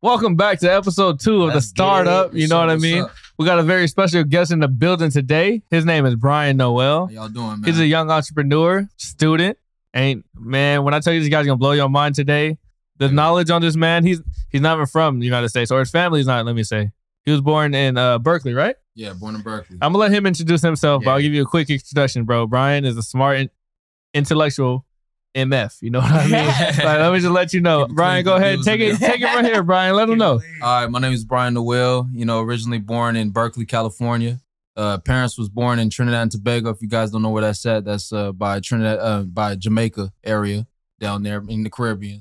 Welcome back to episode two of the Let's get startup. You know what I mean? up? We got a very special guest in the building today. His name is Brian Noel. How y'all doing, man? He's a young entrepreneur, student. Ain't man, when I tell you this guy's gonna blow your mind today, the knowledge on this man, he's he's not even from the United States, or his family's not, let me say. He was born in uh, Berkeley, right? yeah, born in Berkeley. I'm gonna let him introduce himself, but I'll give you a quick introduction, bro. Brian is a smart, in- intellectual MF. You know what I mean? like, let me just let you know. Brian, go ahead, take it it, take it right here, Brian. Let him know. All right, my name is Brian Noel. You know, originally born in Berkeley, California. Uh, parents was born in Trinidad and Tobago. If you guys don't know where that's at, that's uh, by Trinidad, uh, by Jamaica area down there in the Caribbean.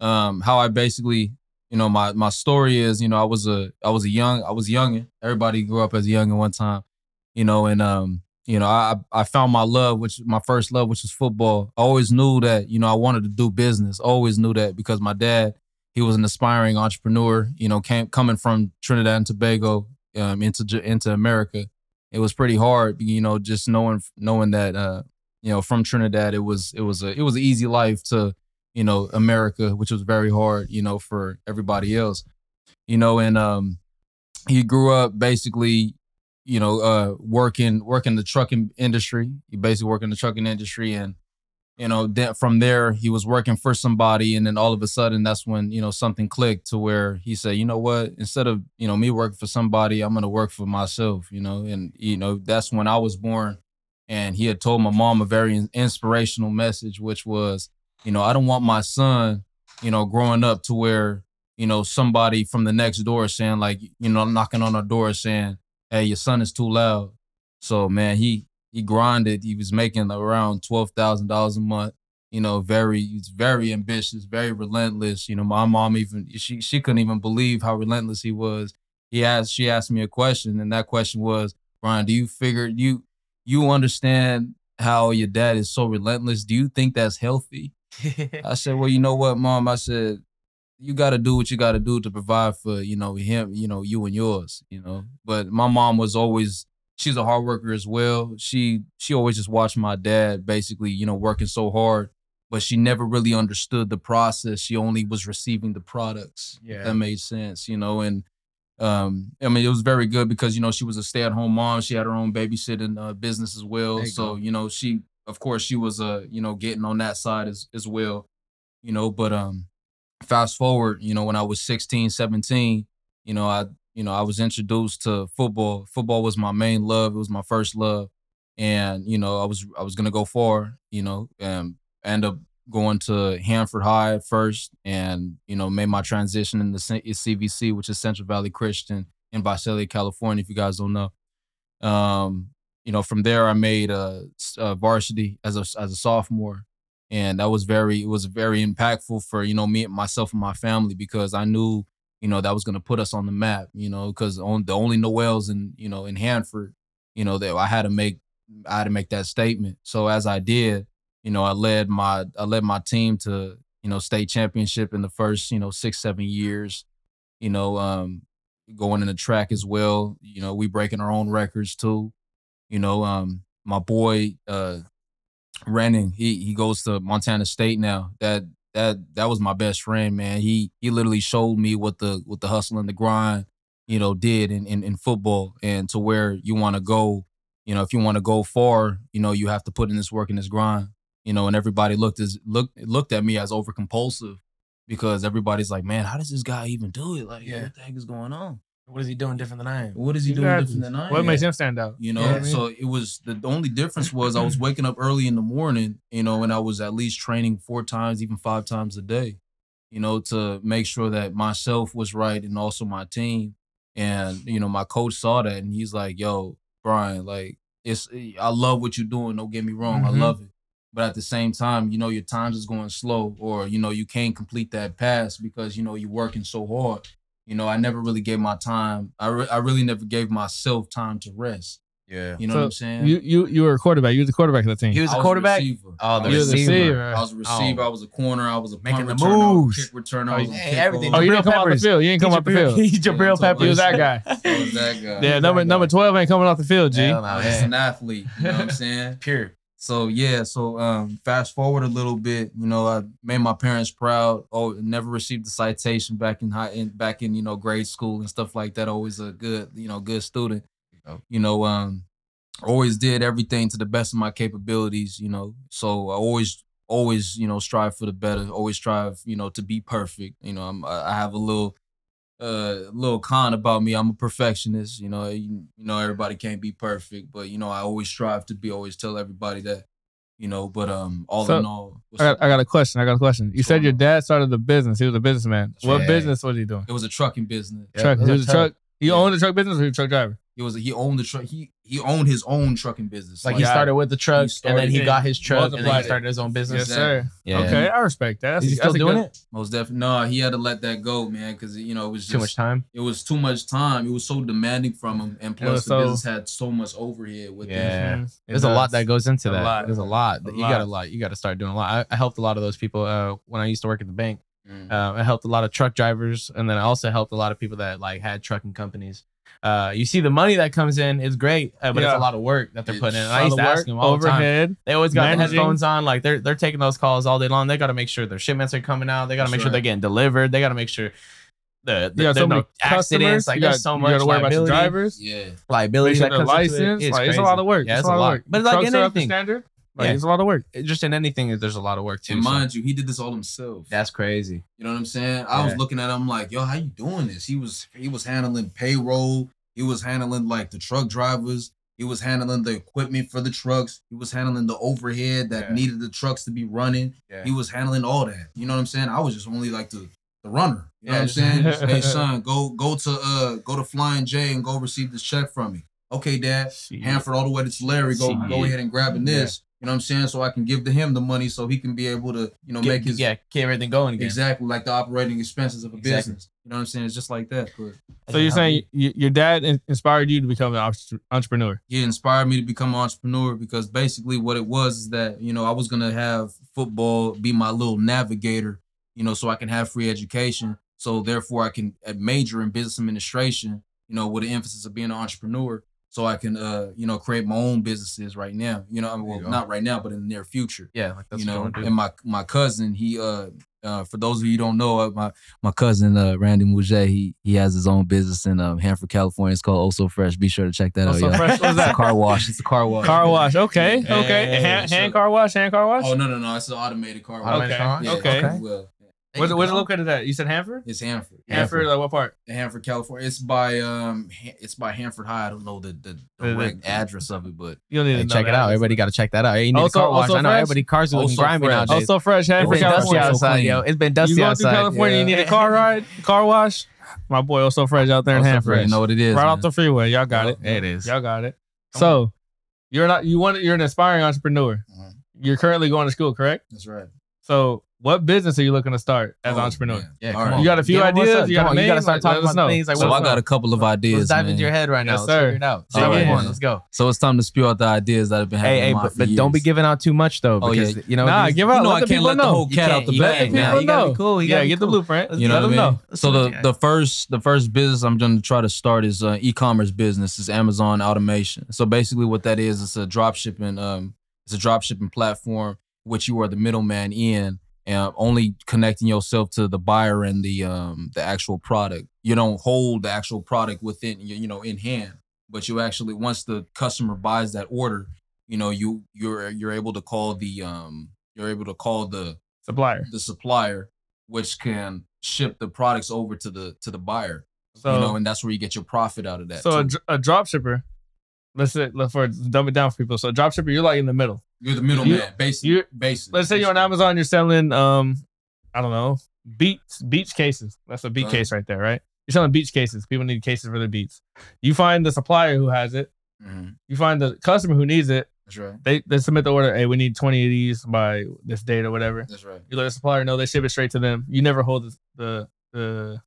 Um, how I basically, you know, my my story is, you know, I was a I was a young I was youngin. Everybody grew up as a youngin one time, you know, and um, you know, I I found my love, which my first love, which was football. I always knew that, you know, I wanted to do business. Always knew that because my dad, he was an aspiring entrepreneur. You know, came coming from Trinidad and Tobago um, into into America. It was pretty hard, you know, just knowing knowing that, uh, you know, from Trinidad, it was it was a it was an easy life to, you know, America, which was very hard, you know, for everybody else, you know, and um, he grew up basically, you know, uh, working working the trucking industry. He basically worked in the trucking industry, and you know, then from there he was working for somebody, and then all of a sudden that's when you know something clicked to where he said, you know what, instead of you know me working for somebody, I'm gonna work for myself, you know, and you know that's when I was born, and he had told my mom a very in- inspirational message, which was, you know, I don't want my son, you know, growing up to where you know somebody from the next door saying like, you know, knocking on our door saying, hey, your son is too loud. So man, he he grinded. He was making around twelve thousand dollars a month. You know, very he's very ambitious, very relentless. You know, my mom even she she couldn't even believe how relentless he was. He asked she asked me a question, and that question was, Brian, do you figure you you understand how your dad is so relentless? Do you think that's healthy? I said, well, you know what, mom? I said, you got to do what you got to do to provide for you know him, you know you and yours, you know. But my mom was always she's a hard worker as well. She she always just watched my dad basically, you know, working so hard, but she never really understood the process. She only was receiving the products. Yeah. that made sense, you know. And um, I mean, it was very good because you know she was a stay at home mom. She had her own babysitting uh, business as well. You So go. you know, she of course she was uh you know getting on that side as as well, you know. But um, fast forward, you know, when I was 16, 17, you know, I you know I was introduced to football. Football was my main love. It was my first love, and you know I was I was gonna go far. You know, and end up going to Hanford High first, and you know made my transition in the CVC, which is Central Valley Christian in Visalia, California. If you guys don't know, um, you know from there I made a, a varsity as a as a sophomore, and that was very it was very impactful for you know me and myself and my family because I knew you know that was going to put us on the map. You know because on the only Noels in you know in Hanford, you know that I had to make I had to make that statement. So as I did, you know, I led my I led my team to you know state championship in the first you know six seven years. You know, um, going in the track as well. You know, we breaking our own records too. You know, um, my boy uh, Renning, he he goes to Montana State now. That that that was my best friend, man. He he literally showed me what the what the hustle and the grind, you know, did in in, in football and to where you want to go. You know, if you want to go far, you know, you have to put in this work and this grind you know, and everybody looked as looked looked at me as over compulsive because everybody's like, man, how does this guy even do it? Like, Yeah. what the heck is going on? What is he doing different than I am? What is he You doing different than I am? What makes him stand out? You know, You know what I mean? so it was the, the only difference was I was waking up early in the morning, you know, and I was at least training four times, even five times a day, you know, to make sure that myself was right and also my team. And, you know, my coach saw that and he's like, yo, Brian, like, it's I love what you're doing. Don't get me wrong. Mhm. I love it. But at the same time, you know, your times is going slow or, you know, you can't complete that pass because, you know, you're working so hard. You know, I never really gave my time. I, re- I really never gave myself time to rest. Yeah. You know So, what I'm saying? You you you were a quarterback. You was the quarterback of the team. He was I a quarterback. receiver. Oh, the You was was a receiver. receiver. I was a oh. receiver. Oh. I was a corner. I was a Making punt the returner. I oh, was a moves. kick returner. Oh, I was hey, everything. oh, you didn't come off the Peppers. field. You didn't come off the field. He's Jabril Yeah, You was that guy. I was that guy. Yeah, number number twelve ain't coming off the field, G. Hell no, I was just yeah. an athlete. You know what I'm saying? Pure. So yeah, so um, fast forward a little bit, you know, I made my parents proud. Oh, never received a citation back in high, in, back in you know grade school and stuff like that. Always a good, you know, good student. You know, um, always did everything to the best of my capabilities. You know, so I always, always, you know, strive for the better. Always strive, you know, to be perfect. You know, I'm, I I have a little uh little con about me. I'm a perfectionist. You know, you, you know everybody can't be perfect, but you know I always strive to be. Always tell everybody that. You know, but um, all So, in all, I got. I got a question. I got a question. You said your dad started the business. He was a businessman. What Yeah. business was he doing? it was a trucking business. Yeah, truck. it He was was a a truck. He Yeah. owned a truck business or he was a truck driver? He was he owned the truck. He he owned his own trucking business. Like Got he it. started with the truck, and started then he it, got his truck, and then multiplied he it. started his own business. Yes, sir. Yeah. Okay, I respect that. That's, Is he still doing good- it? most definitely. No, he had to let that go, man, because you know it was just Too much time. It was too much time. It was so demanding from him, and It was plus the so- business had so much overhead with it. Yeah. Mhm. It There's a lot that goes into A that. lot. There's a lot. A you got a lot. lot. You got to start doing a lot. I, I helped a lot of those people uh, when I used to work at the bank. Mm. Uh, I helped a lot of truck drivers, and then I also helped a lot of people that like had trucking companies. Uh, you see the money that comes in is great, uh, but it's a lot of work that they're It's putting in. And A I used to ask them all the time. overhead. They always got managing. the headphones on, like they're they're taking those calls all day long. They got to make sure their shipments are coming out. They got to make sure right. they're getting delivered. They got to make sure the, the You got there's so many no accidents. customers. Like you there's got, so you much got to worry about your liability. drivers. Yeah, liability Make sure that comes into it. It's Like, it's a lot of work. Yeah, it's it's a lot of work. But it's like in are anything, standard. Like Yeah. it's a lot of work. just in anything, there's a lot of work too. and so- mind you, he did this all himself. That's crazy. You know what I'm saying? I was looking at him like, yo, how you doing this? He was he was handling payroll. He was handling like the truck drivers. He was handling the equipment for the trucks. He was handling the overhead that Yeah. needed the trucks to be running. Yeah. He was handling all that. You know what I'm saying? I was just only like the the runner. You know Yeah, what I'm just- saying? hey son, go go to uh go to Flying J and go receive this check from me. Okay, dad. Shit. Hanford all the way to Larry. Go Shit. go ahead and grabbing this. You know what I'm saying? So I can give to him the money so he can be able to, you know, Get- make his yeah, keep everything going again. Exactly, like the operating expenses of a Exactly. business. You know what I'm saying? It's just like that. But So you're saying y your dad inspired you to become an entrepreneur? he inspired me to become an entrepreneur because basically what it was is that, you know, I was gonna have football be my little navigator, you know, so I can have free education. So therefore I can uh, major in business administration, you know, with the emphasis of being an entrepreneur. So I can uh, you know, create my own businesses right now. You know, well, you not right now, but in the near future. yeah, like that's you know, you want to do. and my my cousin, he uh uh for those of you who don't know, uh, my my cousin uh Randy Mouget, he he has his own business in um Hanford, California. It's called Also Fresh. Be sure to check that Oh, out. so yeah. fresh. What's It's a that? car wash. It's a car wash. Car wash. Okay. Yeah. Okay. Yeah, hand, sure. hand car wash. Hand car wash. Oh no no no! It's an automated car wash. Automated Okay. car? Yeah, Okay. if you will. Where's, it- where's it located at? You said Hanford. It's Hanford. Hanford. Like what part? Hanford, California. It's by um, it's by Hanford High. I don't know the the The- the- direct address of it, but You don't need Hey, to check it that. out. Everybody got to check that out. Hey, you need Also- a car wash. also I know fresh? everybody cars are looking grimy fresh. nowadays. Also fresh. it's Hanford, been dusty California. so outside, clean. yo. It's been You dusty going outside. through California? You need a car ride, car wash. My boy, also fresh out there in Also Hanford. Fresh. you know what it is. right man. off the freeway. Y'all got it. It is. Y'all got it. So you're not you want you're an aspiring entrepreneur. Mhm. You're currently going to school, correct? That's right. So what business are you looking to start as an Oh, entrepreneur? man. Yeah, All come right. on. You got a few Give 'em ideas? You got Come a on, you gotta start Like, talking about know. things like So what's I got a couple of ideas. Let's dive man. into your head right now. Yes, Let's sir. figure it out. All Take right. it on. Let's go. So it's time to spew out the ideas that have been having Hey, hey, mind but, for but don't be giving out too much though, Oh, yeah. because you know. Nah, these- give You out. know let I the can't people let the know. whole cat can't- out the bag. can't, now. You gotta know. be cool. Yeah, get the blueprint. You know what I mean? So the the first the first business I'm going to try to start is uh, e-commerce business. Is Amazon automation. So basically, what that is, it's a drop shipping um it's a drop shipping platform which you are the middleman in, and only connecting yourself to the buyer and the um the actual product. You don't hold the actual product within you know in hand, but you actually once the customer buys that order, you know you you're you're able to call the um you're able to call the Supplier. the supplier, which can ship the products over to the to the buyer. So you know, and that's where you get your profit out of that. so a, too. dr- a drop shipper. Let's say let's for dumb it down for people. So a drop shipper, you're like in the middle. You're the middleman, you- basic, you- basic. Let's say you're on Amazon, you're selling um, I don't know, beats, beach cases. That's a beat Right. case right there, right? You're selling beach cases. People need cases for their beats. You find the supplier who has it. Mhm, You find the customer who needs it. That's right. They they submit the order. Hey, we need 20 of these by this date or whatever. That's right. You let the supplier know. They ship it straight to them. You never hold the the the,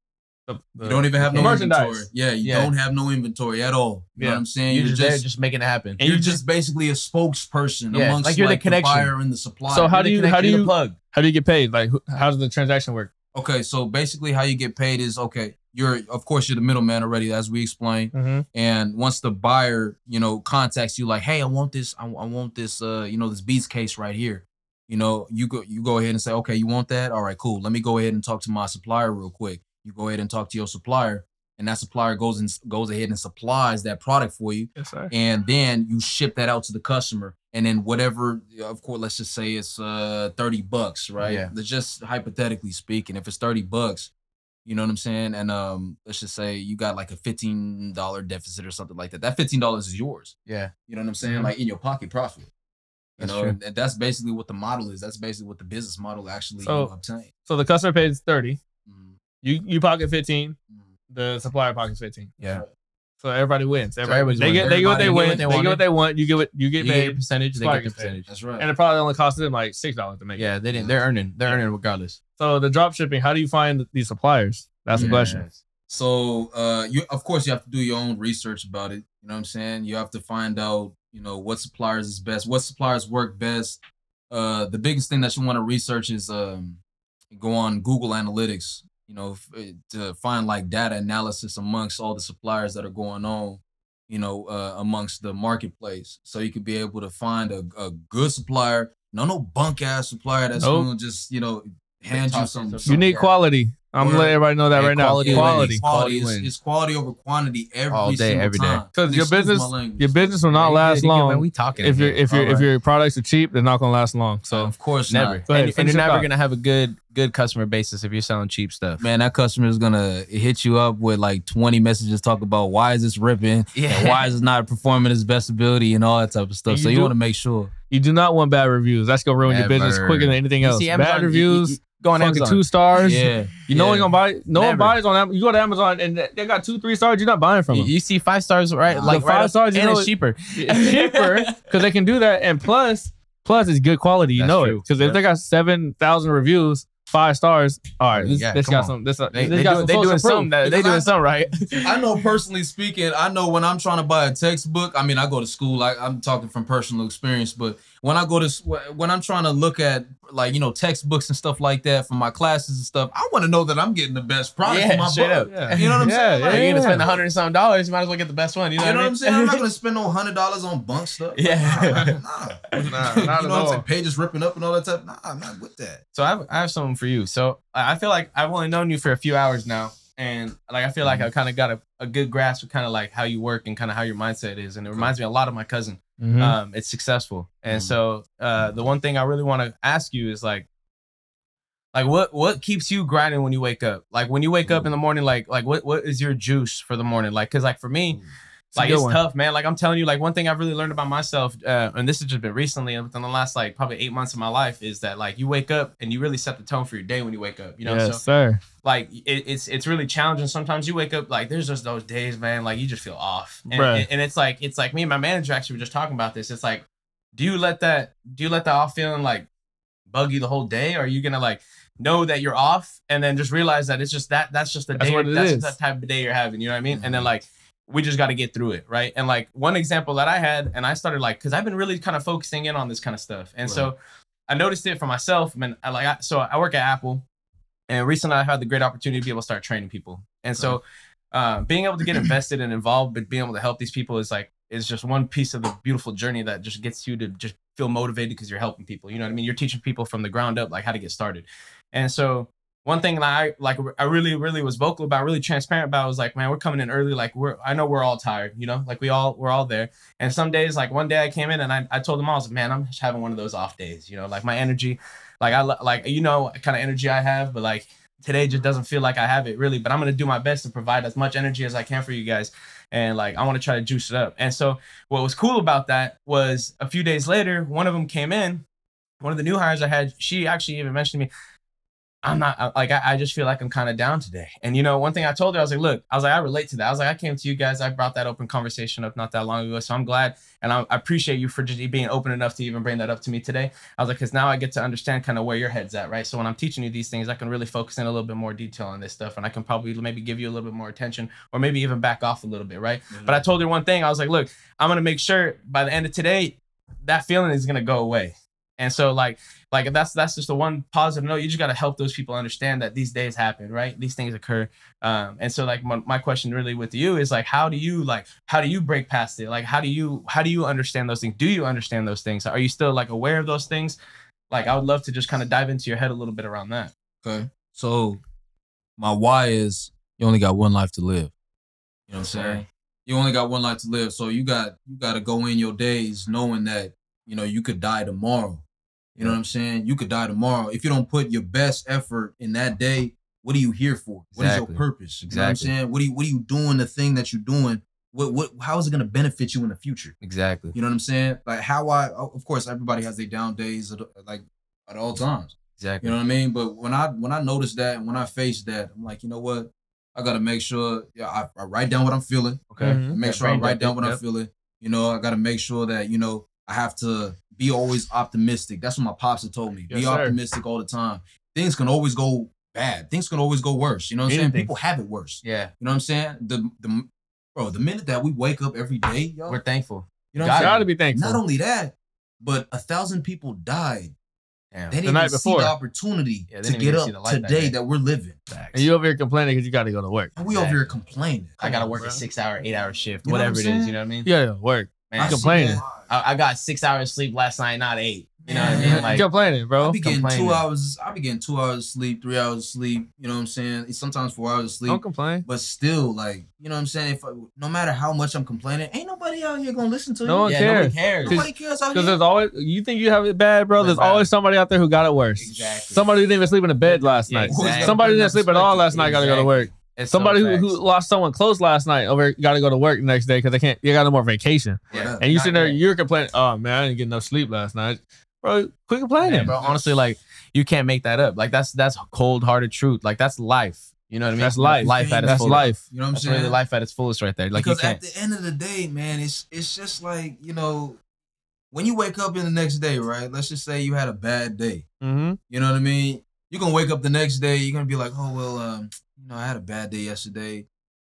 the, the You don't even have no merchandise. inventory. Yeah, you Yeah. don't have no inventory at all. You know Yeah. what I'm saying? You're You're, just there, just, making it happen. And you're you just, basically a spokesperson Yeah, amongst like you're the connection. buyer and the supplier. So how do you how do the you plug? how do you get paid? Like how does the transaction work? Okay, so basically how you get paid is okay. you're of course you're the middleman already, as we explained. Mm-hmm. And once the buyer, you know, contacts you like, hey, I want this, I, I want this, uh, you know, this Beats case right here. You know, you go you go ahead and say, okay, you want that? All right, cool. Let me go ahead and talk to my supplier real quick. You go ahead and talk to your supplier, and that supplier goes and goes ahead and supplies that product for you, Yes, sir. and then you ship that out to the customer. And then whatever, of course, let's just say it's uh 30 bucks, right? Yeah. Let's just hypothetically speaking, if it's 30 bucks, you know what I'm saying? And um, let's just say you got like a $15 deficit or something like that. That $15 is yours. Yeah. You know what I'm saying? Mhm. Like in your pocket profit. You That's know, true. and and that's basically what the model is. That's basically what the business model actually So- you obtain. So the customer pays thirty. You you pocket fifteen. Mhm. The supplier pockets fifteen. Yeah. So everybody wins. Everybody, everybody's they get they get what they Everybody win. They they get what they want. You get what you You get get paid. your percentage, they get their gets paid. percentage. That's right. and it probably only costs them like six dollars to make. it. Yeah, they didn't. They're earning. They're Yeah. earning regardless. So the drop shipping, how do you find these suppliers? That's the question. So uh you of course you have to do your own research about it. You know what I'm saying? You have to find out, you know, what suppliers is best, what suppliers work best. Uh the biggest thing that you want to research is um go on Google Analytics, you know, f- eh, to find like data analysis amongst all the suppliers that are going on, you know, uh amongst the marketplace. So you could be able to find a, a good supplier, no no bunk ass supplier that's Nope. gonna just, you know, hand you some, it some You need quality. I'm Word. gonna let everybody know that Yeah, right now. quality Quality. quality, Quality is, is quality over quantity every All day, single every day. time. 'Cause your business- Your business will not Yeah, last good, you good, man. long We talking. if your if your if your products are cheap. They're not gonna last long. so So of course never, not. Ahead, and, and you're never thought. gonna have a good good customer basis if you're selling cheap stuff. Man, that customer is gonna hit you up with like 20 messages talk about why is this ripping and why is it not performing its best ability and all that type of stuff. And So you you want to make sure. you do not want bad reviews. That's gonna ruin your business quicker than anything You else. see Bad Amazon, you- reviews. you- you go on Amazon. two stars. Yeah. You know yeah. one gonna buy. No one buys on. Am- You go to Amazon and they got two, three stars. You're not buying from them. you see five stars, right? Like The right five up- stars, you and know it's cheaper. It's cheaper because they can do that, and plus, plus it's good quality. You That's know it true. because if they got seven thousand reviews, five stars. All right, this, Yeah, this got on. some. This, uh, They, this they, got do, some they doing proof. something. That, they doing I- something right. I know personally speaking, I know when I'm trying to buy a textbook, I mean, I go to school, like I'm talking from personal experience, but when I go to when I'm trying to look at like, you know, textbooks and stuff like that for my classes and stuff, I want to know that I'm getting the best product Yeah, for my straight book. up. Yeah. You know what I'm Yeah, saying? yeah, Like, You're gonna spend a hundred and some dollars. You might as well get the best one. You know, You know what I I'm saying? I'm not gonna spend no hundred dollars on bunk stuff. Yeah. Nah, nah. Nah, you know not what at I'm all. saying? Pages ripping up and all that stuff. Nah, I'm not with that. So I have, I have something for you. So I feel like I've only known you for a few hours now, and like I feel like I kind of got a, a good grasp of kind of like how you work and kind of how your mindset is, and it reminds me a lot of my cousin. Mhm. Um, it's successful, and Mhm. so uh, the one thing I really want to ask you is like, like what what keeps you grinding when you wake up? Like when you wake up in the morning, like like what what is your juice for the morning? Like because like for me, a like it's tough, man. Like I'm telling you, like one thing I've really learned about myself, uh, and this has just been recently, and within the last like probably eight months of my life, is that like you wake up and you really set the tone for your day when you wake up. You know, yes, so sir. like it, it's it's really challenging. Sometimes you wake up like there's just those days, man. Like you just feel off, and, and, and it's like it's like me and my manager actually were just talking about this. It's like, do you let that do you let that off feeling like bug you the whole day, or are you gonna like know that you're off and then just realize that it's just that that's just the That's day what it that's is. just that type of day you're having. You know what I mean? And then Mhm. like we just got to get through it, right? And like one example that I had, and I started like because I've been really kind of focusing in on this kind of stuff, and so I noticed it for myself. Man, I like I, so I work at Apple, and recently I had the great opportunity to be able to start training people, and so uh, being able to get invested and involved, but being able to help these people is like is just one piece of the beautiful journey that just gets you to just feel motivated because you're helping people. You know what I mean? You're teaching people from the ground up like how to get started, and so one thing that I like I really really was vocal about, really transparent about was like, man, we're coming in early. Like we're I know we're all tired, you know, like we all we're all there. And some days, like one day I came in and I, I told them all, I was like, man, I'm just having one of those off days, you know, like my energy, like I like you know kind of energy I have, but like today just doesn't feel like I have it really. But I'm gonna do my best to provide as much energy as I can for you guys. And like I want to try to juice it up. And so what was cool about that was a few days later, one of them came in, one of the new hires I had, she actually even mentioned to me, I'm not like I, I just feel like I'm kind of down today. And you know, one thing I told her, I was like, look, I was like, I relate to that. I was like, I came to you guys, I brought that open conversation up not that long ago. So I'm glad and I, I appreciate you for just being open enough to even bring that up to me today. I was like, because now I get to understand kind of where your head's at, right? So when I'm teaching you these things, I can really focus in a little bit more detail on this stuff, and I can probably maybe give you a little bit more attention, or maybe even back off a little bit, right? Mm-hmm. But I told her one thing. I was like, look, I'm gonna make sure by the end of today, that feeling is gonna go away. And so like like that's that's just the one positive note. You just gotta help those people understand that these days happen, right? These things occur. Um, and so like my, my question really with you is like how do you like how do you break past it? Like how do you how do you understand those things? Do you understand those things? Are you still like aware of those things? Like I would love to just kind of dive into your head a little bit around that. Okay. So my why is you only got one life to live. You know what I'm saying? You only got one life to live. So you got you gotta go in your days knowing that, you know, you could die tomorrow. You know what I'm saying? You could die tomorrow. If you don't put your best effort in that day, what are you here for? What is Exactly. your purpose? You know what I'm saying? What are you what are you doing the thing that you're doing? What what how is it gonna benefit you in the future? Exactly. You know what I'm saying? Like how I of course everybody has their down days at, like at all times. Exactly. You know what I mean? But when I when I noticed that and when I faced that, I'm like, you know what? I gotta make sure yeah, I, I write down what I'm feeling. okay. Mhm. Make Yeah, sure I write down it, what I'm feeling. You know, I gotta make sure that, you know, I have to be always optimistic. That's what my pops have told me. Yes, be sir. optimistic all the time. Things can always go bad. Things can always go worse. You know what I'm saying? People have it worse. Yeah. You know what I'm saying? The the bro, the minute that we wake up every day, yo, We're thankful. you know what I'm gotta? Gotta be thankful. Not only that, but a thousand people died Damn. they didn't night even before. see the opportunity Yeah, to get up the light that today that, we're living. and you over here complaining because you got to go to work. And we over here complaining. I gotta work on, a six hour, eight hour shift, You what whatever it is. You know what I mean? Yeah, yeah, work. Man, I see complaining. I, I got six hours sleep last night, not eight. You know what I mean? Like, you complaining, I bro. be getting two hours. I be getting two hours of sleep, three hours of sleep. You know what I'm saying? Sometimes four hours of sleep. Don't complain. But still, like, you know what I'm saying? If I, no matter how much I'm complaining, ain't nobody out here gonna listen to No you. one yeah, cares. nobody cares. Nobody cares out Because there's always you think you have it bad, bro. There's Bad. always somebody out there who got it worse. Exactly. Somebody didn't even sleep in a bed last Yeah, night. exactly. Somebody who Put it in didn't sleep at all last perspective. night got to go to work. It's so Somebody who, who lost someone close last night over got to go to work the next day because they can't. You got no more vacation. Yeah. And you sitting there, yet. you're complaining. Oh man, I didn't get enough sleep last night, bro. Quit complaining. Yeah, bro. Honestly, like you can't make that up. Like that's that's cold hearted truth. Like that's life. You know what I mean? That's life. Life at its That's fullest. life. You know what I'm That's saying? really life at its fullest right there. Like because you at can't. the end of the day, man, it's it's just like you know, when you wake up in the next day, right? Let's just say you had a bad day. Mm-hmm. You know what I mean? You're gonna wake up the next day. You're gonna be like, oh well, um, you know, I had a bad day yesterday.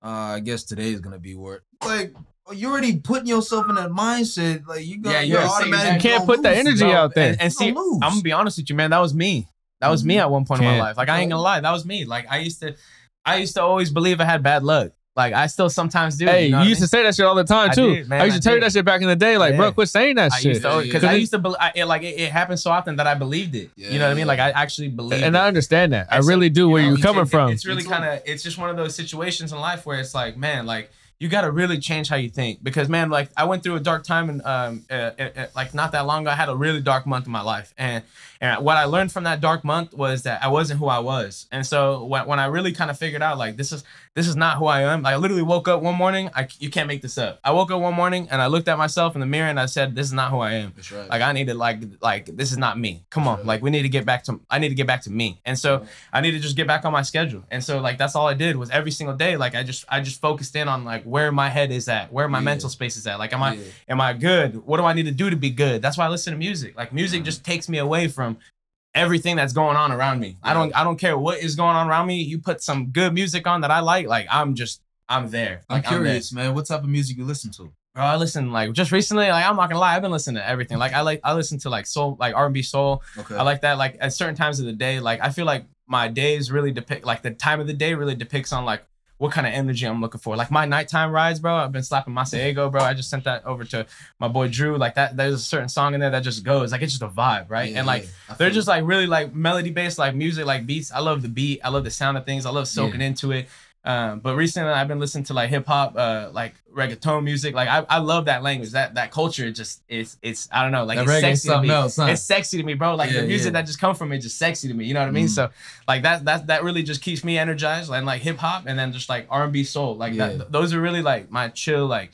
Uh, I guess today is gonna be worse. Like you're already putting yourself in that mindset. Like you gonna, Yeah, you're you're automatically You can't put that energy out there. And, and see, lose. I'm gonna be honest with you, man. That was me. That was me at one point in my life. Like I ain't gonna lie, that was me. Like I used to, I used to always believe I had bad luck. Like I still sometimes do. Hey, you, you, know what I used mean? to say that shit all the time I too. did, man, I used I to tell you that shit back in the day. Like, Yeah. bro, quit saying that I shit. used to Yeah, because. I used to believe it, like it, it happened so often that I believed it. you know what I mean? Like. I actually believed and it. I understand that. I And so, really do. Where know, you it's- coming it- from? It's really kind of it's just one of those situations in life where it's like, man, like you got to really change how you think because man, like I went through a dark time and um uh, uh, uh, like not that long ago, I had a really dark month in my life, and and what I learned from that dark month was that I wasn't who I was, and so when, when I really kind of figured out like this is this is not who I am, I literally woke up one morning, I you can't make this up. I woke up one morning and I looked at myself in the mirror and I said, this is not who I am. That's right. Like I need to like like this is not me. Come on, like we need to get back to I need to get back to me. And so I need to just get back on my schedule. And so like that's all I did was every single day like I just I just focused in on like where my head is at, where my Yeah. mental space is at. Like am I am I good? What do I need to do to be good? That's why I listen to music. Like music mm-hmm. just takes me away from everything that's going on around me. I don't I don't care what is going on around me. You put some good music on that I like, like I'm just I'm there. I'm Like there. curious, man. What type of music you listen to? Bro, I listen like just recently. Like I'm not gonna lie, I've been listening to everything. Like I like I listen to like soul, like R&B soul. Okay. I like that. Like at certain times of the day, like I feel like my days really depict like the time of the day really depicts on like what kind of energy I'm looking for. Like my nighttime rides, bro. I've been slapping Masego, bro. I just sent that over to my boy Drew. Like that, there's a certain song in there that just goes like it's just a vibe, right? Yeah, and like yeah. They're just like really like melody based, like music, like beats. I love the beat. I love the sound of things. I love soaking into it. Um, but recently I've been listening to like hip hop, uh, like reggaeton music. Like I, I love that language. That that culture just is it's I don't know, like That it's sexy to me. else, huh? It's sexy to me, bro. Like Yeah, the music yeah. that just come from it just sexy to me. You know what I mean? Mm. So like that that that really just keeps me energized. And like hip hop and then just like R and B soul. Like Yeah. that those are really like my chill like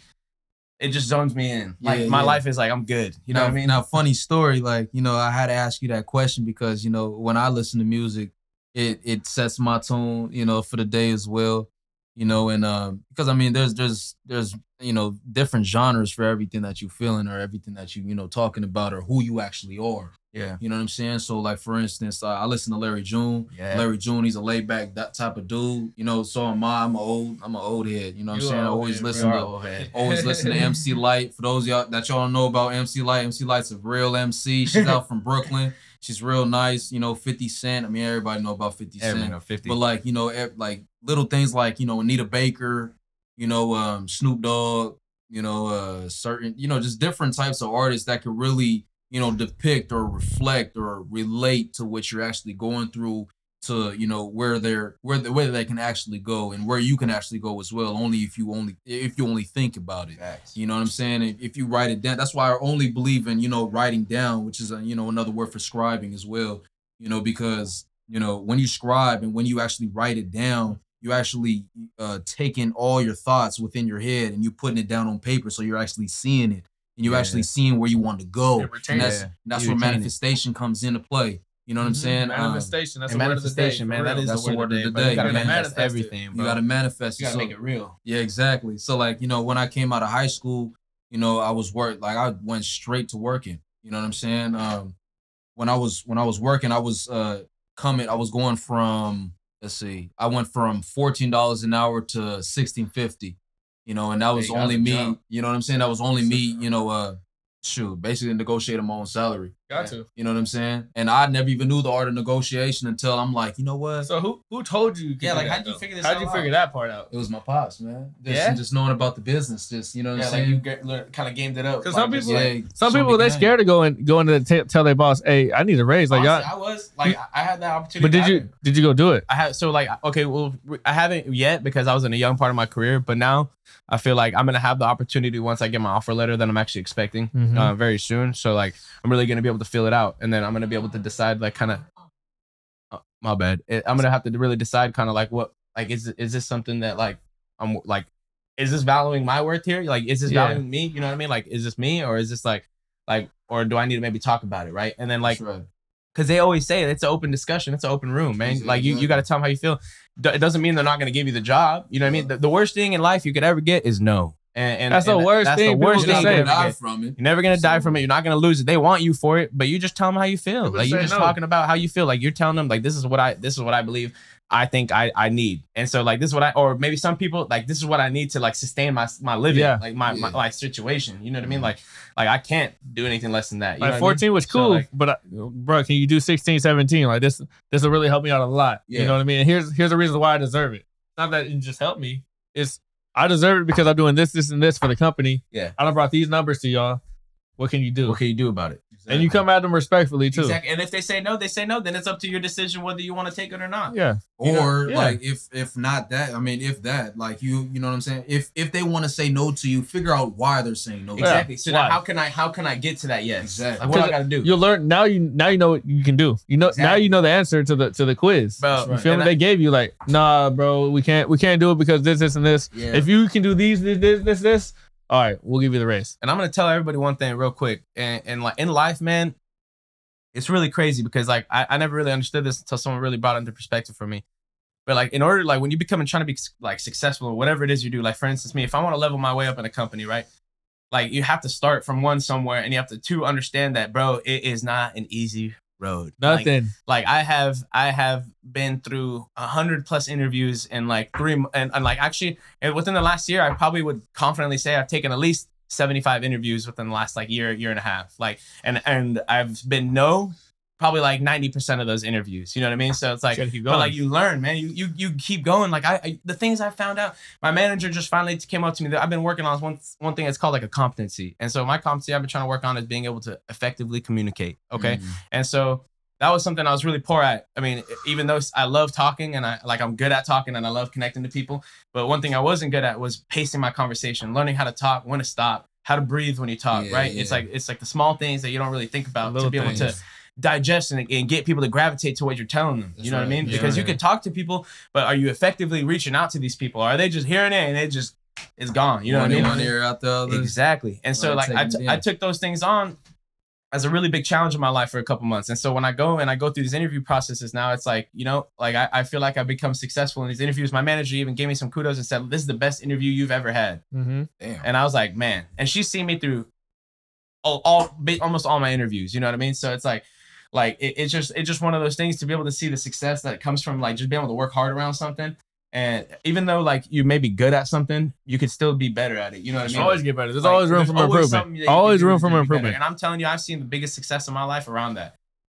it just zones me in. Like my life is like I'm good. You know now, what I mean? Now, funny story, like you know, I had to ask you that question because you know when I listen to music, it it sets my tone, you know, for the day as well. you know, and um, because I mean, there's there's there's you know different genres for everything that you're feeling or everything that you you know talking about or who you actually are. Yeah. You know what I'm saying? So like for instance, uh, I listen to Larry June. Yeah. Larry June, he's a laid back that type of dude. You know, so am I. I'm an old I'm an old head. You know what I'm saying? I always head, listen to always listen to MC Lyte. For those of y'all that y'all know about MC Lyte, MC Lyte's a real MC. She's out from Brooklyn. She's real nice. You know, 50 Cent. I mean, everybody know about 50 Cent. Everything of 50. But like, you know, ev- like little things like, you know, Anita Baker, you know, um, Snoop Dogg, you know, uh certain, you know, just different types of artists that could really, you know, depict or reflect or relate to what you're actually going through to, you know, where they're where the, where they can actually go and where you can actually go as well, only if you only if you only think about it. Facts. You know what I'm saying? If, if you write it down, that's why I only believe in, you know, writing down, which is, a, you know, another word for scribing as well, you know, because, you know, when you scribe and when you actually write it down, you actually uh, taking all your thoughts within your head and you putting it down on paper. So you're actually seeing it and you're Yeah. actually seeing where you want to go. And retain And that's, that's where retain it. manifestation comes into play. You know what I'm Mhm. saying? Um, Manifestation. That's and the word of the day. manifestation, man. That real. is That's the word of the day. day, You gotta man. manifest Manifest everything, bro. you got to manifest You gotta So- make it real. Yeah, exactly. So like, you know, when I came out of high school, you know, I was work like I went straight to working. You know what I'm saying? Um when I was when I was working, I was uh coming I was going from let's see, I went from fourteen dollars an hour to sixteen fifty. You know, and that was you only me, jump. you know what I'm saying? That was only me, you know, uh shoot, basically negotiating my own salary. Got to. You know what I'm saying? And I never even knew the art of negotiation until I'm like, you know what? So who who told you? you Yeah, like, how'd you though? figure this How'd you out? figure that part out? It was my pops, man. Just, Yeah? just knowing about the business, just you know what Yeah, I'm like saying. you get, learn, kind of gamed it up. Because like, some just people- like- Yeah, Some people me they game. scared to go and going to t- tell their boss, "Hey, I need a raise." Like, Honestly, y'all, I was like, I- I had that opportunity. but did you didn't- did you go do it? I have so like okay, well, I haven't yet because I was in a young part of my career, but now I feel like I'm gonna have the opportunity once I get my offer letter that I'm actually expecting Mhm. uh, very soon. So like I'm really gonna be able to fill it out, and then I'm gonna be able to decide like kind of. Uh, my bad. I'm gonna have to really decide kind of like what like is is this something that like I'm like is this valuing my worth here? Like is this Yeah. valuing me? You know what I mean? Like is this me or is this like like or do I need to maybe talk about it? Right? And then like That's right. because they always say it's an open discussion, it's an open room, man. Exactly. Like you, you got to tell them how you feel. It doesn't mean they're not going to give you the job. You know what I mean? The, the worst thing in life you could ever get is no. And, and That's the and worst that's thing The worst can thing You're you say. gonna die get. from it. You're never gonna die from it. You're not gonna lose it. They want you for it, but you just tell them how you feel. Like you're just no. talking about how you feel. Like you're telling them like this is what I this is what I believe I think I I need. And so like this is what I or maybe some people like this is what I need to like sustain my my living, Yeah. like my, my Yeah. like situation. You know what I mean? Like like I can't do anything less than that. You know Like what I mean? 14 was So, cool, like- but I, bro, can you do 16, 17? Like this, this will really help me out a lot. You know what I mean? And here's here's the reason why I deserve it. Not that it just helped me. It's I deserve it because I'm doing this, this, and this for the company. Yeah. I done brought these numbers to y'all. What can you do? What can you do about it? And you come at them respectfully too. Exactly. And if they say no, they say no. Then it's up to your decision whether you want to take it or not. Yeah. Or yeah. like if if not that, I mean if that, like you you know what I'm saying? If if they want to say no to you, figure out why they're saying no. to you. Exactly. So now how can I how can I get to that yes? Exactly. Like what do I got to do? You'll learn now. You now you know what you can do. You know now you know the answer to the to the quiz. Bro, You feel and me? I- they gave you like, nah, bro, we can't we can't do it because this, this, and this. Yeah. If you can do these, this, this, this, this, all right, we'll give you the race. And I'm gonna tell everybody one thing real quick. And, and like in life, man, it's really crazy because like I, I never really understood this until someone really brought it into perspective for me. But like in order, like when you become and trying to be like successful or whatever it is you do, like for instance, me, if I want to level my way up in a company, right? Like you have to start from one somewhere and you have to two understand that, bro, it is not an easy road. Nothing. like I have I have been through a hundred plus interviews in like three and, and like actually and within the last year I probably would confidently say I've taken at least 75 interviews within the last like year year and a half like and and I've been no probably like 90% of those interviews you know what I mean so it's like but like you learn man you you you keep going like I, I the things I found out my manager just finally came up to me that I've been working on one one thing that's called like a competency and so my competency I've been trying to work on is being able to effectively communicate okay Mhm. and so that was something I was really poor at. I mean, even though I love talking and I like I'm good at talking and I love connecting to people, but one thing I wasn't good at was pacing my conversation, learning how to talk, when to stop, how to breathe when you talk, Yeah, right? It's like it's like the small things that you don't really think about to Little be able to things. Digest and, and get people to gravitate to what you're telling them. That's you know what I mean? Yeah, because you yeah. can talk to people, but are you effectively reaching out to these people? Or are they just hearing it and it just it's gone? You know one what I mean? one ear out the other. Exactly. And so like I, taking t- it I took those things on as a really big challenge in my life for a couple months. And so when I go and I go through these interview processes now, it's like, you know, like I, I feel like I've become successful in these interviews. My manager even gave me some kudos and said, This is the best interview you've ever had. Mm-hmm. Damn. And I was like, man, and she's seen me through all, all ba- almost all my interviews. You know what I mean? So it's like, like it, it's just it's just one of those things to be able to see the success that comes from like just being able to work hard around something. And even though like you may be good at something, you could still be better at it. You know what I mean? always get better. There's Like, always room for always improvement. that Always room for be better. improvement. And I'm telling you, I've seen the biggest success in my life around that.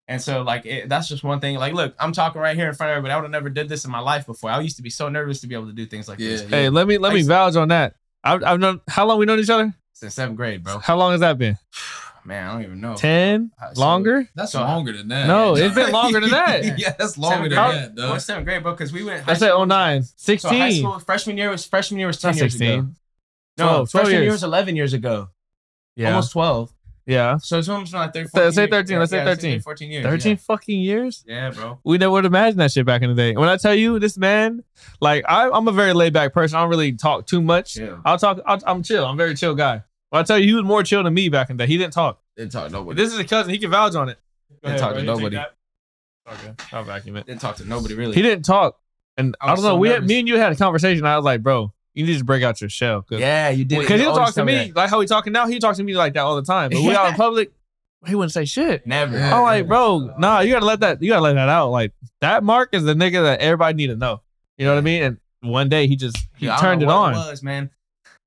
And so, like, it, that's just one thing. Like, look, I'm talking right here in front of everybody. I would have never did this in my life before. I used to be so nervous to be able to do things like Yeah, this yeah. Hey, let me let I me used to- vouch on that. I've, I've known how long we known each other. since seventh grade, bro. How long has that been? Man, I don't even know. Ten Uh, so- longer? That's So- longer than that. No, it's been longer than that. yeah, that's longer Seventh than grade. that, Well, dog. seventh grade, bro, because we went. High I said school- 09. So high 16. school freshman year was freshman year was ten Not years 16. ago. No, 12, 12 freshman year was eleven years ago. Yeah. Almost twelve. yeah. So it's almost like 13, Let's say 13, years. let's say 13. 14 years. 13 fucking years? Yeah, yeah bro. We never would imagine that shit back in the day. When I tell you this man, like I, I'm a very laid back person. I don't really talk too much. Yeah. I'll talk. I'll, I'm chill. I'm a very chill guy. But I tell you, he was more chill than me back in the day. He didn't talk. Didn't talk to nobody. this is a cousin. He can vouch on it. Go Didn't talk bro. to You take nobody. that? Okay, I'll vacuum it. Didn't talk to nobody really. He didn't talk, and I I, was don't know. so we had, nervous. me and you had a conversation. I was like, bro, you need to break out your shell. Cause, yeah, you did. Because You he'll always talk to tell me that. like how he talking now. He talks to me like that all the time. But we out in public, he wouldn't say shit. Never. I'm like, bro, nah, you gotta let that. You gotta let that out. Like that Mark is the nigga that everybody need to know. You know what I mean? And one day he just he Yeah, I don't turned it know what on. It was man,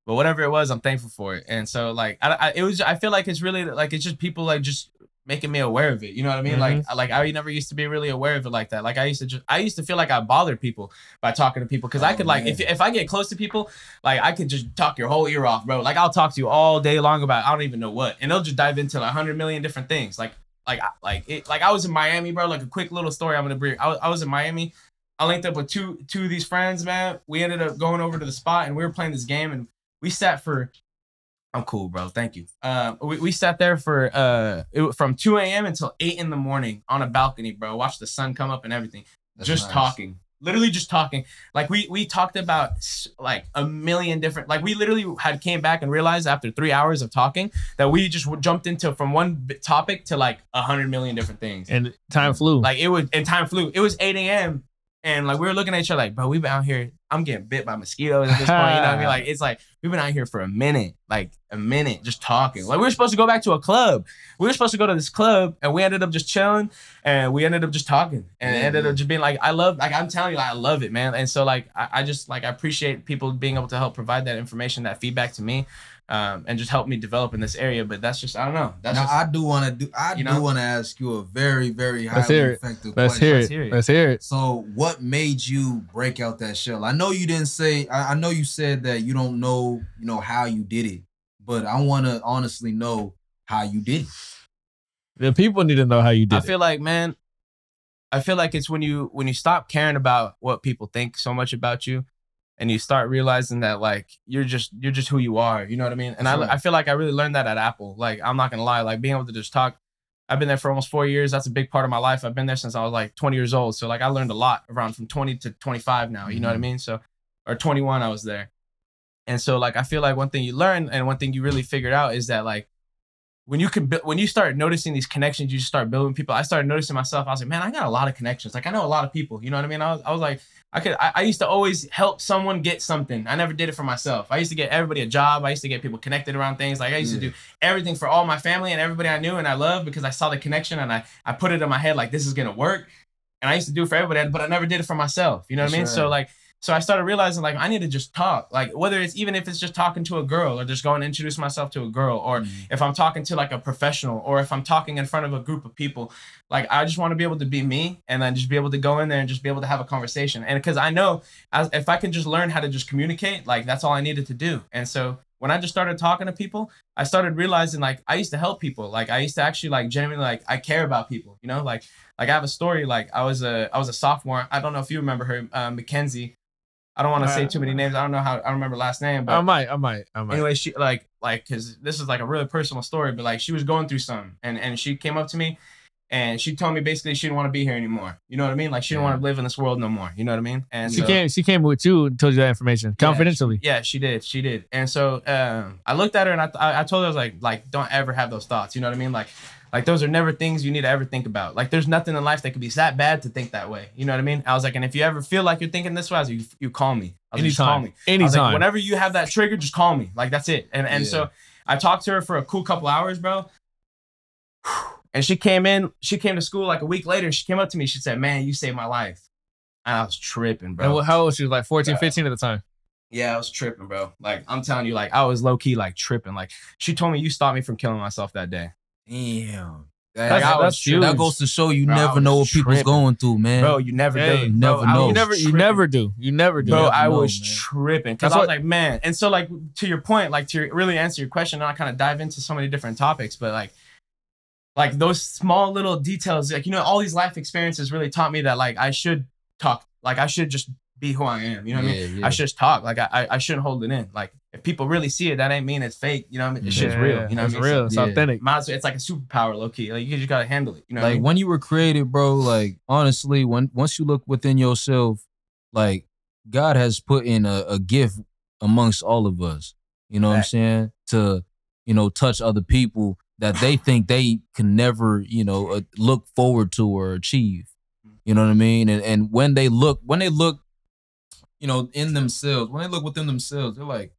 but whatever it was, I'm thankful for it. And so like, I, I it was. I feel like it's really like it's just people like just making me aware of it. You know what I mean? Like, I- like I never used to be really aware of it like that. Like I used to just, I used to feel like I bothered people by talking to people because I Oh, could like, man. if if I get close to people, like I could just talk your whole ear off, bro. Like I'll talk to you all day long about I don't even know what, and they'll just dive into like a hundred million different things. Like, like, like it, like I was in Miami, bro. Like a quick little story I'm gonna bring. I was, I was in Miami. I linked up with two two of these friends, man. We ended up going over to the spot and we were playing this game and we sat for I'm cool, bro. Thank you. Um, we, we sat there for uh it, from 2 a.m. until 8 in the morning on a balcony, bro. Watch the sun come up and everything. That's just nice. talking. Literally just talking. Like we we talked about like a million different like we literally had came back and realized after 3 hours of talking that we just jumped into from one topic to like a 100 million different things. And time flew. Like it was, and time flew. It was 8 a.m. And like we were looking at each other, like, bro, we've been out here. I'm getting bit by mosquitoes at this point. You know what I mean? Like it's like we've been out here for a minute, like a minute, just talking. Like we were supposed to go back to a club. We were supposed to go to this club, and we ended up just chilling, and we ended up just talking, and Yeah, ended up just being like, I love, like I'm telling you, like, I love it, man. And so like I, I just like I appreciate people being able to help provide that information, that feedback to me, um, and just help me develop in this area. But that's just I don't know. That's now just, I do want to do. I You do know? want to ask you a very, very Let's highly hear it. effective Let's question. hear Let's it. hear it. Let's hear it. So, what made you break out that shell? I know you didn't say. I, I know you said that you don't know, you know, how you did it, but I want to honestly know how you did it. The people need to know how you did it. I it. feel like, man, I feel like it's when you when you stop caring about what people think so much about you, and you start realizing that like you're just you're just who you are. You know what I mean? And I I feel like I really learned that at Apple. Like I'm not gonna lie, like being able to just talk. I've been there for almost four years. That's a big part of my life. I've been there since I was like 20 years old. So like I learned a lot around from 20 to 25 now. You know what I Mhm. mean? So or 21, I was there. And so like I feel like one thing you learn and one thing you really figured out is that like when you can when you start noticing these connections, you start building people. I started noticing myself. I was like, man, I got a lot of connections. Like I know a lot of people. You know what I mean? I was, I was like, I could. I, I used to always help someone get something. I never did it for myself. I used to get everybody a job. I used to get people connected around things. Like I used to do mm. everything for all my family and everybody I knew and I loved because I saw the connection and I I put it in my head like this is gonna work. And I used to do it for everybody, but I never did it for myself. You know what I mean? That's So like. So I started realizing like I need to just talk, like whether it's even if it's just talking to a girl or just going to introduce myself to a girl, or if I'm talking to like a professional or if I'm talking in front of a group of people, like I just want to be able to be me and then just be able to go in there and just be able to have a conversation. And because I know as, if I can just learn how to just communicate, like that's all I needed to do. And so when I just started talking to people, I started realizing like I used to help people. Like I used to actually like genuinely like I care about people, you know, like like I have a story. Like I was a I was a sophomore. I don't know if you remember her, uh, Mackenzie. I don't want to say too many names. I don't know how I remember last name, but I might. I might. I might. anyway she like like because this is like a really personal story but like she was going through something and and she came up to me and she told me basically she didn't want to be here anymore you know what i mean like she didn't Yeah. want to live in this world no more you know what i mean and she so- came. She came with you and told you that information confidentially. yeah she did she did and so um i looked at her and i i, I told her i was like like don't ever have those thoughts you know what i mean like Like those are never things you need to ever think about. Like there's nothing in life that could be that bad to think that way. You know what I mean? I was like, and if you ever feel like you're thinking this way, I was like, you, you call me. I was like, just call Anytime. me. Was like, Anytime. whenever you have that trigger, just call me. Like that's it. And and Yeah. so I talked to her for a cool couple hours, bro. And she came in, she came to school like a week later. She came up to me, she said, Man, you saved my life. And I was tripping, bro. and what, how old was she was? Like 14, Bro. 15 at the time. Yeah, I was tripping, bro. Like I'm telling you, like I was low key like tripping. Like she told me you stopped me from killing myself that day. Damn. Like, That's- I that's huge. That goes to show you Bro, never know what was people's going through, man. Bro, you never Hey, do. never Bro, know. You never, you never do. You never do. Bro, never I know, was man. tripping because I was what- like, man. And so, like, to your point, like to really answer your question, and I kind of dive into so many different topics, but like, like those small little details, like you know, all these life experiences really taught me that like I should talk, like I should just be who I am. You know what I mean? Yeah, yeah. I should just talk. Like I, I, I shouldn't hold it in. Like if people really see it, that ain't mean it's fake. You know what I mean? It's Yeah, shit's real. You know it's what I mean? real. It's Yeah. authentic. Might as well- it's like a superpower, low key. Like you just gotta handle it. You know? what I like mean? when you were created, bro, like honestly, when once you look within yourself, like God has put in a, a gift amongst all of us. You know what I'm saying? To, you know, touch other people that they think they can never, you know, uh, look forward to or achieve. You know what I mean? And and when they look, when they look, you know, in themselves, when they look within themselves, they're like,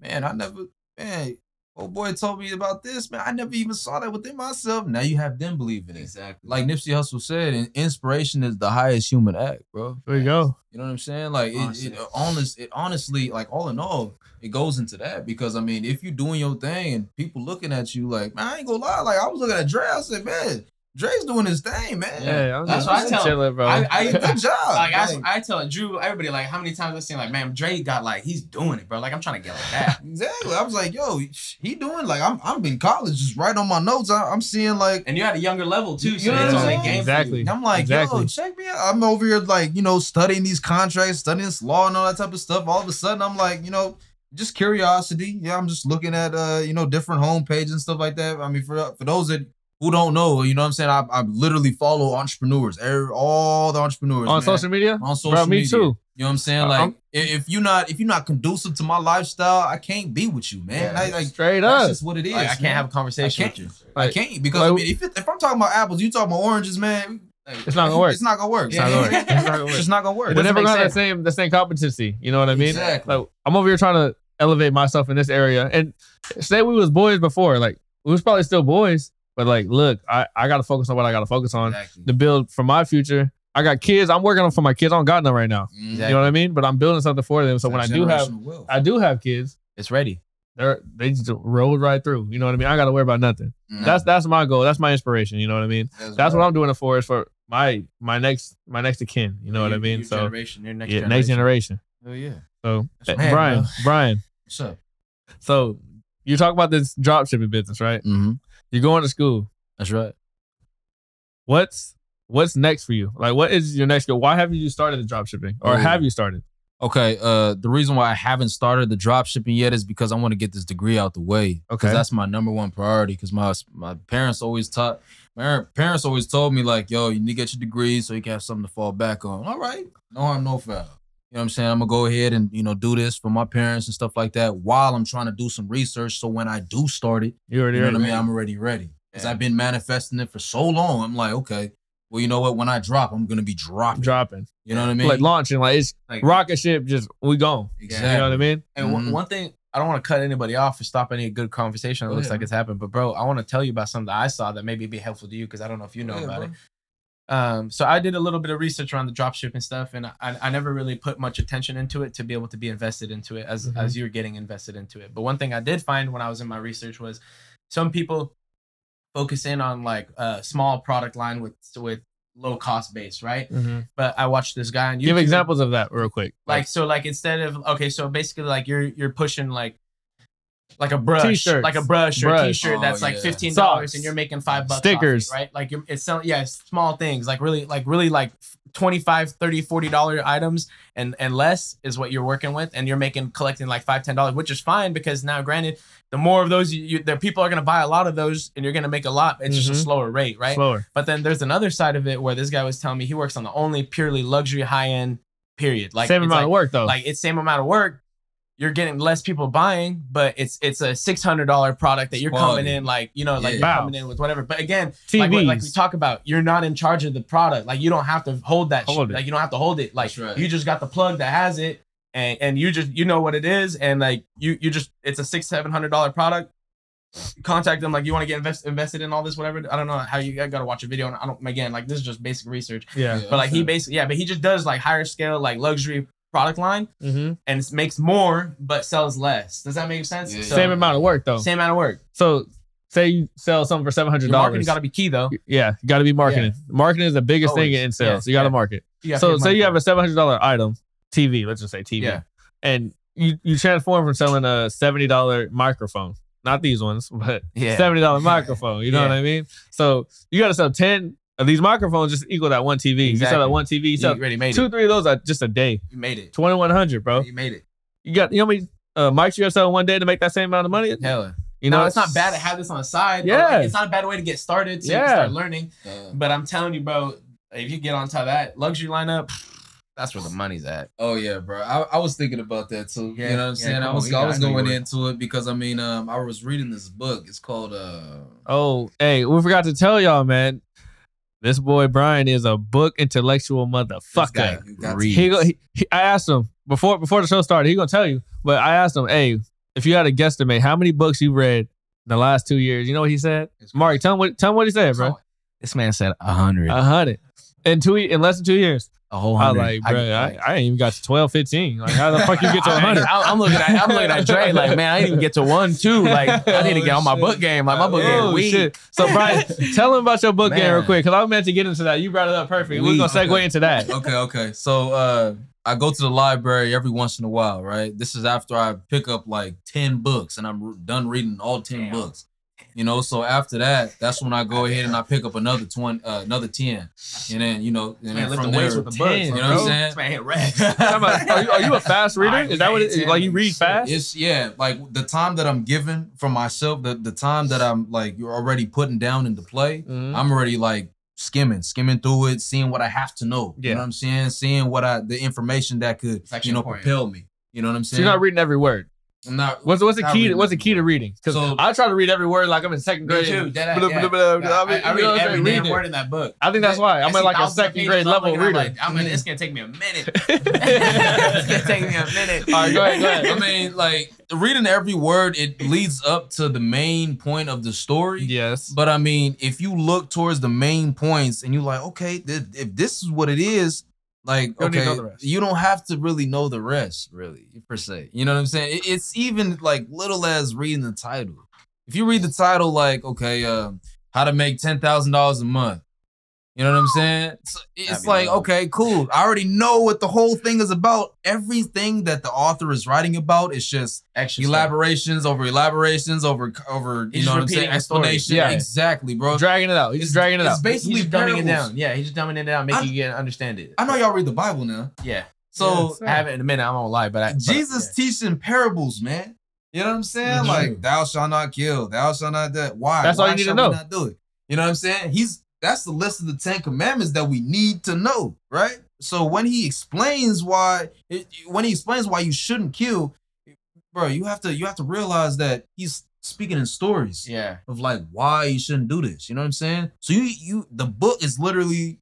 man, I never, man, old boy told me about this, man. I never even saw that within myself. Now you have them believing it. exactly. Like Nipsey Hussle said, inspiration is the highest human act, bro. There you go. You know what I'm saying? Like it, Honestly. it, honest, it honestly, like all in all, it goes into that because I mean, if you're doing your thing and people looking at you like, man, I ain't gonna lie, like I was looking at Dre, I said, man, Dre's doing his thing, man. Yeah, I'm That's just, what I I'm tell- chilling, bro. I- I- Good job. like I, Like, I tell Drew, everybody like how many times I've seen like, man, Dre got like he's doing it, bro. Like I'm trying to get like that. exactly. I was like, yo, he doing like I'm. I'm in college, just right on my notes. I, I'm seeing like And you're at a younger level too, You so know it's what I'm only saying? game Exactly. I'm like, Exactly. yo, check me out. I'm over here like, you know, studying these contracts, studying this law and all that type of stuff. All of a sudden, I'm like, you know, just curiosity. Yeah, I'm just looking at uh, you know, different homepages and stuff like that. I mean, for for those that who don't know, you know what I'm saying? I, I literally follow entrepreneurs, all the entrepreneurs on man. social media? On social bro, me media. too. You know what I'm saying? Uh, Like, I'm- if you're not if you're not conducive to my lifestyle, I can't be with you, man. Yeah. I, like, Straight that's up. just what it is. Like, I can't man. have a conversation I with you. I can't because like- I mean, if, it, if I'm talking about apples, you talking about oranges, man. It's not gonna work. It's not gonna work. It's not gonna work. It's not gonna work. just not gonna work. We're never make gonna have the same the same competency. You know what I mean? Exactly. Like I'm over here trying to elevate myself in this area. And say we was boys before, like we was probably still boys, but like, look, I, I gotta focus on what I gotta focus on Exactly. to build for my future. I got kids. I'm working on for my kids. I don't got none right now. Mm-hmm. You know what I mean? But I'm building something for them. So when I do have, wealth. I do have kids. It's ready. They're they just rolled right through. You know what I mean? I gotta worry about nothing. Mm. That's that's my goal. That's my inspiration. You know what I mean? That's what I'm doing it for. Is for my my next my next kin. You know what I mean? your So generation, your next yeah, generation. next generation. Oh yeah. So That's eh, mad, Brian, bro. Brian. What's up? So you talk about this drop shipping business, right? Mm-hmm. You're going to school. That's right. What's what's next for you? Like, what is your next goal? Why haven't you started the drop shipping, or Oh. have you started? Okay. Uh, the reason why I haven't started the drop shipping yet is because I want to get this degree out the way. Okay. Because that's my number one priority. Because my my parents always taught. My parents always told me like, "Yo, you need to get your degree so you can have something to fall back on." All right, no harm, no foul. You know what I'm saying? I'm gonna go ahead and you know do this for my parents and stuff like that while I'm trying to do some research. So when I do start it, You already you know ready? what I mean? I'm already ready. Because Yeah. I've been manifesting it for so long. I'm like, okay, well, you know what? When I drop, I'm gonna be dropping. dropping, You know what I mean? like launching, like it's Like, rocket ship. Just we gone. exactly. You know what I mean? And one, Mhm. one thing, I don't want to cut anybody off or stop any good conversation that Go looks ahead, like it's happened. But bro, I want to tell you about something that I saw that maybe be helpful to you because I don't know if you know Yeah, about bro. it. Um, so I did a little bit of research around the drop shipping stuff, and I, I never really put much attention into it to be able to be invested into it as Mhm. as you're getting invested into it. But one thing I did find when I was in my research was some people focus in on like a small product line with with low cost base, right? But I watched this guy on YouTube. Give examples of that real quick. like so like instead of okay so basically like you're you're pushing like like a brush T-shirts. like a brush or a Brush. t-shirt Oh, that's like yeah. fifteen dollars Socks. and you're making five bucks Stickers. off it, right like you're it's selling yeah it's small things like really like really like 25 30 40 dollar items and and less is what you're working with and you're making collecting like five ten dollars which is fine because now granted the more of those you, you the people are going to buy a lot of those and you're going to make a lot it's just Mhm. a slower rate right slower. but then there's another side of it where this guy was telling me he works on the only purely luxury high end period. Like Same amount like, of work though. Like it's same amount of work. You're getting less people buying, but it's it's a six hundred dollar product that you're Quality. coming in like you know like Yeah. you're Wow. coming in with whatever. But again, like, what- like we talk about, you're not in charge of the product. Like you don't have to hold that. Hold it. Like you don't have to hold it. Like right. you just got the plug that has it, and and you just you know what it is, and like you you just it's a six seven hundred dollar product. Contact them like you want to get invest, invested in all this whatever. I don't know how you I gotta watch a video. And I don't again like this is just basic research. yeah. But like he basically yeah, but he just does like higher scale like luxury product line Mm-hmm. and it makes more but sells less. Does that make sense? Yeah. So- Same amount of work though. Same amount of work. So say you sell something for seven hundred dollars. marketing dollars. got to be key though. Yeah, you got to be marketing. Marketing is the biggest thing in sales. Yeah, You got to yeah. market. You So pay say you have a seven hundred dollar item, TV. Let's just say TV. Yeah. And you you transform from selling a seventy dollar microphone, not these ones, but yeah. seventy dollar microphone. You know Yeah. what I mean? So you got to sell ten of these microphones just equal that one TV. You sell Exactly. that one TV. You You sell already made two, it. three of those are just a day. You made it. Twenty one hundred, bro. You made it. You got you know how many uh, mics you got to sell one day to make that same amount of money? Hell. Yeah. You no, know, it's not bad to have this on the side. Yeah. Like, it's not a bad way to get started so you Yeah. start learning. Uh, But I'm telling you, bro, if you get on top of that luxury lineup, that's where the money's at. Oh yeah, bro. I, I was thinking about that too. Yeah, you know what I'm yeah, saying? I was you I was I know you going into it because I mean, um, I was reading this book. It's called uh Oh, hey, we forgot to tell y'all, man. This boy Brian is a book intellectual this guy motherfucker. got Read. He, go, he, he I asked him before before the show started. He gonna tell you, but I asked him, hey, if you had to guesstimate how many books you read in the last two years, you know what he said? Mark, tell him what tell him what he said, bro. This man said a hundred. A hundred in two in less than two years. A whole I hundred. like, bro, I, I, ain't even got to 12, 15. Like, how the fuck you get to a hundred? I, am looking at I'm looking at Dre like, man, I didn't even get to one, two. Like, I need to get on my book game. Like, my book game Oh, weak. shit. So Brian, tell him about your book game real quick, because I meant to get into that. You brought it up perfect. We're gonna segue okay. into that. okay, okay. So uh I go to the library every once in a while, right? This is after I pick up like 10 books and I'm done reading all 10 Damn. books. You know, so after that, that's when I go ahead and I pick up another 20 uh, another 10. And then, you know, and Man, then from the there, weights with the books. you know what I'm saying? This man hit red. Are, you, are you a fast reader? Is that what it is? Like you read fast? It's yeah, like the time that I'm given for myself, the, the time that I'm like you're already putting down into play, Mhm. I'm already like skimming, skimming through it, seeing what I have to know. You Yeah. know what I'm saying? Seeing what I the information that could, It's actually you know, important. propel me. You know what I'm So saying? you're not reading every word. I'm not What's what's the Not key? To, what's the key to reading? Because So- I try to read every word like I'm in second Me grade. too. Dead Blah, ass, blah, yeah. blah, blah, I, I mean, I you read know every damn Read word in that book. I think that's why. I'm I at like a second grade level looking, I'm reader. like, I'm like, it's gonna take me a minute. it's gonna take me a minute. All right, go ahead, go ahead. I mean, like reading every word, it leads up to the main point of the story. yes. But I mean, if you look towards the main points and you're like, okay, th- if this is what it is, like, okay, know the rest. you don't have to really know the rest, really, per se. You know what I'm saying? It- it's even like little as reading the title. If you read the title, like, okay, um, how to make ten thousand dollars a month. You know what I'm saying? So it's like, low. okay, cool. I already know what the whole thing is about. Everything that the author is writing about is just Extra stuff. elaborations over elaborations over over you He's know what I'm repeating saying explanation Yeah. exactly bro dragging it out. He's It's- dragging it it's out. basically He's just dumbing it down. Yeah, he's just dumbing it down, making I- you get understand it. I know y'all read the Bible now Yeah. so Yes. I haven't in a minute. I'm gonna lie, but I, but- Jesus teaching parables man you know what I'm saying Mhm. like thou shalt not kill thou shalt not that why That's all you need to know. not do it you know what I'm saying he's that's the list of the Ten Commandments that we need to know right so when he explains why it, when he explains why you shouldn't kill bro you have to you have to realize that he's speaking in stories yeah. of like why you shouldn't do this. You know what I'm saying? So you you the book is literally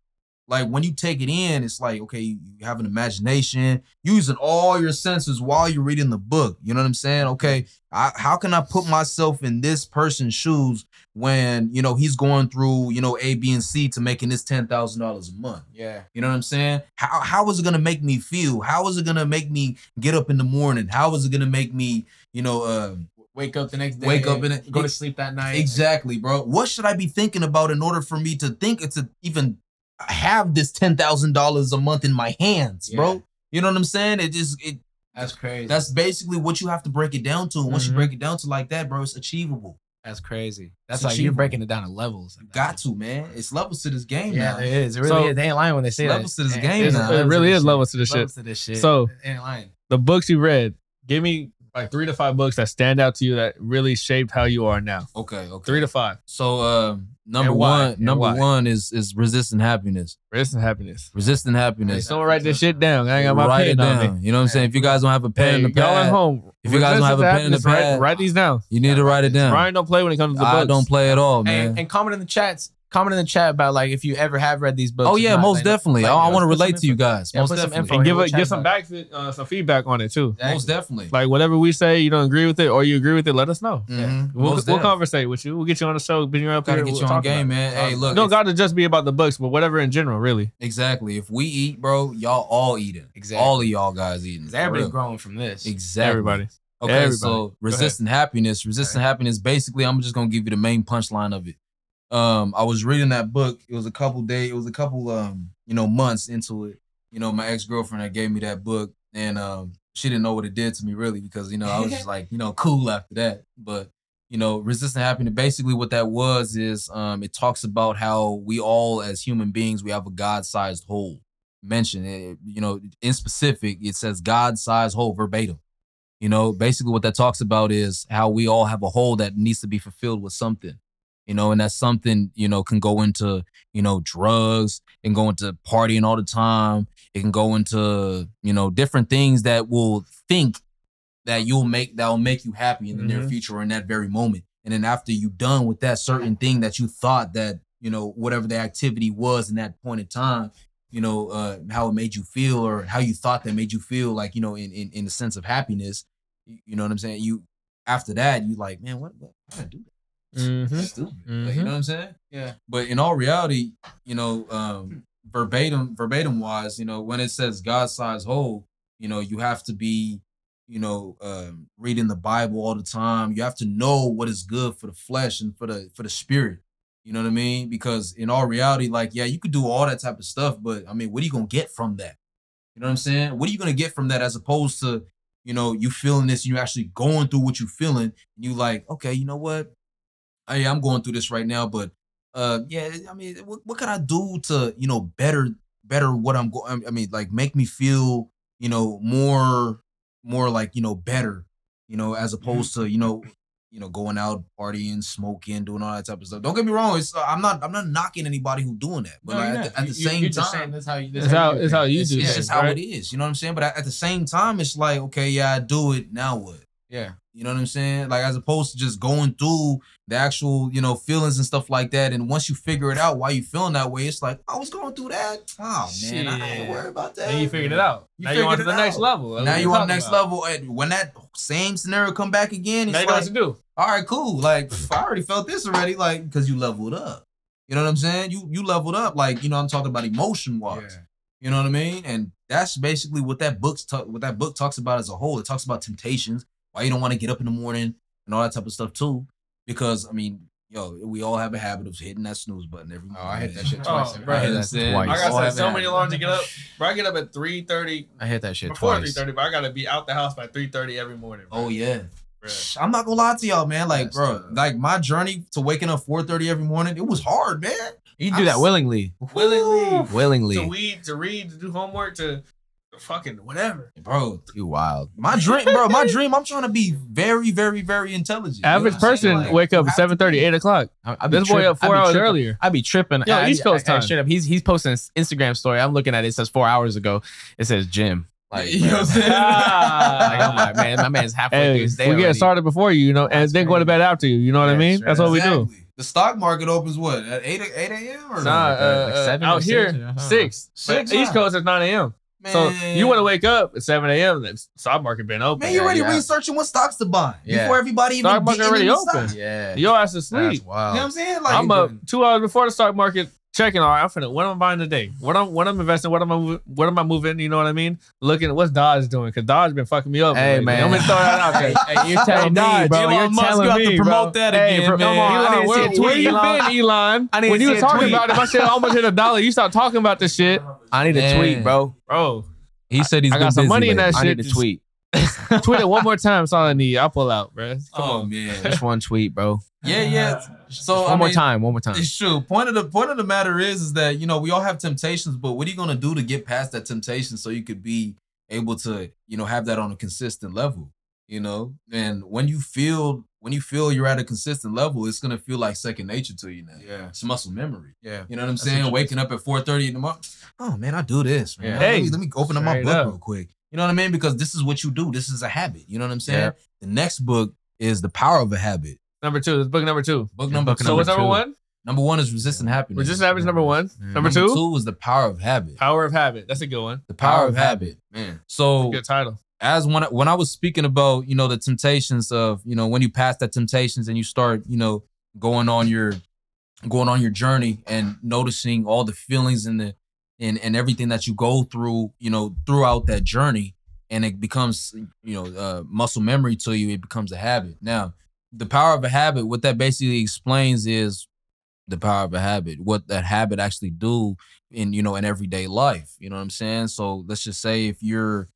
like when you take it in, it's like okay, you have an imagination, using all your senses while you're reading the book. You know what I'm saying? Okay, I, how can I put myself in this person's shoes when you know he's going through you know A, B, and C to making this ten thousand dollars a month? Yeah. You know what I'm saying? How how is it gonna make me feel? How is it gonna make me get up in the morning? How is it gonna make me you know uh, Wake up the next day. Wake up in it- Go to sleep that night. Exactly, bro. What should I be thinking about in order for me to think to even have this ten thousand dollars a month in my hands, Yeah. bro? You know what I'm saying? It just it That's crazy. that's basically what you have to break it down to. And once Mhm. you break it down to like that, bro, it's achievable. That's crazy. That's It's like you're breaking it down to levels. You got to, man. It's levels to this game Yeah, now. there is. It really So- is. They ain't lying when they say that. Levels to this It- game it's now. It really is levels to this shit. Levels to this shit. So- They ain't lying. The books you read, give me like three to five books that stand out to you that really shaped how you are now. Okay, okay. Three to five. So um, number And one, And number why? one is is resisting happiness. Rest and happiness. Resisting Hey, happiness. someone write this shit down. I ain't got my Write it pen on me. down. You know what I'm saying? If you guys don't have a pen Hey, in the y'all at home. if you guys don't have a pen in the Resist and happiness, pad- write, write these down. you need to write it down. Brian don't play when it comes to the books. I don't play at all, man. And, and comment in the chats. Comment in the chat about like if you ever have read these books. oh yeah, not, most like, definitely. like, I, I let's want to relate to you guys. Yeah, most put some definitely. info and give We'll it, chat get some about back, uh, some feedback on it too. Exactly. Most definitely. Like whatever we say, you don't agree with it or you agree with it, let us know. Mhm. We'll, Most we'll def. conversate with you. We'll get you on the show. Bring you up Gotta here. get we'll you on talk game, man. Hey, look, don't got to just be about the books, but whatever in general, really. exactly. If we eat, bro, y'all all eating. Exactly. All of y'all guys eating. for Everybody's growing from this. Exactly. Everybody. Okay, Everybody. so resisting happiness, resisting happiness. Basically, I'm just gonna give you the main punchline of it. Um, I was reading that book. It was a couple days. It was a couple, um, you know, months into it. You know, my ex girlfriend that gave me that book, and um, she didn't know what it did to me really because you know I was just like, you know, cool after that. But you know, resistant happiness. Basically, what that was is, um, it talks about how we all as human beings we have a God-sized hole. Mentioned it, you know, in specific, it says God-sized hole verbatim. You know, basically what that talks about is how we all have a hole that needs to be fulfilled with something. You know, and that's something, you know, can go into, you know, drugs, and go into partying all the time. It can go into, you know, different things that will think that you'll make that will make you happy in the near Mhm. future or in that very moment. And then after you done with that certain thing that you thought that, you know, whatever the activity was in that point in time, you know, uh, how it made you feel or how you thought that made you feel like, you know, in in, in the sense of happiness. You, know what I'm saying? You after that, you like, man, what what did I do that? Mm-hmm. Stupid. Like, Mhm. you know what I'm saying? Yeah. But in all reality, you know, um, verbatim, verbatim wise, you know, when it says God size hole, you know, you have to be, you know, um, reading the Bible all the time. You have to know what is good for the flesh and for the for the spirit. You know what I mean? Because in all reality, like, yeah, you could do all that type of stuff, but I mean, what are you gonna get from that? You know what I'm saying? What are you gonna get from that as opposed to, you know, you feeling this, you actually going through what you're feeling, and you like, okay, you know what? Hey, I'm going through this right now, but uh, yeah, I mean, what, what can I do to, you know, better, better what I'm going? I mean, like make me feel, you know, more, more like you know, better, you know, as opposed to, you know, you know, going out partying, smoking, doing all that type of stuff. Don't get me wrong. It's uh, I'm not I'm not knocking anybody who doing that, but No, like, at, the, at the You- you- same you're time, saying that's how you. It's how it's how you it's, do it's things, just how right? it is. You know what I'm saying? But at, at the same time, it's like, okay, yeah, I do it. Now what? Yeah. You know what I'm saying? Like as opposed to just going through the actual, you know, feelings and stuff like that. And once you figure it out why you feeling that way, it's like, I was going through that. Oh man, I ain't Shit. worried about that. Then you figured it out. You now you on to the it next level. That's Now you on the next about. level. And when that same scenario come back again, Now it's you know what to do. all right, cool. Like I already felt this already, like because you leveled up. You know what I'm saying? You you leveled up, like you know I'm talking about emotion wise. You know what I mean? And that's basically what that book's ta- what that book talks about as a whole. It talks about temptations, why you don't want to get up in the morning, and all that type of stuff too. Because I mean, yo, we all have a habit of hitting that snooze button every morning. Oh, I hit that shit Oh, twice. bro. I hit You know what I'm that saying? twice. I got have set so many alarms to get up. Bro, I get up at three thirty. I hit that shit Before three twice. thirty, but I gotta be out the house by three thirty every morning. Bro. Oh yeah. Bruh. I'm not gonna lie to y'all, man. Like, That's bro, tough. like my journey to waking up 4:30 every morning, it was hard, man. You I'm do that s- willingly. willingly Willingly. to weed, to read, to do homework, to fucking whatever. Bro, You wild. my dream, bro, my dream, I'm trying to be very, very, very intelligent. You know Average what person Like, wake up have to seven thirty, be. eight o'clock. I, I be This boy up four hours tripping. earlier. I'd be tripping. Yo, I, East Coast I- I- time. straight up. He's he's posting his Instagram story. I'm looking at it. It says four hours ago. It says gym. Like, You know what I'm saying? like I'm like, man, my man's halfway through Hey, his we day get already. started before you, you know, and That's then go to crazy. bed after you. You know what I mean? straight That's what we do. The stock market opens what at 8 8 a.m. or Nah, like, uh, uh, like uh, seven or out six here or something. six. Six, East? Coast is nine a.m. So you want to wake up at seven a.m. The stock market been open. Man, you Yeah, already yeah. researching what stocks to buy Yeah. before everybody even Stock market get already into the open. stocks. Yeah. Your ass is That's asleep. wild. You know what I'm saying? Like, I'm up two hours before the stock market checking. All right, I'm finna. What am I buying today? What I'm what I'm investing? What am I what am I moving? You know what I mean? Looking at what's Doge doing because Doge been fucking me up. Hey, lately. man. I'm gonna throw that out there. Hey, hey, you're telling me, Doge, bro. Elon You're Musk, telling you me, to bro. promote that Hey, again, bro, man. Come on, Elon, didn't where, tweet, where you Elon. been, Elon? I didn't when you see was talking tweet. about it, if I said I almost hit a dollar, you start talking about this shit, I need a Man. tweet, bro. bro. he said he's I got been some busy money in lately. that I need a tweet. Tweet it one more time. That's all I need. I'll pull out, bro. Come Oh on. man, Just one tweet, bro. yeah, yeah. So one I more time. One more time. It's true. Point of the point of the matter is, is that you know we all have temptations, but what are you gonna do to get past that temptation so you could be able to, you know, have that on a consistent level? You know, and when you feel when you feel you're at a consistent level, it's gonna feel like second nature to you now. Yeah. It's muscle memory. Yeah. You know what I'm That's saying? what Waking up at 4:30 in the morning. Oh man, I do this. Man. Yeah. Let, me, Hey, let me open up my book up. real quick. You know what I mean? Because this is what you do. This is a habit. You know what I'm saying? Yeah. The next book is The Power of a Habit. Number two. This is book number two. Book number two. So what's number two. one? Number one is Resistant Happiness. Resistant habits number one. Number two. two is The Power of Habit. Power of habit. That's a good one. The Power of Habit. Man. So Good title. as when I, when I was speaking about you know the temptations of you know when you pass that temptations and you start you know going on your going on your journey and noticing all the feelings and the and and everything that you go through you know throughout that journey and it becomes you know uh, muscle memory to you it becomes a habit now the power of a habit what that basically explains is the power of a habit what that habit actually do in you know in everyday life you know what i'm saying so let's just say if you're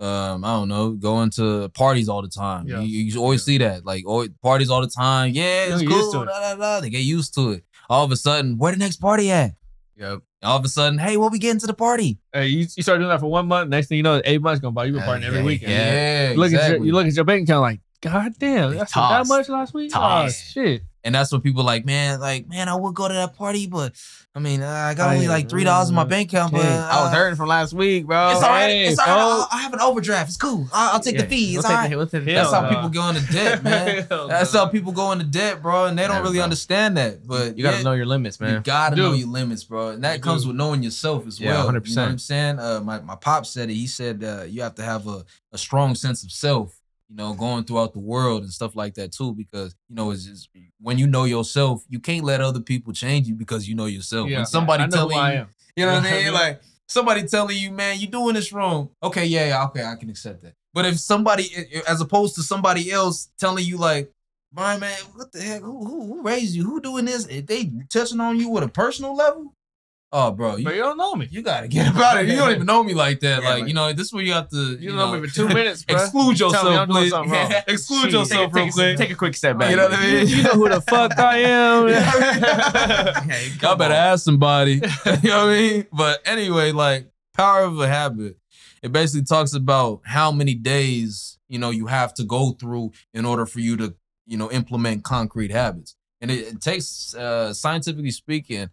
um, I don't know, going to parties all the time. Yeah. You, you always see that, like always, parties all the time. Yeah, it's cool. to it. Da, da, da. They get used to it. All of a sudden, where the next party at? Yep. All of a sudden, hey, what we getting to the party? Hey, you, you start doing that for one month. Next thing you know, eight months gonna by. You been partying every yeah, weekend. Yeah, You look at your, exactly. you look at your bank account like, God damn, that's that much last week. Tossed. Oh shit. and that's what people like, man, like, man, I would go to that party, but I mean, uh, I got I only like three dollars in my bank account, but uh, I was hurting from last week, bro. It's all right. Hey, It's all right. I'll, folks. I'll have an overdraft. It's cool. I'll, I'll take the fee. It's all right. That's how people go into debt, man. That's how people go into debt, bro, and they don't Yeah, really bro. understand that. But You gotta yeah, know your limits, man. You gotta know your limits, bro. And that You comes do. with knowing yourself as Yeah, well. 100%. You know what I'm saying? Uh, my, my pop said it. He said uh, you have to have a, a strong sense of self, you know, going throughout the world and stuff like that too. Because, you know, it's just when you know yourself, you can't let other people change you because you know yourself. Yeah. When somebody telling you, am. you know what I mean? Like somebody telling you, man, you're doing this wrong. Okay, yeah, yeah, okay, I can accept that. But if somebody, as opposed to somebody else telling you, like, Brian, man, what the heck? Who, who, who raised you? Who doing this? If they touching on you with a personal level? Oh, bro, But you, you don't know me. you gotta get about it. You don't even know me like that. Yeah, like, like- you know, this is where you have to. You, don't know me for two minutes, bro. Exclude Tell me yourself, I'm doing please. wrong. Exclude Shit. yourself take, real take, quick. take a quick step back. You know what I mean? You know who the fuck I am. Hey, Y'all better on. ask somebody. you know what I mean? But anyway, like power of a habit, it basically talks about how many days, you know, you have to go through in order for you to, you know, implement concrete habits. And it, it takes uh scientifically speaking,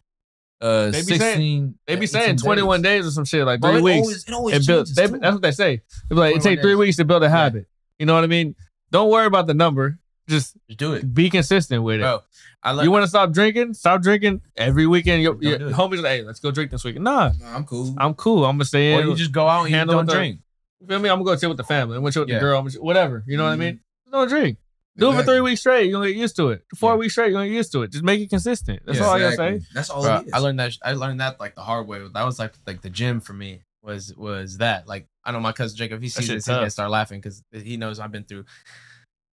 uh They be 16 saying- They be saying 21 days or some shit, like Bro, three it weeks. Always, it always It built, changes, they, too. that's what they say. They like, it 21 take three days. weeks to build a habit. You know what I mean? Don't worry about the number. Just Just do it, be consistent with it. bro. I like. you want to stop drinking? Stop drinking every weekend. Your, Don't your do homies, like, hey, let's go drink this weekend. Nah, Nah, I'm cool. I'm cool. I'm gonna stay or in. you just go out and you handle don't the- drink. You feel me? I'm gonna go chill with the family. I'm gonna chill with Yeah. the girl. I'm gonna chill- whatever. You know what I mean? Don't drink. Do it for three weeks straight. You're gonna get used to it. Four Yeah. weeks straight, you're gonna get used to it. Just make it consistent. That's Yeah, all I gotta say. That's all Bro, it is. I learned that. I learned that like the hard way. That was like like the gym for me was was that like I know my cousin Jacob. He sees this, he's gonna start laughing because he knows I've been through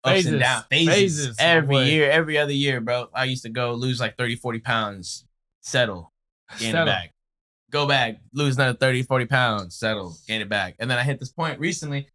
ups Phases. and downs, phases, Phases, every boy. year, every other year, bro. I used to go lose like 30, 40 pounds, settle, gain Settle. it back, go back, lose another 30, 40 pounds, settle, gain it back, and then I hit this point recently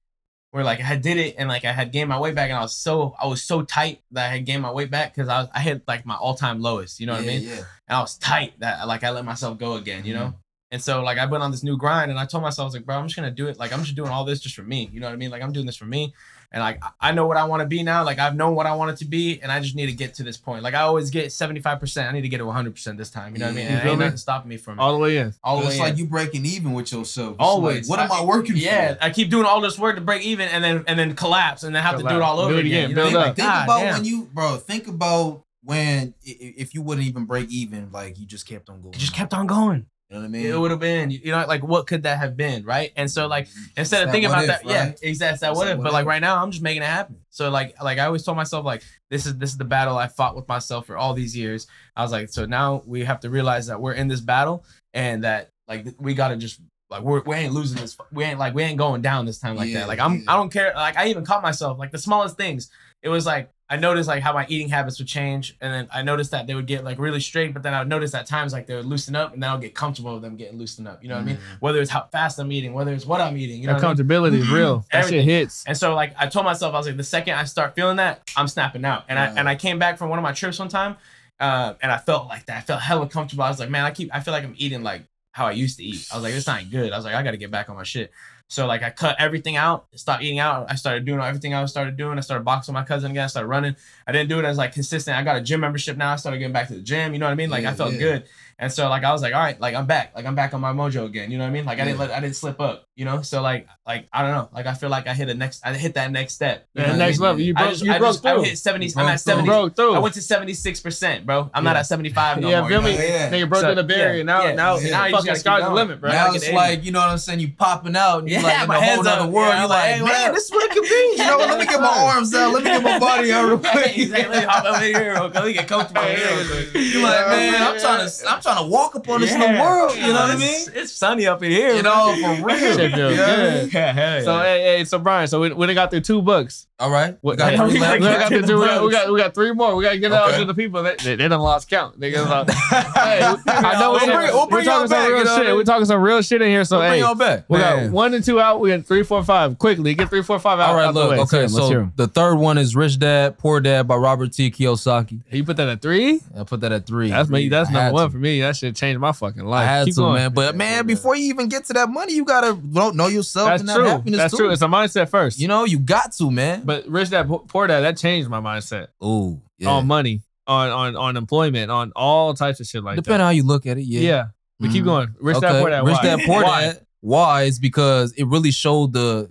where like I did it and like I had gained my weight back and I was so I was so tight that I had gained my weight back because I was I hit like my all time lowest. You know what I mean? Yeah. and I was tight that like I let myself go again, you know? And so like I went on this new grind and I told myself I was like, bro, I'm just gonna do it. Like I'm just doing all this just for me. You know what I mean? Like I'm doing this for me. And like I- I know what I want to be now. Like I've known what I want it to be, and I just need to get to this point. Like I always get 75%. I need to get to 100% this time. You know what I mean? Yeah. And You feel ain't me? nothing stopping me from All the way in. all the way it's in. like you breaking even with yourself. It's Always. like, what am I working for? yeah, for? I keep doing all this work to break even, and then and then collapse, and then have to do it all over Do it again. again. You know Build what I mean? up. Think God about damn. when you, bro. Think about when i- i- if you wouldn't even break even, like you just kept on going. It just kept on going. You know what I mean? It would have been, you know, like what could that have been, right? And so like mm-hmm. instead of thinking about if, that, yeah, right? exactly. That It's what that if. what But like if. right now, I'm just making it happen. So like, like I always told myself, like this is this is the battle I fought with myself for all these years. I was like, so now we have to realize that we're in this battle and that like we got to just like we're, we ain't losing this. We ain't like we ain't going down this time like Yeah, that. Like I'm yeah. I don't care. Like I even caught myself like the smallest things. It was like I noticed like how my eating habits would change, and then I noticed that they would get like really straight. But then I would notice at times like they would loosen up, and then I'll get comfortable with them getting loosened up. You know what I mean? Mm. Whether it's how fast I'm eating, whether it's what I'm eating. You know That I mean? comfortability is real. That shit hits. And so like I told myself, I was like, the second I start feeling that, I'm snapping out. And I and I came back from one of my trips one time, uh, and I felt like that. I felt hella comfortable. I was like, man, I keep I feel like I'm eating like how I used to eat. I was like, this not good. I was like, I gotta get back on my shit. So like I cut everything out, stopped eating out. I started doing everything I started doing. I started boxing my cousin again. I started running. I didn't do it as like consistent. I got a gym membership now. I started getting back to the gym. You know what I mean? Like Yeah, I felt yeah. good. And so like I was like, all right, like I'm back. Like I'm back on my mojo again. You know what I mean? Like I didn't let I didn't slip up. You know? So like like I don't know. Like I feel like I hit a next I hit that next step. Know Man, I next mean? level. You I broke, just, you I broke just I hit 70. You I'm at through. 70. broke through. I went to 76%, bro. I'm not at 75 no yeah, more. feel me? Yeah. Nigga broke So, through the barrier. yeah, now, yeah, now, yeah. now you just fucking sky's the limit, bro. Yeah, Now it's like, you know what I'm saying? You popping out. And Yeah, you're like in my a whole other world. You're like, like, hey, what man, this is what it could be. You know what? Let me get my arms out. Let me get my body out real quick. exactly. Hop over here. Let me get comfortable here. You're like, man, I'm trying to, I'm trying to walk up on this new world. You know what I mean? It's, it's sunny up in here. You know, for real. Shit feels You know what I good. Yeah, hell So hey, hey, so Brian, so we, we done got through two books. All right. We got we, three we got through two, we, got, we got we got three more. We got to get out to the people. They, they, they done lost count. They got lost. hey, I know we'll bring, we'll we're bring talking some back, real you know shit. We're talking some real shit in here. So We'll bring hey, y'all back. we got Man. one and two out. We got three, four, five. Quickly get three, four, five out. All right, out the look. way. Okay, Let's hear 'em. so the third one is Rich Dad, Poor Dad by Robert T. Kiyosaki. you put that at three. I put that at three. That's me. That's number one to. for me. That shit changed my fucking life. I life. had Keep to, going. man. But man, before you even get to that money, you gotta know know yourself That's and that true. happiness That's too. true. It's a mindset first. You know, you got to, man. but rich dad, Po- poor dad, that changed my mindset Ooh, yeah. on money, on on on employment, on all types of shit like Depending that. Depending on how you look at it, yeah. Yeah. But keep Mhm. going. Rich dad, Okay, poor dad. Rich why? Dad, Poor Why? Dad. Why? Is because it really showed the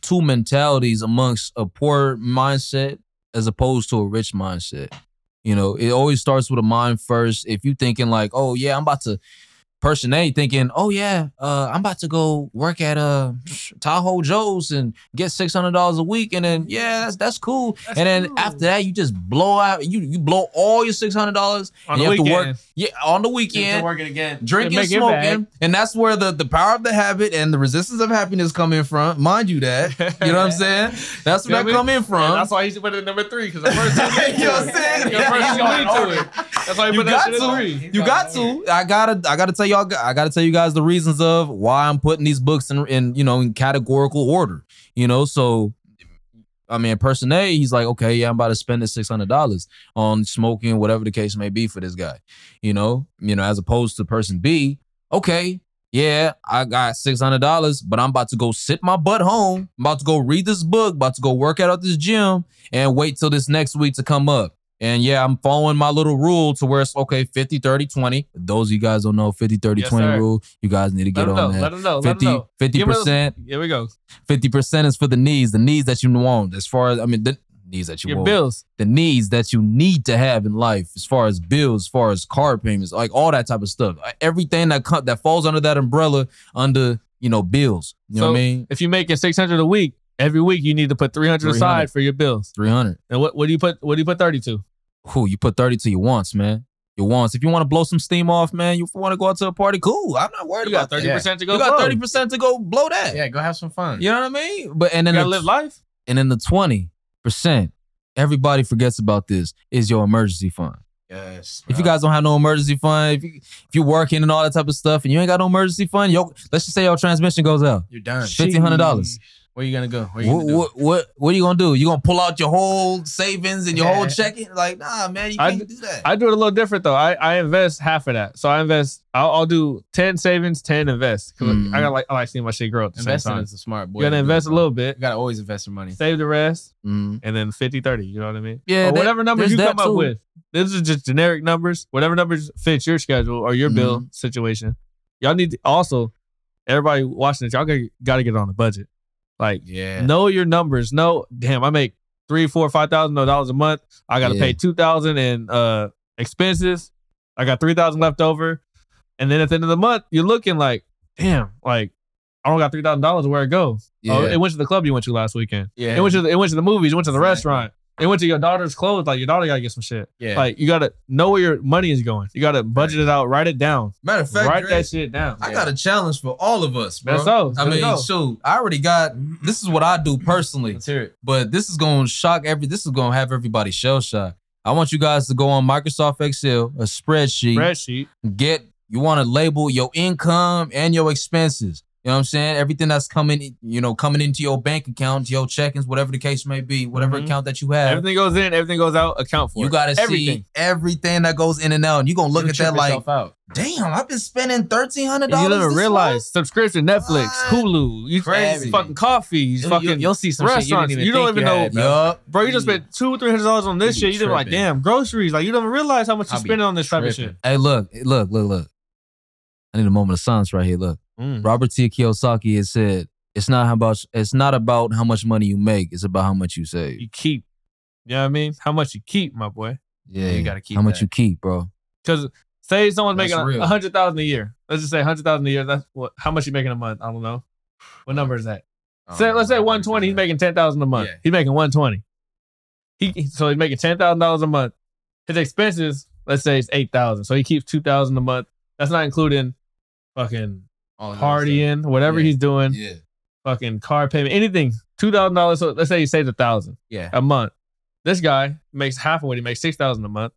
two mentalities amongst a poor mindset as opposed to a rich mindset. You know, it always starts with a mind first. If you thinking like, oh yeah, I'm about to person A thinking, oh yeah, uh, I'm about to go work at uh Tahoe Joe's and get six hundred dollars a week, and then yeah, that's that's cool. That's and then cool. after that, you just blow out, you you blow all your six hundred dollars On and the you have to weekend. work yeah on the weekend work it again. drinking, make smoking, and that's where the the power of the habit and the resistance of happiness come in from. Mind you, that you know what I'm saying? That's where that what I come in And from. that's why he put it at number three because the first two You know what I'm saying? The first two to it. That's why he You that got shit at to. three. You got to. I gotta. I gotta tell y'all. I gotta tell you guys the reasons of why I'm putting these books in, in you know, in categorical order. You know, so. I mean, person A, he's like, okay, yeah, I'm about to spend this six hundred dollars on smoking, whatever the case may be for this guy. You know, you know, as opposed to person B, okay, yeah, I got six hundred dollars, but I'm about to go sit my butt home. I'm about to go read this book, about to go work out at this gym, and wait till this next week to come up. And yeah, I'm following my little rule to where it's okay 50, 30, 20. Those of you guys don't know 50, 30, Yes, 20 sir. rule, you guys need to Let get know. on Let that. know. Let 50, know. 50 Give him a- percent, Here we go. 50 percent is for the needs, the needs that you want. As far as I mean, the needs that you Your want, bills. the needs that you need to have in life, as far as bills, as far as car payments, like all that type of stuff. Uh, everything that co- that falls under that umbrella, under you know bills. You know So, what I mean? If you're making six hundred a week, every week you need to put three hundred 300. aside for your bills. Three hundred. And what, what do you put? What do you put thirty to? Who you put 30 to your wants, man. Your wants. If you want to blow some steam off, man, you want to go out to a party, cool. I'm not worried You about thirty percent to go. You got blow. 30% to go blow that. Yeah, go have some fun. You know what I mean? But and then You gotta live life. and then the 20%, everybody forgets about this, is your emergency fund. Yes. If you guys don't have no emergency fund, if you if you're working and all that type of stuff, and you ain't got no emergency fund, yo, let's just say your transmission goes out. you're done. Fifteen hundred dollars. Where you gonna go? Where you What, gonna do? what what what are you gonna do? You gonna pull out your whole savings and your whole checking? Like, nah, man, you I can't do that. I do it a little different though. I, I invest half of that. So I invest. I'll, I'll do ten savings, ten invest. Cause Mhm. I got like I like seeing my shit grow at the Investing same time. is a smart boy. You gotta to invest a little bit, You gotta always invest your money. save the rest, Mhm. and then 50 30. You know what I mean? Yeah, or that- whatever numbers there's you that come up too. with. This is just generic numbers. Whatever numbers fits your schedule or your bill Mm-hmm. situation. Y'all need to also everybody watching this. Y'all got to get on the budget. Like Yeah. know your numbers. No, damn, I make three, four, five thousand dollars a month. I got to Yeah. pay two thousand in uh expenses. I got three thousand left over, and then at the end of the month, you're looking like, damn, like I don't got three thousand dollars. Where it go? Oh, Yeah. it went to the club you went to last weekend. Yeah. It went to the, it went to the movies. It went to the Exactly. restaurant. It went to your daughter's clothes. Like your daughter got to get some shit. yeah. Like you got to know where your money is going. You got to budget it out. Write it down. Matter of fact, write Dre, that shit down. I got a challenge for all of us, bro. That's so. I mean, go. shoot, I already got. This is what I do personally, Let's hear it. but this is going to shock every. This is going to have everybody shell shocked. I want you guys to go on Microsoft Excel, a spreadsheet. Spreadsheet. Get you want to label your income and your expenses. You know what I'm saying? Everything that's coming, you know, coming into your bank account, your check-ins, whatever the case may be, whatever Mhm. account that you have, Everything goes in, everything goes out. Account for you gotta see everything. everything that goes in and out. And you're gonna look You'll at that like, out. damn, I've been spending thirteen hundred dollars. you dollars. don't even realize subscription, Netflix, What? Hulu, you Crazy. fucking coffees, You'll, fucking you'll, you'll see some shit you restaurants. didn't even You don't think even you know- had, bro. Yup. bro. You just spent two, three hundred dollars on this You shit. be You just be like, damn, groceries. Like you don't even realize how much you're spending on this type of shit. Hey, look, look, look, look. I need a moment of silence right here. Look, Mm. Robert T. Kiyosaki has said, "It's not about it's not about how much money you make. It's about how much you save." You keep. You know what I mean? How much you keep, my boy. Yeah, you gotta keep how much that. you keep, bro. Because say someone's That's making a hundred thousand a year. Let's just say hundred thousand a year. That's what? How much you making a month? I don't know. What number is that? Say, let's say one twenty. He's making ten thousand a month. Yeah. He's making one twenty. He so he's making ten thousand dollars a month. His expenses, let's say, it's eight thousand. So he keeps two thousand a month. That's not including fucking All of that stuff. partying, whatever Yeah. he's doing, Yeah, fucking car payment, anything. Two thousand dollars. So let's say he saves a thousand Yeah. a month. This guy makes half of what he makes, six thousand a month.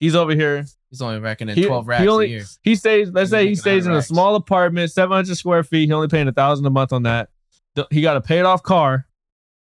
He's over here. He's only reckoning He- 12 he racks only- a year. He stays. Let's He's say he stays in a small apartment, seven hundred square feet. He only paying a thousand a month on that. He got a paid off car,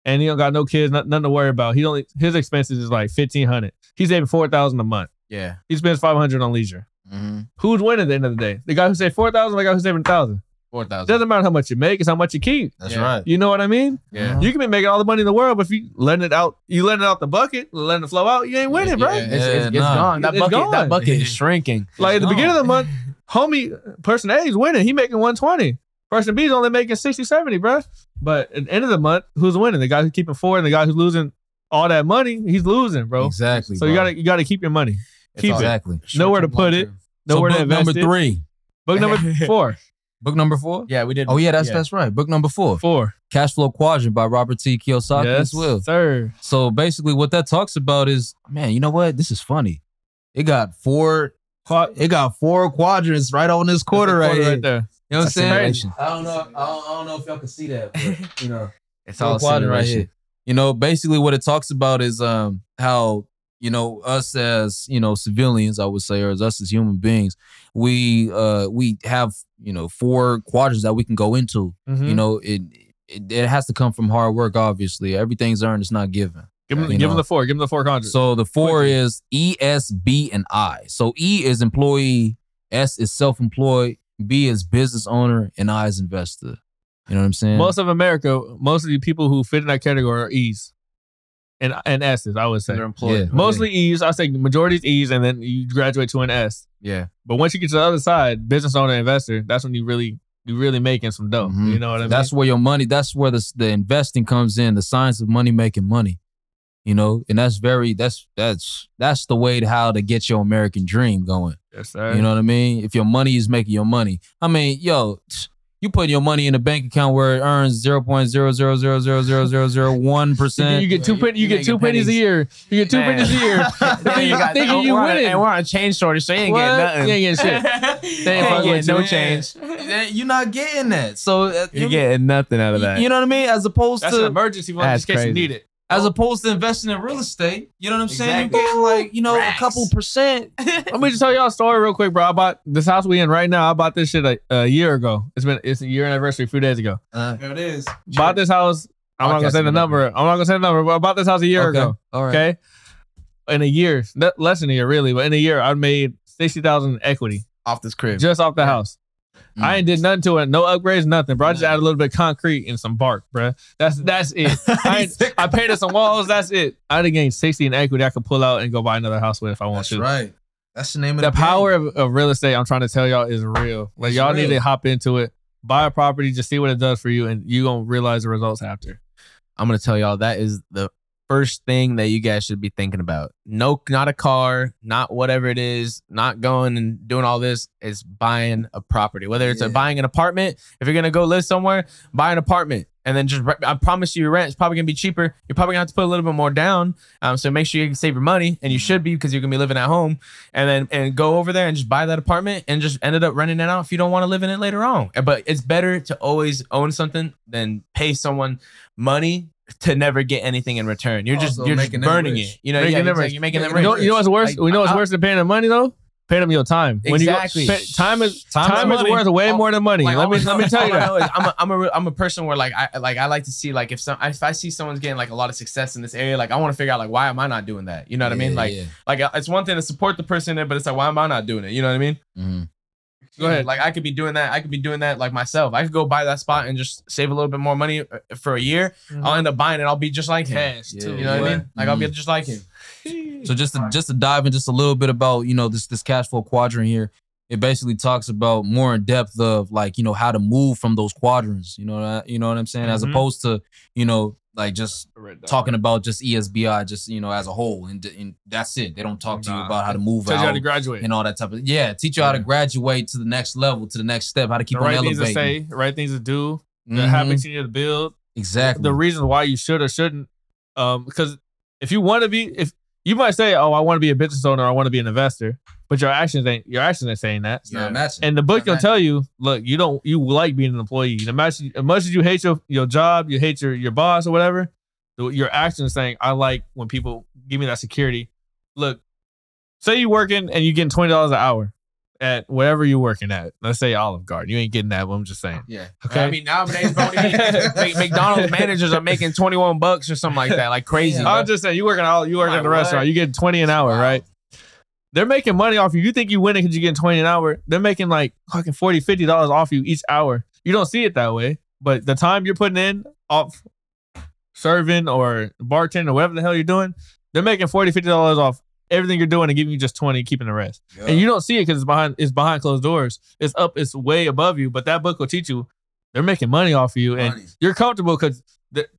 and he don't got no kids, not, nothing to worry about. He only his expenses is like fifteen hundred. He's saving four thousand a month. Yeah. He spends five hundred on leisure. Mm-hmm. Who's winning at the end of the day? The guy who saved four thousand, or the guy who's saving a thousand. 4,000. Doesn't matter how much you make; it's how much you keep. that's Yeah. right. You know what I mean? Yeah. You can be making all the money in the world, but if you letting it out, you letting it out the bucket, letting it flow out, you ain't winning, bro. Yeah, it's, Yeah, it's, it's nah. gone. That It's bucket, gone. that bucket is shrinking. Like at the gone. beginning of the month, homie, person A is winning. He making 120. Person B is only making 60, 70, bro. But at the end of the month, who's winning? The guy who's keeping four and the guy who's losing all that money, he's losing, bro. Exactly. So you gotta you gotta keep your money. Keep all it. exactly. Nowhere to put it. Nowhere so to book invest number it. three. Book number four. Book number four. Yeah, we did. Oh yeah, that's yeah. that's right. Book number four. Four. Cash Flow Quadrant by Robert T. Kiyosaki yes, as well. sir. So basically, what that talks about is, man, you know what? This is funny. It got four. It got four quadrants right on this quarter That's right right there. You know what I'm saying? I don't know. I don't, I don't know if y'all can see that, but you know, It's all quadrant right here. You know, basically what it talks about is um how you know us as you know civilians, I would say, or as us as human beings, we uh we have you know four quadrants that we can go into. Mhm. You know, it, it it has to come from hard work. Obviously, everything's earned; it's not given. give them, give know. the four. Give them the four quadrants So the four Quickly. is E, S, B, and I. So E is employee, S is self-employed, B is business owner, and I is investor. You know what I'm saying? most of America, most of the people who fit in that category are E's and and S's. I would say They're employed. Yeah. mostly E's. I say majority is E's, and then you graduate to an S. Yeah. But once you get to the other side, business owner, investor, that's when you really you really making some dough. Mhm. You know what I mean? that's where your money. That's where the the investing comes in. The science of money making money. You know, and that's very that's that's that's the way to how to get your American dream going. yes, sir. You know what I mean? If your money is making your money, I mean, yo, you put your money in a bank account where it earns 0.00000001%. you get two You- pen, you, you get two pennies a year. You get two Man. pennies a year. Thinking, got- thinking you we're. And we're on a change shortage, so you ain't What? getting nothing. You ain't getting shit. they ain't ain't getting no you. change. You're not getting that. So uh, You're you- getting nothing out of that. You know what I mean? As opposed That's an to emergency fund just in case you need it. As opposed to investing in real estate. You know what I'm saying? Exactly. You're getting like you know Racks. a couple percent. Let me just tell y'all a story real quick, bro. I bought this house we in right now. I bought this shit a, a year ago. It's been it's a year anniversary a few days ago. Uh, There it is. Bought this house. I'm not gonna say the is number. I'm not gonna say the number, but I bought this house a year okay. ago. All right. Okay. In a year, less than a year, really, but in a year, I made sixty thousand equity off this crib. just off the Yeah. house. Mm. I ain't did nothing to it, no upgrades, nothing, bro. I just added a little bit of concrete and some bark, bro. That's that's it. I, I painted some walls. That's it. I'd have gained sixty in equity. I could pull out and go buy another house with if I want to. That's to. right. That's the name of The the, power of, of real estate, I'm trying to tell y'all, is real. Like It's y'all need to hop into it, buy a property, just see what it does for you, and you gonna realize the results after. I'm gonna tell y'all that is the first thing that you guys should be thinking about. No, not a car, not whatever it is, not going and doing all this. Is buying a property. Whether it's a buying an apartment, if you're gonna go live somewhere, buy an apartment. And then just, I promise you, your rent is probably gonna be cheaper. You're probably gonna have to put a little bit more down. Um, so make sure you can save your money, and you should be because you're gonna be living at home. And then and go over there and just buy that apartment and just ended up renting it out if you don't want to live in it later on. But it's better to always own something than pay someone money to never get anything in return. You're just Also you're just making them burning rich. it. You know, Making yeah, them exactly. rich. you're making them Making You rich. know, you know what's worse? Like, we know what's I- worse than paying the money though. pay them your time. When Exactly. you go, pay, time is Time time, is is money. worth way All- more than money. Like, let all me I let me know- tell you all I that. know is I'm a, I'm a, re- I'm a person where like I like I like to see like if some if I see someone's getting like a lot of success in this area, like I want to figure out like why am I not doing that? You know what I mean? Like yeah. like uh, it's one thing to support the person in it, but it's like why am I not doing it? You know what I mean? Go ahead. Like I could be doing that. I could be doing that like myself. I could go buy that spot and just save a little bit more money uh, for a year. I'll end up buying it. I'll be just like him. Cash Yeah. too. You know what I mean? Like I'll be just like him. So just to, just to dive in just a little bit about you know this this cash flow quadrant here, it basically talks about more in depth of like you know how to move from those quadrants. You know what you know what I'm saying, as Mhm. opposed to you know like just talking about just ESBI just you know as a whole and, and that's it. They don't talk to you about how to move Tells you how out to graduate. and all that type of yeah. Teach you how to graduate to the next level, to the next step, how to keep the on right things to say, right things to do, the Mhm. habits you need to build, Exactly. the reasons why you should or shouldn't. Um, because if you want to be, if you might say, "Oh, I want to be a business owner, I want to be an investor," but your actions ain't your actions ain't saying that. It's not matching. And the book gonna tell you, look, you don't you like being an employee. As much, as much as you hate your, your job, you hate your, your boss or whatever, your actions saying, I like when people give me that security. Look, say you working and you getting twenty dollars an hour at wherever you're working at. Let's say Olive Garden. You ain't getting that, but I'm just saying. yeah. Okay. I mean nowadays, bro, Mc- McDonald's managers are making 21 bucks or something like that, like crazy. Yeah. I'm just saying, you working all you working Like at the what? restaurant, you getting 20 an hour, Wow. right? They're making money off you. You think you winning because you're getting 20 an hour. They're making like fucking 40 $50 off you each hour. You don't see it that way. But the time you're putting in off serving or bartending or whatever the hell you're doing, they're making 40 $50 off everything you're doing and giving you just 20, keeping the rest. And you don't see it because it's behind it's behind closed doors. It's up, it's way above you. But that book will teach you they're making money off of you and you're comfortable because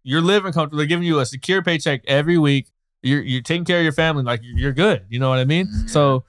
you're living comfortable. They're giving you a secure paycheck every week. You're you're taking care of your family, like you're you're good. You know what I mean? Mhm. So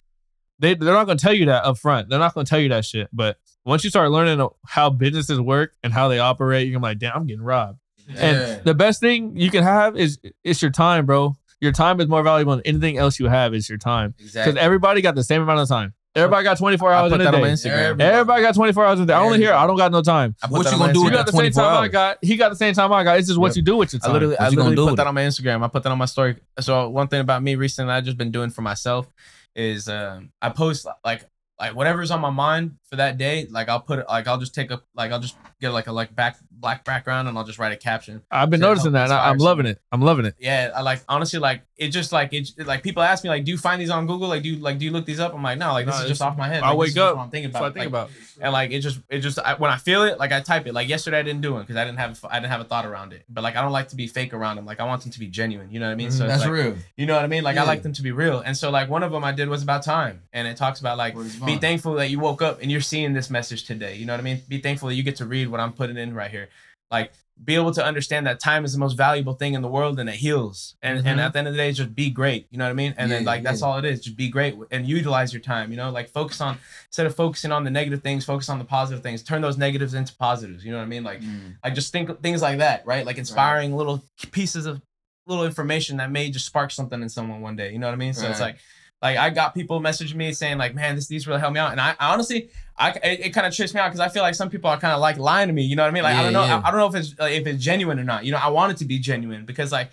they they're not gonna tell you that up front. They're not gonna tell you that shit. But once you start learning how businesses work and how they operate, you're gonna be like, damn, I'm getting robbed. Yeah. And the best thing you can have is it's your time, bro. Your time is more valuable than anything else you have is your time. Because everybody got the same amount of time. Everybody got 24 I hours put in a that on my day. Instagram. Everybody got 24 hours in a day. I only hear I don't got no time. I put What that you on gonna do You with got that the same 24 time I got. He got the same time I got. It's just what Yep. you do with your I time. literally, I What you gonna literally do put that on my Instagram. I put that on my story. So one thing about me recently, I've just been doing for myself is um, I post like like whatever's on my mind for that day. Like I'll put it like I'll just take a like I'll just get like a like back black background and I'll just write a caption. I've been noticing that. I, I'm inspire loving it. I'm loving it. Yeah, I like honestly like it just like it like people ask me like do you find these on Google like do you like do you look these up? I'm like no like this No, is just off my head. I Like, this wake up, what I'm thinking about. what I think Like, about. and like it just it just I, when I feel it like I type it like yesterday I didn't do it because I didn't have I didn't have a thought around it but like I don't like to be fake around them like I want them to be genuine you know what I mean mm-hmm. so That's like, real. you know what I mean like I like them to be real and so like one of them I did was about time and it talks about like be thankful that you woke up and you're seeing this message today you know what I mean be thankful that you get to read what I'm putting in right here like be able to understand that time is the most valuable thing in the world and it heals and Mhm. and at the end of the day just be great you know what I mean and then Yeah, like that's yeah. all it is just be great and utilize your time you know like focus on instead of focusing on the negative things focus on the positive things turn those negatives into positives you know what I mean like Mm. like just think things like that, right? Like inspiring little pieces of little information that may just spark something in someone one day. You know what I mean? So it's like, like I got people messaging me saying like, man, this these really helped me out, and I, I honestly, I it, it kind of trips me out because I feel like some people are kind of like lying to me. You know what I mean? Like I don't know, yeah. I, I don't know if it's like, if it's genuine or not. You know, I want it to be genuine because like.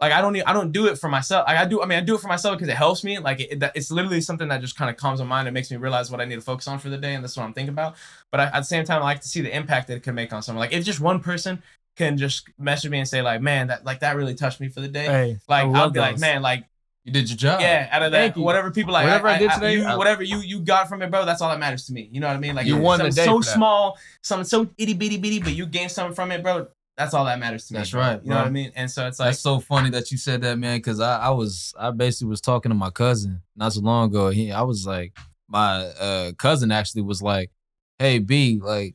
Like I don't, e- I don't do it for myself. Like I do, I mean, I do it for myself because it helps me. Like it, that- it's literally something that just kind of calms my mind and makes me realize what I need to focus on for the day, and that's what I'm thinking about. But I, at the same time, I like to see the impact that it can make on someone. Like if just one person can just message me and say like, man, that like that really touched me for the day. Hey, like I'll be like, man, like You did your job. yeah, out of that, Thank you. whatever people like, Whatever I did today, you- whatever you you got from it, bro, that's all that matters to me. You know what I mean? Like You it's won the something day so small, something so itty bitty bitty, but you gain something from it, bro. That's all that matters to me. That's bro. right, You know what. I mean? And so it's like, That's so funny that you said that, man. Because I, I was, I basically was talking to my cousin not so long ago. He, I was like, my uh, cousin actually was like, "Hey, B, like,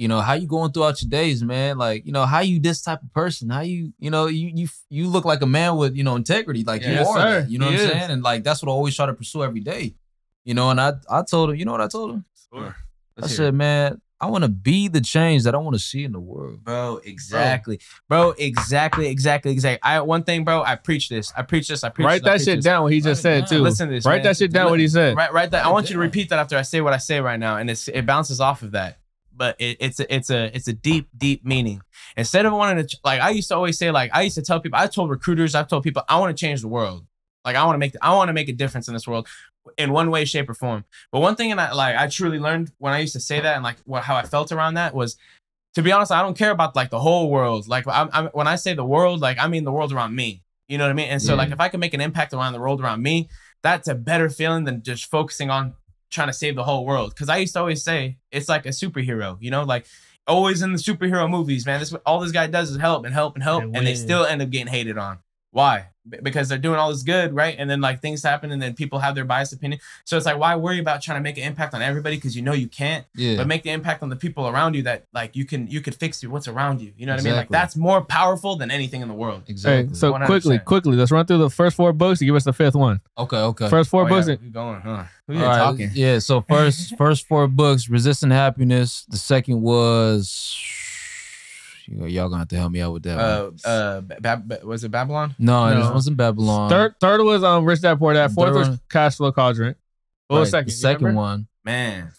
you know, how you going throughout your days, man? Like, you know, how you this type of person? How you, you know, you you you look like a man with, you know, integrity. Like you Yes, are. sir. you know He what I'm is. saying? And like that's what I always try to pursue every day. You know, and I, I told him, you know what I told him? sure. I let's it. said, man, I want to be the change that I want to see in the world. Bro, exactly, bro, exactly, exactly, exactly. I one thing, bro. I preach this. I preach this. I preach. write this, I that preach shit this. down. What he just Write it said down. too. Listen to this. Write man. that shit down. What he said. Right, right. That I want you to repeat that after I say what I say right now, and it's it bounces off of that. But it, it's a it's a it's a deep deep meaning. Instead of wanting to like I used to always say like I used to tell people I told recruiters I've told people I want to change the world. Like I want to make I want to make a difference in this world. in one way, shape, or form. But one thing, and I like, I truly learned when I used to say that, and like what how I felt around that was, to be honest, I don't care about like the whole world. Like, I'm, I'm when I say the world, like I mean the world around me. You know what I mean? And so, Yeah. like, if I can make an impact around the world around me, that's a better feeling than just focusing on trying to save the whole world. Because I used to always say it's like a superhero. You know, like always in the superhero movies, man. This all this guy does is help and help and help, And and, they still end up getting hated on. Why? B- Because they're doing all this good, right? And then like things happen, and then people have their biased opinion. So it's like, why worry about trying to make an impact on everybody because you know you can't, Yeah. but make the impact on the people around you that like you can you could fix what's around you. You know what I mean? Like that's more powerful than anything in the world. Hey, exactly. so 100%. quickly, quickly, let's run through the first four books. You give us the fifth one. okay, okay. First four Oh, books. yeah, we going, huh? We All been right, talking. Yeah. So first, first four books: Resisting Happiness. The second was. You- Y'all gonna have to help me out with that. Uh, one. uh, Bab- Bab- was it Babylon? no, no. this wasn't Babylon. Third, third was um Rich Dad Poor Dad. Fourth Third was one- Cash Flow Quadrant. What was second? The second remember? one. Man,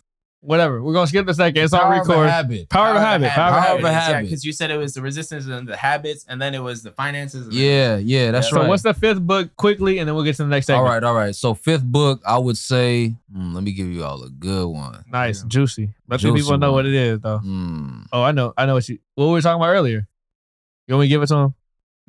Whatever. We're gonna skip the second. It's on Power of record. Habit. Power of a habit. Power of a Power of habit. a Yeah, habit. because you said it was the resistance and the habits, and then it was the finances. and then- Yeah, yeah, that's Yeah. So right. what's the fifth book quickly, and then we'll get to the next all segment. right, all right. So fifth book, I would say. hmm, let me give you all a good one. Nice, Yeah. juicy. Let the Juicy people know one. what it is, though. Hmm, Oh, I know. I know what you. What we were talking about earlier. You want me to give it to him?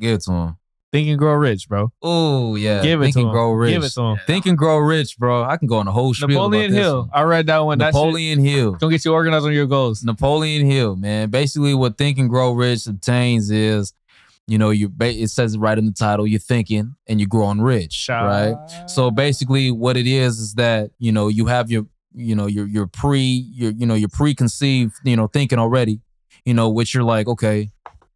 give it to him. Think and Grow Rich, bro. Oh yeah, Give it Think to and him. Grow Rich. Give it to him. Think and Grow Rich, bro. I can go on a whole spiel Napoleon about this Hill. one. I read that one. That's Napoleon Hill. gonna get you organized on your goals. Napoleon Hill, man. Basically, what Think and Grow Rich obtains is, you know, you ba- it says it right in the title. You're thinking and you're growing rich, right? So basically, what it is is that you know you have your you know your your pre your you know your preconceived you know thinking already, you know, which you're like okay,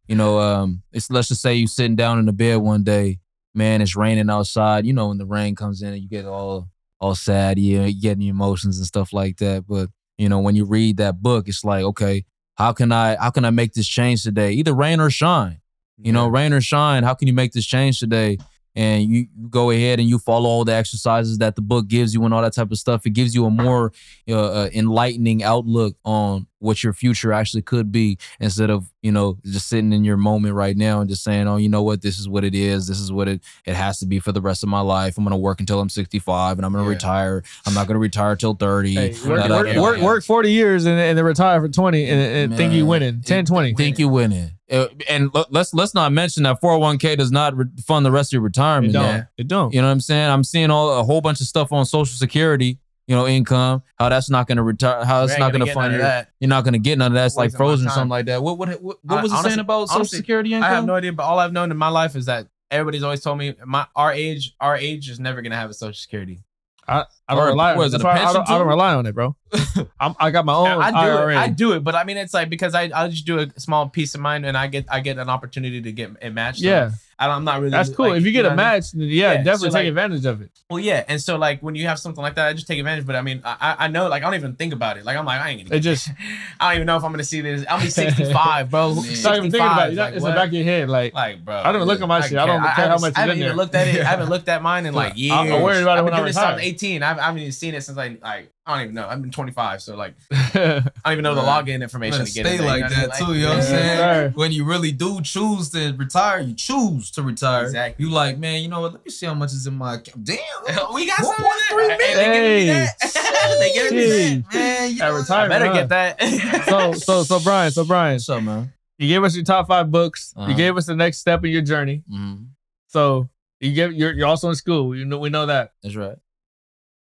you know, um, it's let's just say you sitting down in the bed one day, man, it's raining outside. You know, when the rain comes in, and you get all all sad, you you getting your emotions and stuff like that. But you know, when you read that book, it's like okay, how can I how can I make this change today? Either rain or shine. You know, rain or shine, how can you make this change today? And you you go ahead and you follow all the exercises that the book gives you and all that type of stuff. It gives you a more uh, uh, enlightening outlook on what your future actually could be instead of, you know, just sitting in your moment right now and just saying, oh, you know what, this is what it is. This is what it, it has to be for the rest of my life. I'm going to work until I'm 65 and I'm going to Yeah. retire. I'm not going to retire till 30. Hey, work, work, work, work 40 years and, and then retire for 20 and, and think you winning. 10, 20. Think you winning. Uh, And let's let's not mention that 401k does not re- fund the rest of your retirement. It retirement. don't. man. It don't. You know what I'm saying? I'm seeing all a whole bunch of stuff on Social Security, you know, income, how that's not going to retire, how it's not going to fund none of your, that. you're not going to get none of that. It's like frozen or something like that. What what what, what I- was it honestly- saying about Social honestly, Security income? I have no idea, but all I've known in my life is that everybody's always told me my our age, our age is never gonna have a social security. I don't Or- rely on it. it That's I don't, I don't rely on it, bro. I'm, I got my own I do IRA. it. I do it, but I mean, it's like because I I just do a small piece of mine, and I get I get an opportunity to get it matched. Yeah, I am not really. that's cool. like, if you get know a what I mean? match, yeah, Yeah, definitely so, take like- advantage of it. Well, yeah, and so like when you have something like that, I just take advantage. But I mean, I I- I know like I don't even think about it. Like I'm like I ain't gonna. It just I don't even know if I'm gonna see this. I'll be 65, bro. Man. it's not even thinking about it. 65, It's like, in the back of your head. Like, Like, bro. I don't even look at my shit. I don't care how much I is haven't in even looked at it. I haven't looked at mine in like years. I'm worried about it I've when been I doing this I 18. I've, I haven't even seen it since like like I don't even know. I've been 25, so like I don't even know the Right. login information Man, to get stay in there, like you know that mean? too, you know what I'm saying? sir. When you really do choose to retire, you choose to retire. Exactly. You like, man, you know what? Let me see how much is in my account. Damn, we got 1.3 some of Hey, Hey. they giving me that. they giving me that. man. You know- I retirement, better huh? get that. So, so, so, Brian, so Brian, What's up, man? you gave us your top five books. Uh-huh. You gave us the next step in your journey. Mm-hmm. So you get you're you're also in school. You know we know that. That's right.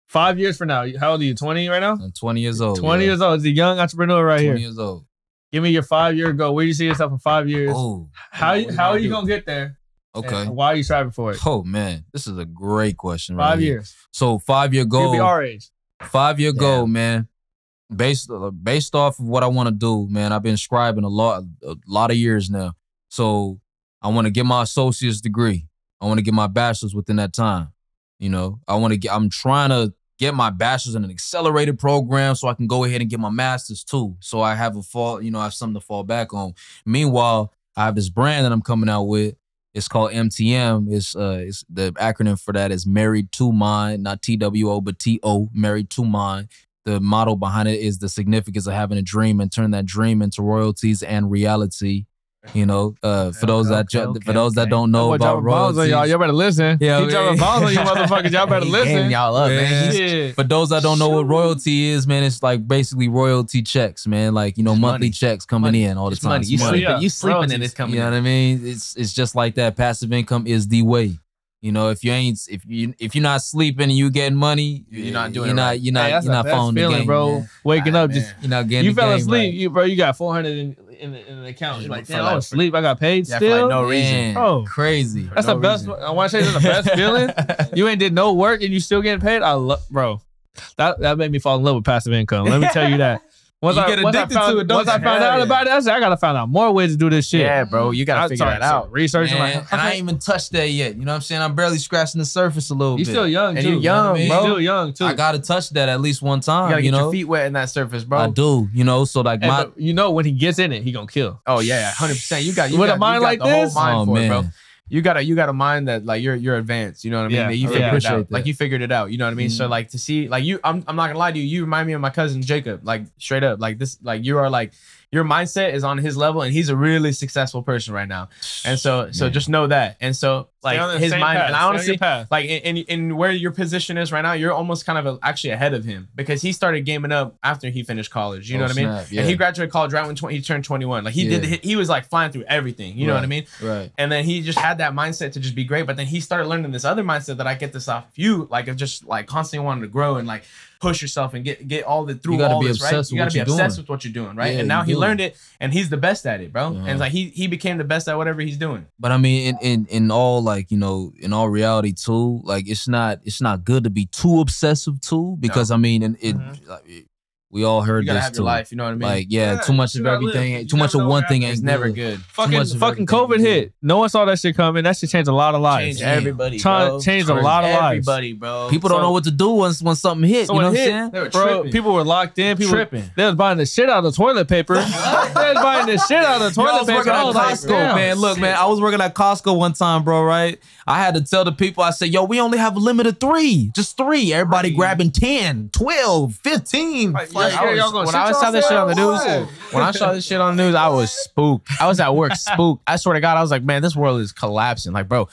Five years from now, how old are you? Twenty right now? I'm 20 years old. 20 yeah. years old. It's a young entrepreneur right 20 here. years old. Give me your five year goal. Where do you see yourself in five years? Oh, how what you you how are you do? gonna get there? okay. And why are you striving for it? Oh man, this is a great question. Right Five here. years. So five year You'll goal. be our age. Five year goal, man. Based based off of what I want to do, man. I've been scribing a lot a lot of years now. So I want to get my associate's degree. I want to get my bachelor's within that time. You know, I want to get. I'm trying to get my bachelor's in an accelerated program so I can go ahead and get my master's too. So I have a fall. You know, I have something to fall back on. Meanwhile, I have this brand that I'm coming out with. It's called MTM. It's uh, it's the acronym for that is Married to Mind, not T W O, but T O, Married to Mind. The motto behind it is the significance of having a dream and turn that dream into royalties and reality. You know, uh, for those that Okay, ju- okay, for those that don't know about dropping bombs on royalties. y'all. Y'all better listen. Yeah, he dropping man. bombs on you motherfuckers. Y'all better He listen. y'all up, man. Yeah. For those that don't know what royalty is, man, it's like basically royalty checks, man. Like you know, It's monthly money. checks coming Money. in all the It's time. money. It's You money. sleeping, Yeah, you sleeping and royalties. it's coming. You know what I mean? It's it's just like that. Passive income is the way. You know, if you ain't if you if you're not sleeping and you getting money, You're not doing You're it not. right. You're not. Hey, that's you're not best following the feeling, game, bro. man. Waking Ah, up, just. You're not getting. you the fell game asleep, right. you bro. You got four hundred in in the, in the account. You're like, For damn, like- I was asleep. I got paid Yeah, for still. like no reason. Man, Oh. crazy. that's no the best. reason. I want to say that's the best feeling. You ain't did no work and you still getting paid. I love, bro. That that made me fall in love with passive income. Let me tell you that. Once You I, get once addicted found, to it, don't once I found out yeah. about it, I said I gotta find out more ways to do this shit. Yeah, bro. You gotta I figure that out. Researching Man, like, and I ain't even touched that yet. You know what I'm saying? I'm barely scratching the surface a little bit. you bit. still young And too. you're young, You bro. You're still young too. I gotta touch that at least one You time. gotta You, get know, your feet wet in that surface, bro. I do. You know, so like Hey, my you know when he gets in it, he gonna kill. Oh yeah, hundred percent. You got you With a mind you got like the whole this? mind oh for man, it, bro. You got a you got a mind that like you're you're advanced. You know what I mean? Yeah, That you I figured it out. that. Like you figured it out. You know what I mean? So Mhm. like to see like you, I'm I'm not gonna lie to you. You remind me of my cousin Jacob. Like straight up, like this, like you are like your mindset is on his level, and he's a really successful person right now. And so so Man. just know that. And so like his mind, path. and I honestly like in, in in where your position is right now, you're almost kind of a, actually ahead of him because he started gaming up after he finished college. You know Oh, what I mean? Yeah. And he graduated college right when 20, he turned 21. Like he Yeah. did, he, he was like flying through everything. You know what I mean? right. And then he just had that mindset to just be great. But then he started learning this other mindset that I get this off you, like of just like constantly wanting to grow and like push yourself and get get all the through all be this, right? You gotta be obsessed doing. with what you're doing, right? Yeah, and now he do. learned it and he's the best at it, bro. And Uh-huh. it's like he he became the best at whatever he's doing. But I mean, in, in in all like you know, in all reality too, like it's not it's not good to be too obsessive too, because I mean, and it, Mhm. like, it- we all heard You gotta this have too. your life, you know what I mean? Like yeah, Yeah, too much of gotta live. everything, You too much of one thing happens. ain't never good. good. Fucking fucking COVID hit. No one saw that shit coming. That shit changed a lot of lives. Change Damn. everybody, Trying bro. to change a lot of lives. Everybody, bro. People don't know what to do once when something hit. You know when what I'm saying? They were bro, tripping. people were locked in. People Tripping. They was buying the shit out of toilet paper. they was buying the shit out of toilet Yo, I toilet was paper. working at Costco, man. Look, man, I was working at Costco one time, bro. Right? I had to tell the people, I said, yo, we only have a limit of three, just three. Everybody Three. grabbing 10, 12, 15. Like, Like, yeah, I was- when I saw this shit on the news, when I saw this shit on the news, I was spooked. I was at work spooked. I swear to God, I was like, man, this world is collapsing. Like, bro,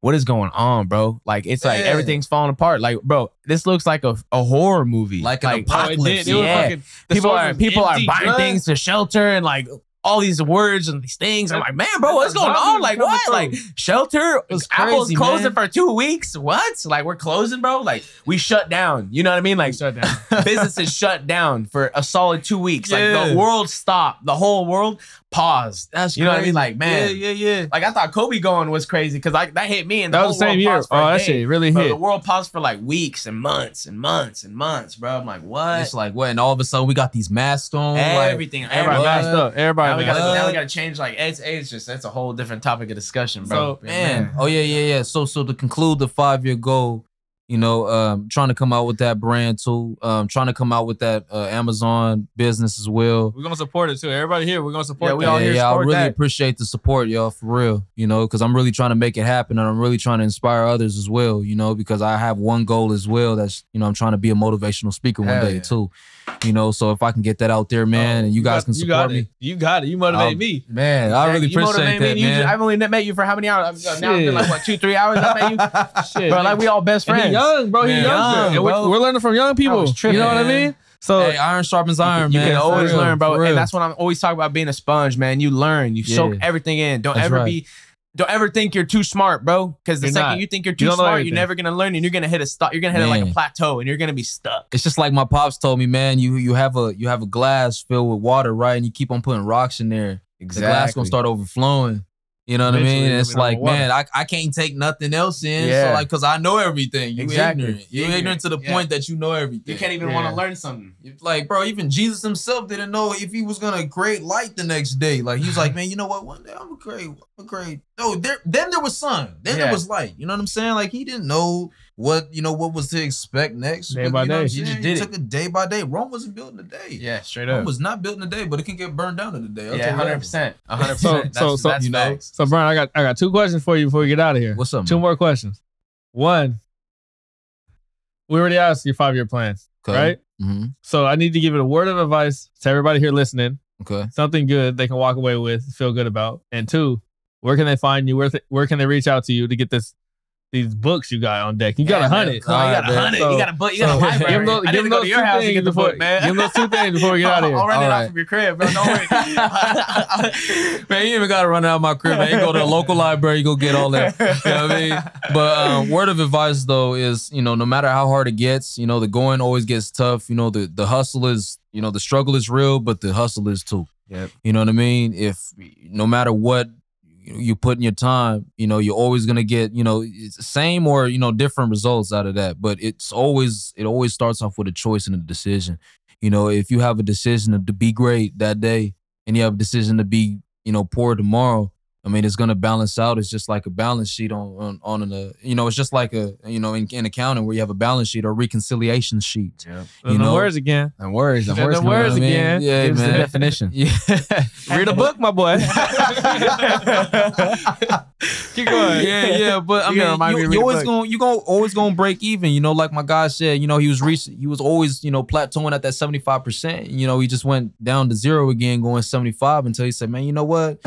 what is going on, bro? Like, it's like Yeah. everything's falling apart. Like, bro, this looks like a, a horror movie. Like an Oh, it apocalypse. did. It was Yeah. fucking- the people stores are was people are empty, buying blood. things to shelter and like all these words and these things. I'm like, man, bro, what's going on? Like, what? Like, shelter? was Apple's crazy, closing man. for two weeks. What? Like, we're closing, bro. Like, we shut down. You know what I mean? Like, Shut down. businesses shut down for a solid two weeks. Like, the world stopped. The whole world paused. That's You know what I mean? Like, man. Yeah, yeah, yeah. Like, I thought Kobe going was crazy because like that hit me. And the That was whole the same world year. Oh, a that shit really Bro, hit. the world paused for like weeks and months and months and months, bro. I'm like, what? It's like what? And all of a sudden we got these masks on. like- everything, Everybody everybody. masked up. Everybody Now we gotta up. now we gotta change like it's it's just that's a whole different topic of discussion, bro. So, But, man. Oh yeah, yeah, yeah. So so to conclude the five year goal, you know, um, trying to come out with that brand too. Um, trying to come out with that uh, Amazon business as well. We're gonna support it too. Everybody here, we're gonna support. Yeah, we that. all yeah, here yeah, I really that. appreciate the support, y'all, for real. You know, because I'm really trying to make it happen, and I'm really trying to inspire others as well. You know, because I have one goal as well. That's you know, I'm trying to be a motivational speaker one day yeah. too. You know, so if I can get that out there, man, and you, guys got- can you got support me, it. You got it. You motivate Um, me. man, I really You appreciate me, that, and you man. just- I've only met you for how many hours? I've- Now it's been like what two, three hours. I met you, Shit, bro. Like we all best And he friends. young, bro. He Man, young, young, and we're, bro. we're learning from young people. was You know what I mean? So hey, iron sharpens iron, you man. can always real, learn, bro, and that's what I'm always talking about being a sponge, man. You learn, you soak everything in. Don't That's ever right. be, don't ever think you're too smart, bro. Because the You're second not. you think you're too don't smart, you're never gonna learn, and you're gonna hit a stop. You're gonna hit it like a plateau, and you're gonna be stuck. it's just like my pops told me, man. You you have a you have a glass filled with water, right? And you keep on putting rocks in there. Exactly. The glass gonna start overflowing. You know what I mean? it's It's gonna be like, man, I, I can't take nothing else in. Yeah. So like, cause I know everything. You Exactly. ignorant. You Ignorant. ignorant to the Yeah. point that you know everything. You can't even Yeah. want to learn something. like, bro, even Jesus himself didn't know if he was gonna create light the next day. Like he was like, man, you know what? One day I'm gonna create, I'm gonna create. No, there then there was sun. Then Yeah. there was light. You know what I'm saying? Like he didn't know what you know what was to expect next. Day But by you know day. He just did He it. took it day by day. Rome wasn't built in a day. Yeah, straight up. Rome was not built in a day, but it can get burned down in a day. I'll Yeah, tell you that. hundred percent, hundred So- percent. so- so, that's you know, facts. So, Brian, I got I got two questions for you before we get out of here. What's up? Two man? more questions. One, we already asked your five year plan, Okay. right? Mhm. So I need to give it a word of advice to everybody here listening Okay. something good they can walk away with, feel good about, and two, where can they find you? Where th- where can they reach out to you to get this these books you got on deck? You got a Yeah, hundred. Come you got a hundred. so- you got a book. You got a so library. give 'em those- I need give to 'em go those to your two house to things get the before- book, man. give 'em those two things before we get out of here. I'll rent it Alright. off of your crib, bro. Don't worry. man, you even gotta run out of my crib. Man, you go to the local library, you go get all that. You know what I mean? But um, word of advice though is, you know, no matter how hard it gets, you know, the going always gets tough. You know, the the hustle is, you know, the struggle is real, but the hustle is too. Yep. You know what I mean? If no matter what you put in your time, you know, you're always gonna get, you know, same or you know different results out of that. But it's always it always starts off with a choice and a decision. You know, if you have a decision to be great that day, and you have a decision to be, you know, poor tomorrow. I mean, it's gonna balance out. It's just like a balance sheet on on on an, uh, you know, it's just like a you know in, in accounting where you have a balance sheet or reconciliation sheet. And You the know- words again. And words, and And words, the coming words out. I mean, again. Yeah, Gives the definition. Yeah. Read a book, my boy. Keep going. yeah, yeah, but I You mean, remind me you, you always book. gonna you gonna always gonna break even. You know, like my guy said, you know, he was recent, he was always you know plateauing at that seventy five percent. You know, he just went down to zero again, going seventy five until he said, man, you know what?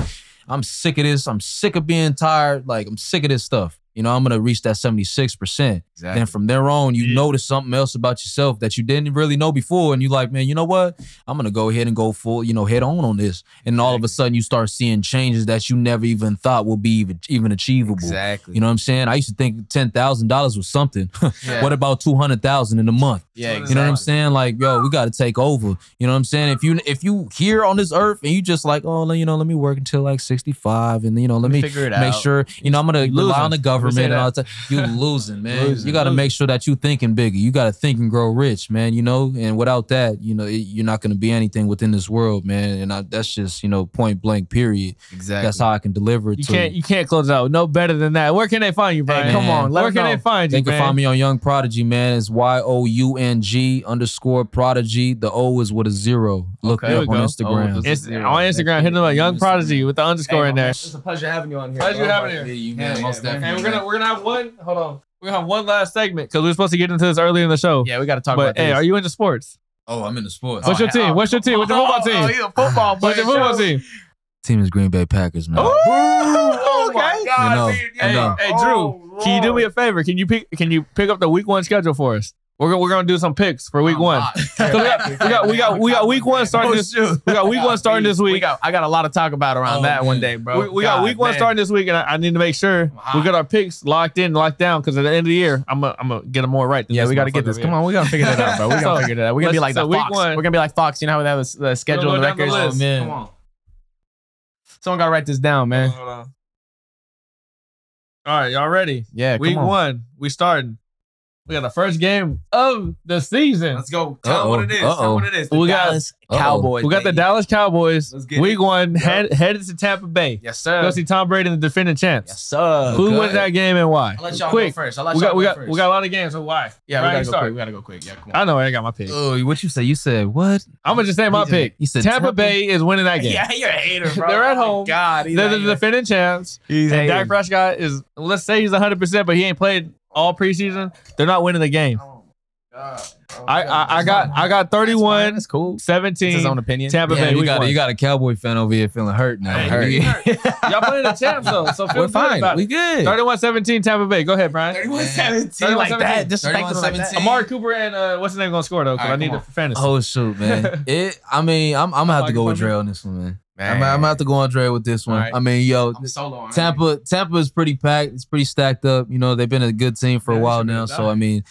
I'm sick of this. I'm sick of being tired. Like I'm sick of this stuff. You know, I'm gonna reach that seventy six percent. Then from there on, you Yeah. notice something else about yourself that you didn't really know before, and you're like, man, you know what? I'm gonna go ahead and go full, you know, head on on this. And all of a sudden, you start seeing changes that you never even thought would be even even achievable. Exactly. You know what I'm saying? I used to think ten thousand dollars was something. Yeah. what about two hundred thousand in a month? Yeah, You know what I'm saying? Like, yo, we got to take over. You know what I'm saying? If you if you here on this earth and you just like, oh, you know, let me work until like 65, and you know, let me figure it make out. sure, you know, I'm gonna rely on the Let me government and all that. You losing, man. Losing. You got to make sure that you thinking bigger. You got to think and grow rich, man. You know, and without that, you know, it, you're not gonna be anything within this world, man. And I, that's just, you know, point blank. Period. Exactly. That's how I can deliver it You to can't you can't close out. No better than that. Where can they find you, Brian? Hey, Come on. Let Where can know. they find you? They can man? find me on Young Prodigy, man. It's Y O U N G underscore Prodigy. The O is with a zero. Look Okay. me up on go. Instagram. Oh, It's on Instagram. Hit them up, Young Prodigy with the underscore in there. It's a pleasure having you on here. Pleasure having you. Yeah, you man, most definitely. And we're gonna we're gonna have one. Hold on. We're gonna have one last segment because we are supposed to get into this earlier in the show. Yeah, we got to talk but about hey, this. are you into sports? Oh, I'm into sports. What's your team? What's your team? What's your football oh, team? Oh, he's a football What's your player, football Joe. team? Team is Green Bay Packers, man. Oh, my Okay. God, You know, dude. I Hey, hey, Drew, oh, can you do me a favor? Can you pick? Can you pick up the week one schedule for us? We're gonna we're gonna do some picks for week I'm one. hot. 'Cause we got we got we got we got week one oh, starting Oh, this. shoot. We got week one starting this We week. got, I got a lot to talk about around Oh, that one day, bro. We, we got week one man. starting this week, and I, I need to make sure we got our picks locked in, locked down. Because at the end of the year, I'm gonna I'm gonna get them more right. Than Yeah, this we got to get this. Come on, we got to figure that out, bro. We got So, to figure that out. We're gonna be like let's- the week Fox. one- We're gonna be like Fox. You know how they have the, the schedule and the records. list. Oh, man. Come on. Someone got to write this down, man. Hold on. All right, y'all ready? Yeah, Week come on. one, we starting. We got the first game of the season. Let's go. Tell 'em Uh-oh. what it is. Tell 'em Uh-oh. what it is. The We got- Dallas Uh-oh. Cowboys. We got the. Dallas Cowboys. Let's get Week it. one, Yep. head, headed to Tampa Bay. Yes, sir. Go see Tom Brady and the defending champs. Yes, sir. Who Okay. wins that game and why? I'll let y'all quick. go first. I'll let We y'all got we go got first. we got a lot of games. So why? Yeah, Brian, we gotta go start. quick. We gotta go quick. Yeah, come on. I know I got my pick. Oh, what you say? You said what? I'm gonna just say my pick. he said Tampa Tampa? Bay is winning that game. Yeah, you're a hater, bro. They're at Oh home. God, They're the defending champs. And. Dak Prescott is let's say he's 100, percent but he ain't played all preseason. They're not winning the game. God. Oh, I God. I, I got I got 31, That's cool. It's 17. his own opinion. Tampa Yeah, Bay. you got one. you got a Cowboy fan over here feeling hurt now. Hey, Hurt. Y'all playing the champs though, so feel We're good fine. about We it. good. 31-17 Tampa Bay. Go ahead, Brian. 31 17 like 31-17. that. Disrespecting them like that. Amari Cooper and uh, what's his name gonna score though? Because All right, I need come it for fantasy. Oh shoot, man! It. I mean, I'm. I'm gonna have to go with Dre on this one, man. I'm, I'm gonna have to go on Dre with this one. All right. I mean, yo, solo on it. Tampa. Tampa is pretty packed. It's pretty stacked up. You know, they've been a good team for Yeah, a while now. So. I mean,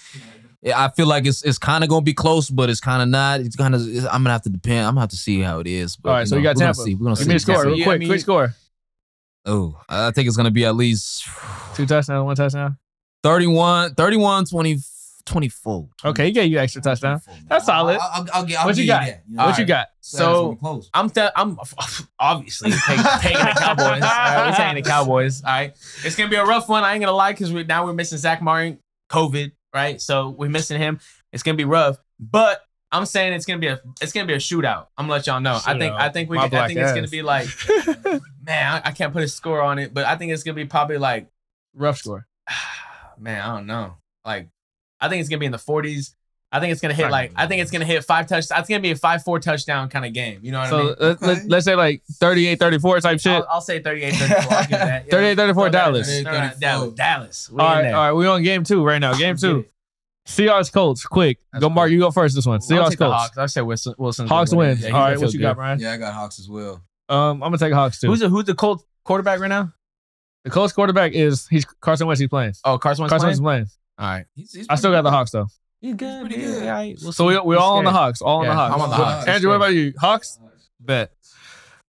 yeah, I feel like it's it's kind of gonna be close, but it's kind of not. It's kind of. I'm gonna have to depend. I'm gonna have to see how it is. But, All right, so know, you got we're gonna Tampa. see. We're gonna Give see. me a score, real Yeah, quick. I mean- quick score. Oh, I think it's gonna be at least Two touchdowns, one touchdown. 31, 31, 20, 24. Okay, he gave you extra touchdown. That's solid. I'll, I'll, I'll, get- What you got? you know? What All you got? So close. I'm th- I'm obviously take, taking the Cowboys. All right, we're taking the Cowboys. All right, it's gonna be a rough one. I ain't gonna lie because we now we're missing Zack Martin, COVID, right? So we're missing him. It's gonna be rough, but I'm saying it's gonna be a it's gonna be a shootout. I'm gonna let y'all know. I think I think we I think it's gonna be like man, I, I can't put a score on it, but I think it's gonna be probably like Rough score. man, I don't know. Like I think it's gonna be in the 40s. I think it's gonna hit Not like gonna I think it's gonna hit five touch. It's gonna be a five four touchdown kind of game. You know what I So mean? let, Okay. let, us say like 38, 34 type shit. I'll, I'll say 38 34. I'll give that. Yeah. 38, 34 Throw that in Dallas. there. No, no, 34. Dallas. Dallas. We all in right, there. all right. We on game two right now. Game two. it. Seahawks Colts. Quick. That's go, Mark. You go first. This one. I'll Seahawks Colts. Hawks. I say Wilson. Wilson's Hawks win wins. Yeah, he's all gonna right. feel What you good. got, Brian? Yeah, I got Hawks as well. Um, I'm gonna take Hawks too. Who's the who's the Colts quarterback right now? the Colts quarterback is he's Carson Wentz. He's playing. Oh, Carson Wentz Carson Wentz playing. is playing. All right. He's, he's I still got the Hawks though. He's good. pretty yeah, good. all right. We'll So we see. we He's all on the. Hawks. All on the Hawks. I'm on the Hawks. Andrew, what about you? Hawks. Bet.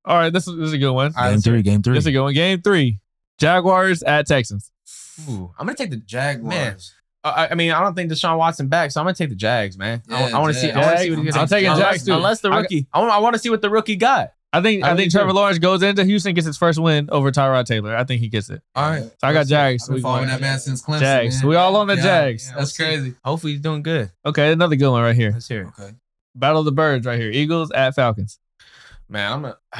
All right. This is this is a good one. All right, let's hear it. game This is a good one. Game three. Jaguars at Texans. Ooh, I'm gonna take the Jaguars. Man. Uh, I I mean, I don't think Deshaun Watson back, so I'm gonna take the Jags, man. I, Yeah, want to see. I want to see what he's I'm gonna taking unless, Jags, too. Unless the rookie, I, I want to see what the rookie got. I think I I, think do. Trevor Lawrence goes into Houston, gets his first win over Tyrod Taylor. I think he gets it. All right. So I got Jags. I've been We- following that man since Clemson. Jags. man. We all on the Yeah, Jags. yeah, That's crazy. Hopefully, he's doing good. Okay, another good one right here. Let's hear it, Okay. Battle of the Birds right here. Eagles at Falcons. man. I'm gonna.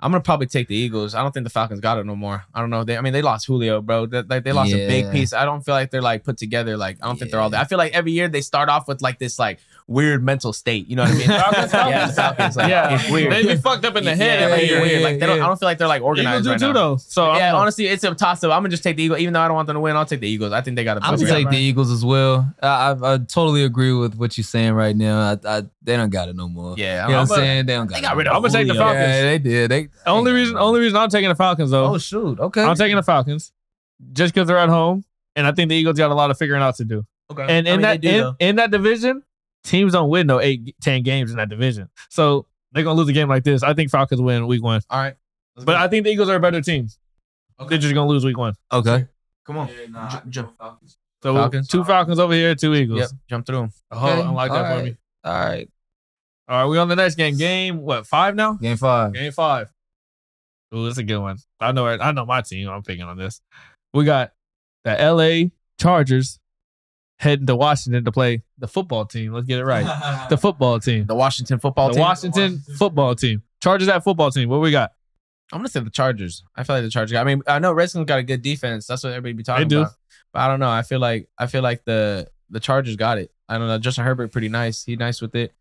I'm gonna probably take the Eagles. I don't think the Falcons got it no more. I don't know. They, I mean, they lost Julio, bro. They, like they lost a big piece. I don't feel like they're like put together. Like I don't think they're all Yeah. there. I feel like every year they start off with like this like weird mental state. You know what I mean? Falcons, yeah, the Falcons. Like, yeah, it's weird. They be fucked up in the Yeah, head. like, every year. weird. Like they don't. yeah. I don't feel like they're like Eagles organized do right too now. though. So yeah, don't honestly, it's a toss up. I'm gonna just take the Eagles, even though I don't want them to win. I'll take the Eagles. I think they got a. I'm gonna got, take the Eagles as well. I, I I totally agree with what you're saying right now. I, I they don't got it no more. Yeah, you know I'm what I'm a- saying? They don't got. they it got rid of. I'm gonna take the Julio. Falcons. Yeah, they did. They Only they reason, only reason I'm taking the Falcons though. Oh shoot. Okay. I'm taking the Falcons just because they're at home, and I think the Eagles got a lot of figuring out to do. Okay. And I in mean, that do, in, in that division, teams don't win no eight, 10 games in that division. So they're gonna lose a game like this. I think Falcons win week one, all right. But go. I think the Eagles are a better team. They're just gonna lose week one. okay. come on. nah, Ju- ju- So Falcons. two Falcons over here, two Eagles. Yep, jump through them. Oh, Okay. unlock that All for me. All right. All right, we on the next game. Game what? Five now. Game five. Game five. Ooh, this is a good one. I know. it- I know my team. I'm picking on this. We got the L.A. Chargers heading to Washington to play the football team. Let's get it right. The football team. The Washington football The team. Washington football team. Chargers at football team. What we got? I'm gonna say the Chargers. I feel like the Chargers. I mean, I know Redskins got a good defense. That's what everybody be talking do. about. But I don't know. I feel like I feel like the the Chargers got it. I don't know. Justin Herbert pretty nice. He nice with it.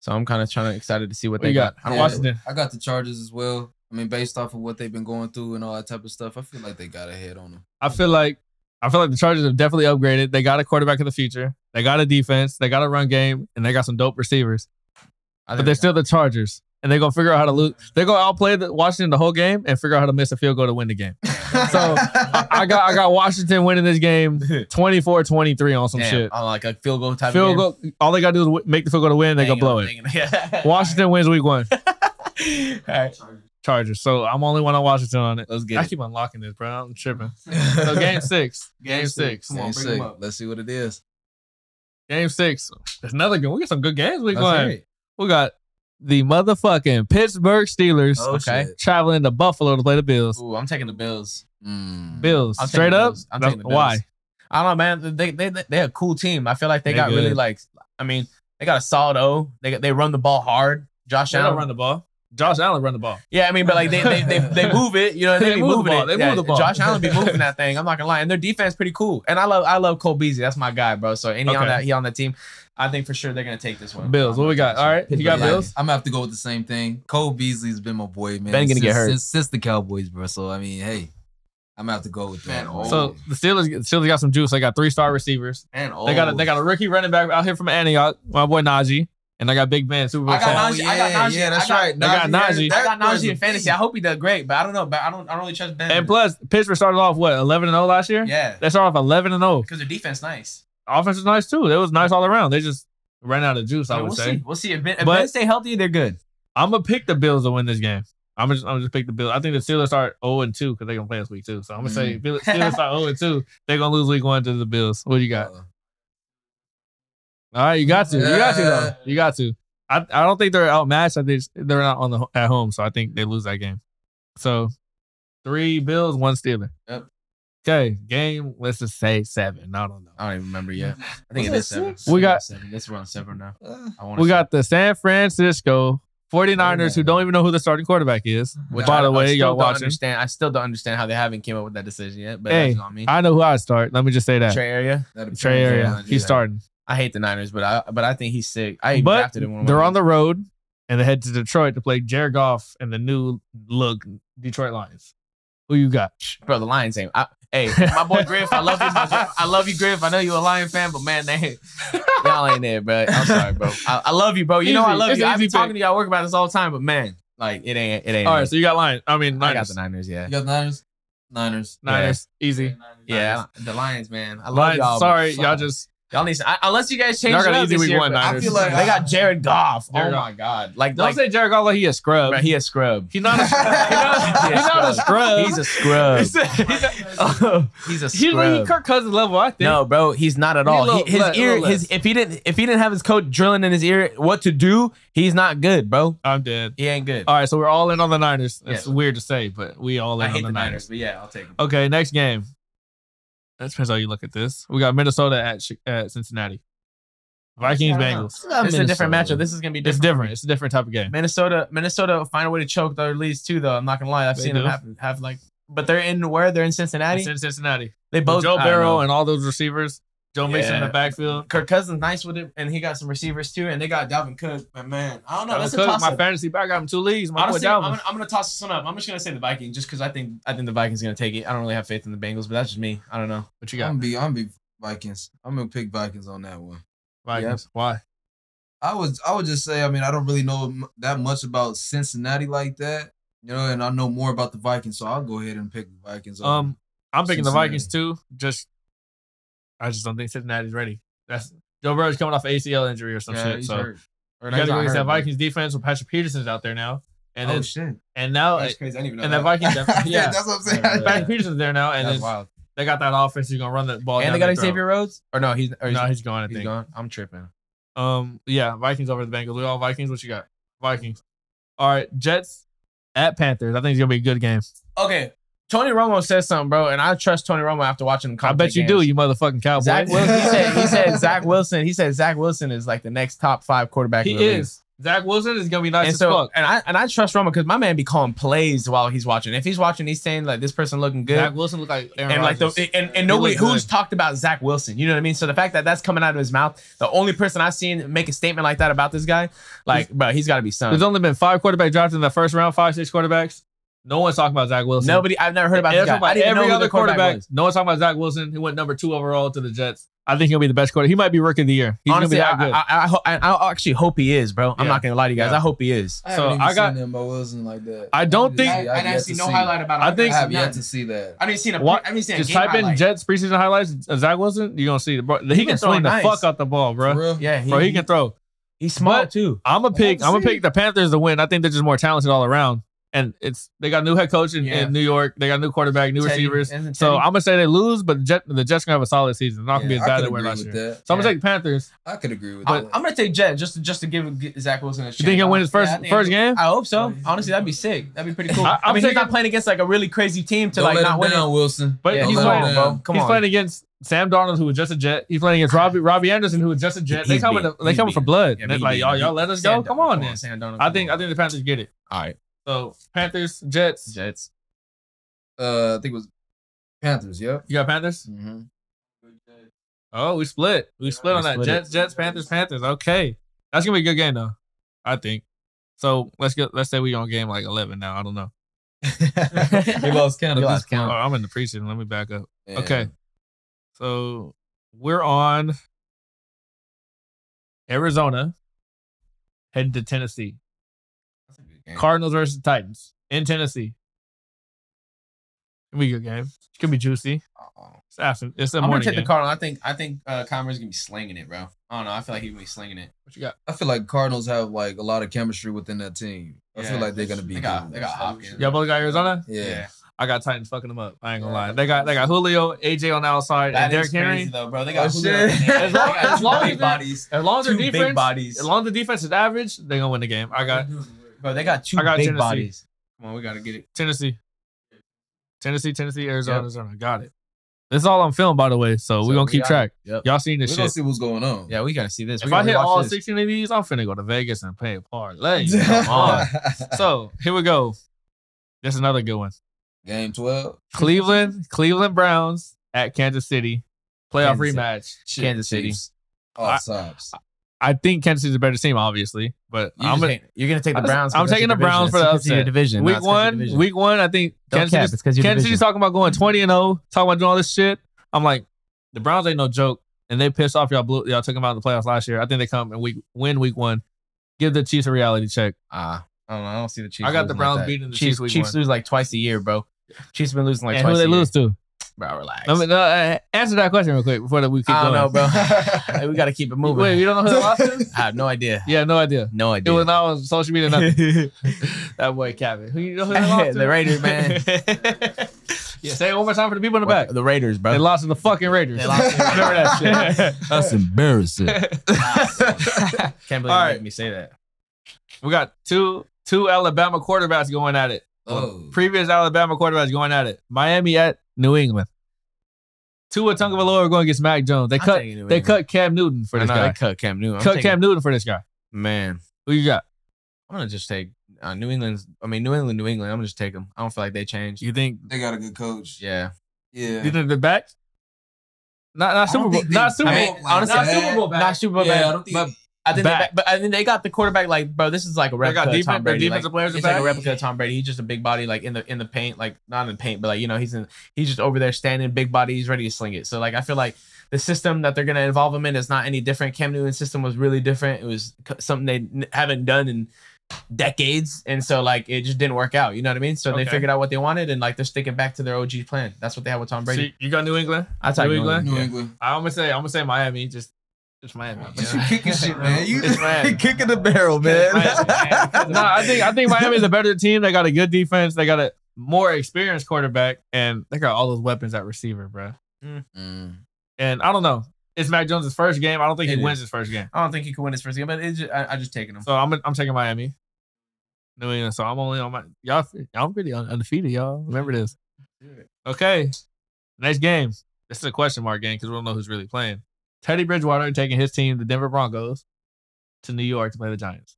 So I'm kind of trying to excited to see what What they got? got. I don't Yeah. Washington. I got the Chargers as well. I mean, based off of what they've been going through and all that type of stuff, I feel like they got ahead on them. I feel like I feel like the Chargers have definitely upgraded. They got a quarterback of the future. They got a defense. They got a run game, and they got some dope receivers. But they're still the Chargers, and they're gonna figure out how to lose. They're gonna outplay the Washington the whole game and figure out how to miss a field goal to win the game. So I, I got I got Washington winning this game 24-23 on some Damn, shit. on like a field goal type Field of goal. All they gotta do is wi- make the field goal to win. They gonna blow it. Dang Yeah. Washington wins week one. All right, Chargers. So I'm only one on Washington on it. let's I get it. keep unlocking this, bro. I'm tripping. So game six. Game six. Come on, Game bring six. them up. Let's see what it is. Game six. There's another good. We got some good games week Let's one. We got the motherfucking Pittsburgh Steelers Oh, Okay. shit. traveling to Buffalo to play the Bills. Ooh, I'm taking the Bills. Mm. Bills. I'm Straight up. Bills. I'm That's- taking the Bills. Why? I don't know, man. They they they they're a cool team. I feel like they, They got really like. I mean, they got a solid O. They they run the ball hard. Josh They don't Allen. run the ball. Josh Allen run the ball. Yeah, I mean, but like they they they, they move it. You know, they, They be move the moving ball. it. They Yeah, move the ball. Josh Allen be moving that thing. I'm not gonna lie, and their defense pretty cool. And I love I love Cole Beasley. That's my guy, bro. So any Okay. on that he on that team, I think for sure they're gonna take this one. Bills. What we got? All right, you got Yeah, Bills. I'm gonna have to go with the same thing. Cole Beasley's been my boy, man. Ben gonna since, get hurt. since, since the Cowboys, bro. So I mean, hey, I'm gonna have to go with that. Man, man. So the Steelers, the Steelers got some juice. They got three star receivers. And They got a, they oh. got a rookie running back out here from Antioch, my boy Najee, and I got Big Ben Super Bowl. I got champ. Najee. I got oh, yeah, Najee. yeah, that's I got- right. I got Najee. I got that was Najee in fantasy. I hope he does great, but I don't know. But I don't. I don't really trust Ben. And plus, Pittsburgh started off what 11 and 0 last year. yeah, They started off 11 and 0. because their defense nice. Offense was nice too. It was nice all around. They just ran out of juice. I Yeah, would we'll say. see. We'll see if Ben, if But- ben stay healthy, they're good. I'm gonna pick the Bills to win this game. I'm just I'm just pick the Bills. I think the Steelers start 0 and 2 because they're gonna play this week too. So I'm gonna say Bill- Steelers start 0 and 2. They're gonna lose week one to the Bills. What do you got? Uh, All right, you got to. You got to though. You got to. I, I don't think they're outmatched. I think they're not on the at home, so I think they lose that game. So three Bills, one Steeler. Yep. Okay, game. Let's just say seven. I don't know. I don't even remember yet. I think it is seven. six? We got- it's seven. It's around seven now. uh, I want. We got the San Francisco 49ers, who don't even know who the starting quarterback is. Which By I- the way, still y'all don't watching. Understand? I still don't understand how they haven't came up with that decision yet. But Hey, that's on me. I know who I start. Let me just say that. Trey area. Trey area. He's starting. I hate the Niners, but I but I think he's sick. I But drafted him. One they're on the road and they head to Detroit to play Jared Goff and the new look Detroit Lions. Who you got? bro. The Lions ain't. I, hey, my boy Griff. I love you. I love you, Griff. I know you're a Lion fan, but man, they y'all ain't there, bro. I'm sorry, bro. I, I love you, bro. You know I love It's you. I be easy talking to y'all, work about this all the time, but man, like it ain't. It ain't. All right, me. so you got Lions. I mean, I got the Niners. Yeah. You got the Niners? Niners. Niners. Easy. Yeah, the Lions, man. I love Lions. y'all. but Sorry, y'all just Y'all need. I, unless you guys change Y'all it got up easy this week year, one, but I Niners. feel like they got Jared Goff. Jared oh Goff. my god, like don't like say Jared Goff like he a scrub. bro, he a scrub. He's not a he's not, he's not a scrub. He's a scrub. He's a- he's a- He's a He's like scrub. Kirk Cousins level, I think. No, bro, he's not at all. little He- his less- ear, little his if he didn't if he didn't have his coach drilling in his ear what to do, he's not good, bro. I'm dead. He ain't good. All right, so we're all in on the Niners. It's Yeah. weird to say, but we all in I on hate the, the Niners. Niners, but yeah, I'll take him. Okay, next game. That depends how you look at this. We got Minnesota at at Cincinnati. Oh, Vikings, I don't. Bengals. It's a different matchup. This is gonna be It's different. different. It's a different type of game. Minnesota, Minnesota find a way to choke their leads too, though. I'm not gonna lie. I've They seen do. them have, have like, but they're in where they're in Cincinnati. It's in Cincinnati. They both Joe I don't Barrow and all those receivers. Joe Mixon in the backfield. Kirk Cousins nice with it, and he got some receivers too, and they got Dalvin Cook. But man, I don't know. Dalvin That's a toss my up. fantasy back got him two leagues. My Honestly, boy I'm gonna, I'm gonna toss this one up. I'm just gonna say the Vikings, just because I think I think the Vikings gonna take it. I don't really have faith in the Bengals, but that's just me. I don't know. what you got. I'm gonna be I'm gonna be Vikings. I'm gonna pick Vikings on that one. Vikings. Why? I was I would just say I mean I don't really know that much about Cincinnati like that, you know, and I know more about the Vikings, so I'll go ahead and pick the Vikings. over- Um, I'm picking the Vikings too. Just, I just don't think Cincinnati's ready. That's Joe Burrow's coming off ACL injury or some Yeah, shit. he's So hurt. Or you got to go against that Vikings defense with Patrick Peterson's out there now, and oh then shit, and now that's crazy. I didn't even know and that. Vikings, defense. yeah, that's what I'm saying. Patrick Peterson's there now, and That's wild. they got that offense. Who's gonna run the ball? And they got. Xavier Rhodes, or no? He's or No, he's, he's gone. I he's think. gone. I'm tripping. Um, yeah, Vikings over the Bengals. We all Vikings. What you got? Vikings. All right, Jets at Panthers. I think it's gonna be a good game. Okay, Tony Romo says something, bro, and I trust Tony Romo after watching. I bet you do, you motherfucking cowboy. Zach Wilson. He said. He said Zach Wilson. He said Zach Wilson is like the next top five quarterback. in he the league. is. Zach Wilson is gonna be nice And as so, fuck. and I and I trust Romo because my man be calling plays while he's watching. If he's watching, he's saying like this person looking good. Zach Wilson look like Aaron and like Rodgers. the and, and nobody who's talked about Zach Wilson, you know what I mean. So the fact that that's coming out of his mouth, the only person I've seen make a statement like that about this guy, like, bro, he's got to be something. There's only been five quarterbacks drafted in the first round, five, six quarterbacks. No one's talking about Zach Wilson. Nobody, I've never heard about this Every- guy. I didn't every who other quarterback, quarterback. No one's talking about Zach Wilson, He went number two overall to the Jets. I think he'll be the best quarterback. He might be rookie of the year. He's Honestly, gonna I, be that good. I, I, I, I, I actually hope he is, bro. I'm Yeah. not gonna lie to you guys. Yeah. I hope he is. I So, haven't even I got- seen him, Mo Wilson like that. I don't think- I've I, yet didn't see to no highlight about him. I think- I have yet to see that. I didn't see a. What? I didn't see a Just game type in. Jets preseason highlights of Zach Wilson. You're gonna see the bro. He, He can can throw swing the fuck out the ball, bro. For real? Yeah, Bro, he can throw. He's smart too. I'm gonna pick. I'm gonna pick the Panthers to win. I think they're just more talented all around. And it's they got a new head coach in, Yeah. in New York. They got a new quarterback, new Teddy, receivers. So I'm gonna say they lose, but the, Jet, the Jets gonna have a solid season. They're not gonna be Yeah, as bad I as they were last year. that. So I'm gonna Yeah. take Panthers. I could agree with I, that. I'm gonna take Jet just just to give Zach Wilson a chance. You think he'll win his first Yeah, first game? I hope so. Honestly, that'd be sick. That'd be pretty cool. I- I, I'm mean, he's not taking- playing against like a really crazy team to like not him win. down, Wilson. But Yeah, he's Don't let playing, down. Come he's on. playing against Sam Darnold, who was just a Jet. He's playing against Robbie Robbie Anderson, who was just a Jet. They He's coming. beat. They coming for blood. Yeah, And it's he like y'all, y'all let us Sam go. Come Darnold, on, then. Sam Darnold, I think on. I think the Panthers get it. All right, So Panthers, Jets. Jets. Uh, I think it was Panthers. Yeah. You got Panthers. Mm-hmm. Oh, we split. We split We on that. split Jets, Jets, Panthers, Panthers. Okay, that's gonna be a good game though. I think. So let's get. Let's say we on game like eleven now. I don't know. we lost count We lost this point. Oh, I'm in the preseason. Let me back up. Yeah. Okay. So we're on Arizona, heading to Tennessee. Cardinals versus Titans in Tennessee. It'll be a good game. It could be juicy. It's after. It's a I'm gonna morning take the game. Cardinals. I think I think uh, Converse gonna be slinging it, bro. I don't know. I feel like he's gonna be slinging it. What you got? I feel like Cardinals have like a lot of chemistry within that team. I feel like they're gonna be. They got good. they got Hopkins. Y'all both got Arizona. Yeah. yeah. I got Titans fucking them up. I ain't gonna lie. They got they got Julio, AJ on the outside, That and Derrick is Henry. though, bro. They Oh, got Julio shit. As long- as two long as they're- bodies, As long as their two defense, bodies. as long as the defense is average, they're gonna win the game. I got Bro, they got two I got big Tennessee. bodies. Come on, we gotta get it. Tennessee, Tennessee, Tennessee, Arizona, Yep. Arizona. Got it. This is all on film, by the way. So, So we're gonna we keep got- track. Yep. Y'all seen We're this gonna shit. see what's going on. Yeah, we gotta see this. If We I gotta hit watch all this. 16 of these, I'm finna go to Vegas and pay a parlay. Come on. so here we go. This is another good one. Game twelve. Cleveland, Cleveland Browns at Kansas City. Playoff Kansas City. rematch. Kansas City. Chiefs. All I- sides. I think Kansas City's a better team, obviously, but You I'm gonna, you're gonna take the Browns. I'm taking the Browns for the of your upset. division. week No, it's 'cause of your one, division. week one. I think Don't Kansas cap, City's, it's 'cause your Kansas City's talking about going 20 and 0, talking about doing all this shit. I'm like, the Browns ain't no joke, and they pissed off y'all. Blew, y'all took them out of the playoffs last year. I think they come and week win week one. Give the Chiefs a reality check. Ah, I don't know. I don't see the Chiefs. I got the Browns like beating the Chiefs. Chiefs Chiefs lose like twice a year, bro. Chiefs been losing like and who twice. they a year. lose to? Bro, relax. I mean, uh, answer that question real quick before that we keep I don't going. know, bro. We gotta keep it moving. Wait, you don't know who they lost to? I have no idea. Yeah, no idea. No idea. It was not on social media. Nothing. that boy Kevin. Who you know who they lost to? The Raiders, man. yeah, say it one more time for the people in the back. The Raiders, bro. They lost to the fucking Raiders. They lost to the Remember that shit. That's embarrassing. Can't believe All you right. made me say that. we got two two Alabama quarterbacks going at it. Oh. Previous Alabama quarterbacks going at it. Miami at New England. Tua Tagovailoa going against Mac Jones. They I'm cut they England. cut Cam Newton for I this know guy. they cut Cam Newton. I'm cut taking- Cam Newton for this guy. Man, Who you got? I'm gonna just take uh, New England's. I mean, New England, New England. I'm gonna just take them. I don't feel like they changed. You think They got a good coach. Yeah. Yeah. you think they're back? Not not Super don't Bowl. Not Super I Bowl. honestly, not. Super Bowl back. Not Super Bowl Yeah, back. I don't think- but I think, they, but I think they got the quarterback. Like, bro, this is like a They replica got of Tom Brady. defensive like, players are it's like a replica of Tom Brady. He's just a big body, like in the in the paint, like not in the paint, but like you know, he's in. He's just over there standing, big body. He's ready to sling it. So like, I feel like the system that they're gonna involve him in is not any different. Cam Newton's system was really different. It was something they n- haven't done in decades, and so like it just didn't work out. You know what I mean? So they figured out what they wanted, and like they're sticking back to their OG plan. That's what they have with Tom So Brady. you got New England? I take New New England? England. New Yeah. England. I'm gonna say I'm gonna say Miami. Just just Miami. But Yeah. you kicking shit, man. You It's Miami. kicking the barrel, man. no, I think I think Miami's a better team. They got a good defense. They got a more experienced quarterback, and they got all those weapons at receiver, bro. Mm. And I don't know. It's Mac Jones' first game. I don't think It he is. wins his first game. I don't think he could win his first game, but it's just, I, I just taking him. So I'm I'm taking Miami. New England. So I'm only on my y'all. Y'all pretty undefeated, y'all. Remember this. Okay. Next game. This is a question mark game because we don't know who's really playing. Teddy Bridgewater taking his team, the Denver Broncos, to New York to play the Giants.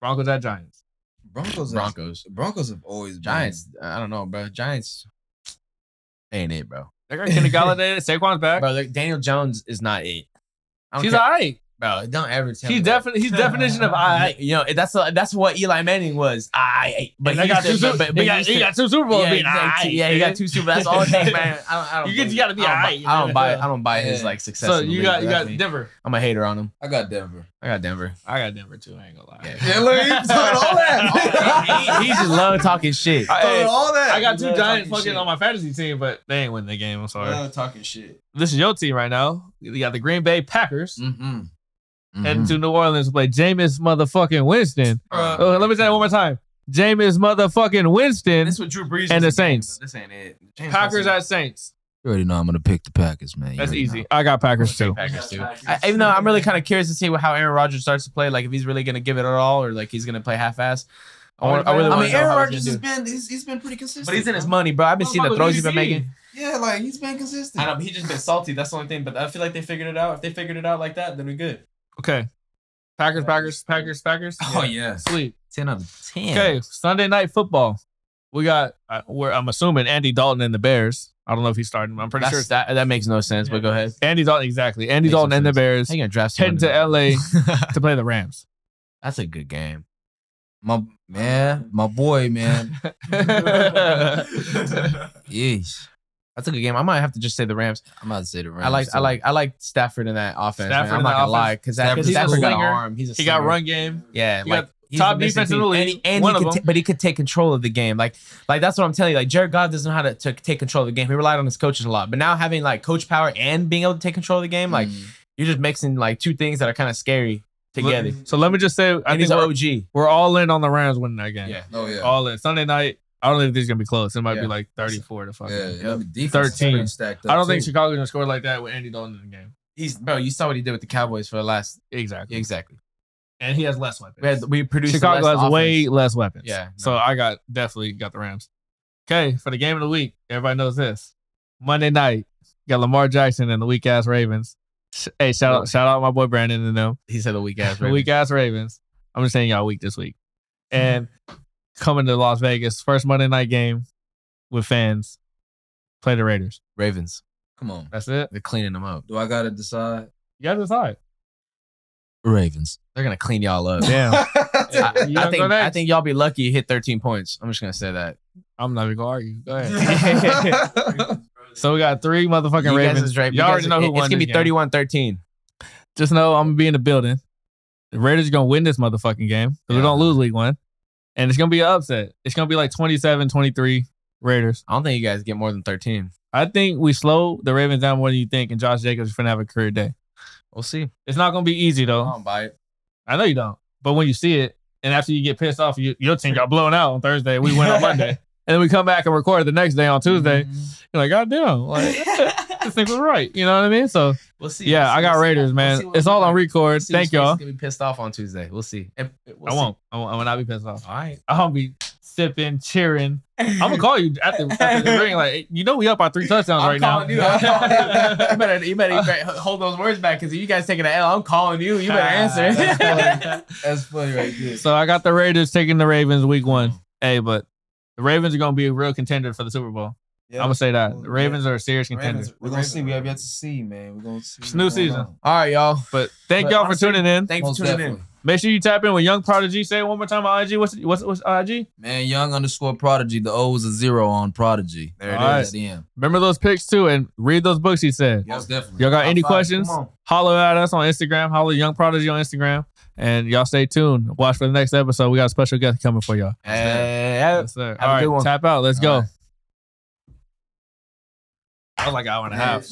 Broncos at Giants. Broncos. Broncos. Have, Broncos have always been- Giants, I don't know, bro. Giants ain't it, bro. They got Kenny Golladay. Saquon's back. Bro, like, Daniel Jones is not it. He's care- all right. Bro. Don't ever tell He's me that. definitely he's definition of I. You know, that's that's what Eli Manning was. I, but But he he got two. used to- Super- but- but he got, used he to- got two Super Bowls. yeah, being exactly. all right, yeah, he got two Super. Bowls that's all it takes, man. I don't. I don't You get- you gotta be I don't, alright, buy, I don't buy. I don't buy his Yeah. like success. So in the you league, got you that's got me. Denver. I'm a hater on him. I got Denver. I got Denver. I got Denver too. I ain't gonna lie. Yeah. Yeah, look, he's talking all that. he, he just love talking shit. I- Talking hey, all that. I got two love Giants fucking shit. on my fantasy team, but they ain't winning the game. I'm sorry. Love talking shit. this is your team right now. You got the Green Bay Packers mm-hmm. Mm-hmm. heading to New Orleans to play Jameis motherfucking Winston. Oh, let me say it one more time. Jameis motherfucking Winston. This what Drew Brees And the Saints. but This ain't it. James Packers at Saints. You already know I'm gonna pick the Packers, man. You That's easy. know. I got Packers too. Packers too. I, even though I'm really kind of curious to see how Aaron Rodgers starts to play, like if he's really gonna give it at all, or like he's gonna play half-ass. I, want, I really I mean, Aaron Rodgers has been he's, he's been pretty consistent. But he's in his money, bro. I've been seeing the throws he's been making. Yeah, like he's been consistent. I know, but he's just been salty. That's the only thing. But I feel like they figured it out. If they figured it out like that, then we're good. Okay. Packers, Packers, Packers, Packers. Oh yeah, Sweet. ten out of ten. Okay, Sunday night football. We got. Uh, we're, I'm assuming Andy Dalton and the Bears. I don't know if he's starting. I'm pretty That's, sure that that makes no sense. But go ahead. Andy Dalton. Exactly. Andy Makes Dalton no and the. Bears How you gonna draft heading to LA to play the Rams. That's a good game. My man, my boy, man. That's Yeesh. That's a good game. I might have to just say the Rams. I'm about to say the Rams. I like I like I like Stafford in that offense. Stafford man. I'm not gonna offense. lie because Stafford's Stafford, Stafford got slinger. arm. He's a he got run game. Yeah, He like got he's top the missing defense in the league. and, he, and One he of could them. ta- but he could take control of the game. Like like that's what I'm telling you. Like Jared Goff doesn't know how to, to take control of the game. He relied on his coaches a lot. But now having like coach power and being able to take control of the game, like Mm. you're just mixing like two things that are kind of scary together. So let me just say, I and think he's we're, OG. we're all in on the Rams winning that game. Yeah. Oh yeah. All in. Sunday night. I don't think this is gonna be close. It might Yeah. be like 34 to fucking. yeah. Yep. 13. stacked up I don't think. Chicago's gonna score like that with Andy Dalton in the game. He's bro. You saw what he did with the Cowboys for the last. Exactly. Exactly. And he has less weapons. We had we produced Chicago has way less weapons. Yeah, So. I got definitely got the Rams. Okay, for the game of the week, everybody knows this. Monday night, got Lamar Jackson and the weak ass Ravens. Hey, shout out, shout out my boy Brandon and them. He said the weak ass. The weak ass Ravens. I'm just saying y'all weak this week. Mm-hmm. And coming to Las Vegas, first Monday night game with fans. Play the Raiders. Ravens. Come on. That's it. They're cleaning them up. Do I gotta decide? You gotta decide. Ravens. They're gonna clean y'all up. Damn. I, I think? I think y'all be lucky you hit 13 points. I'm just gonna say that. I'm not even gonna argue. Go ahead. so we got three motherfucking You Ravens. is right. You Y'all guys- already know who it- won. It's gonna this be game. 31-13. Just know I'm gonna be in the building. The Raiders are gonna win this motherfucking game because we don't lose week one. And it's gonna be an upset. It's gonna be like 27, 23 Raiders. I don't think you guys get more than 13. I think we slow the Ravens down more than you think, and Josh Jacobs is gonna have a career day. We'll see. It's not gonna be easy though. I don't buy it. I know you don't. But when you see it, and after you get pissed off, you, your team got blown out on Thursday. We win on Monday, and then we come back and record the next day on Tuesday. Mm-hmm. You're like, God damn, like this thing was right. You know what I mean? So We'll see. yeah, We'll see. I got We'll see. Raiders, We'll man. it's all on record. We'll Thank y'all. Gonna be pissed off on Tuesday. We'll see. We'll I won't. I won't. I will not be pissed off. All right. I'm gonna be sipping, cheering. I'm gonna call you after, after the ring. Like, you know, we up by three touchdowns I'm right now. you. I'm you. You better, you better, you better hold those words back because if you guys taking an L. I'm calling you. You better answer. That's funny. That's funny right there. so I got the Raiders taking the Ravens week one. Hey, but the Ravens are gonna be a real contender for the Super Bowl. Yeah. I'm gonna say that the Ravens are a serious contender. Ravens, we're gonna see. We have yet to see, man. We're gonna see. It's new season. on. All right, y'all. But thank But y'all honestly, for tuning in. Thanks Most for tuning definitely. Make sure you tap in with Young Prodigy. Say it one more time on IG. What's what's what's IG? Man, young underscore prodigy. The O is a zero on prodigy. There it is. All right. At the end. Remember those picks too, and read those books he said. Most definitely. Y'all got any five. questions? Come on. Holler at us on Instagram. Holler Young Prodigy on Instagram. And y'all stay tuned. Watch for the next episode. We got a special guest coming for y'all. Hey, Yes, sir. Have a All right, good one. tap out. Let's go. All right. That was like an hour and a half.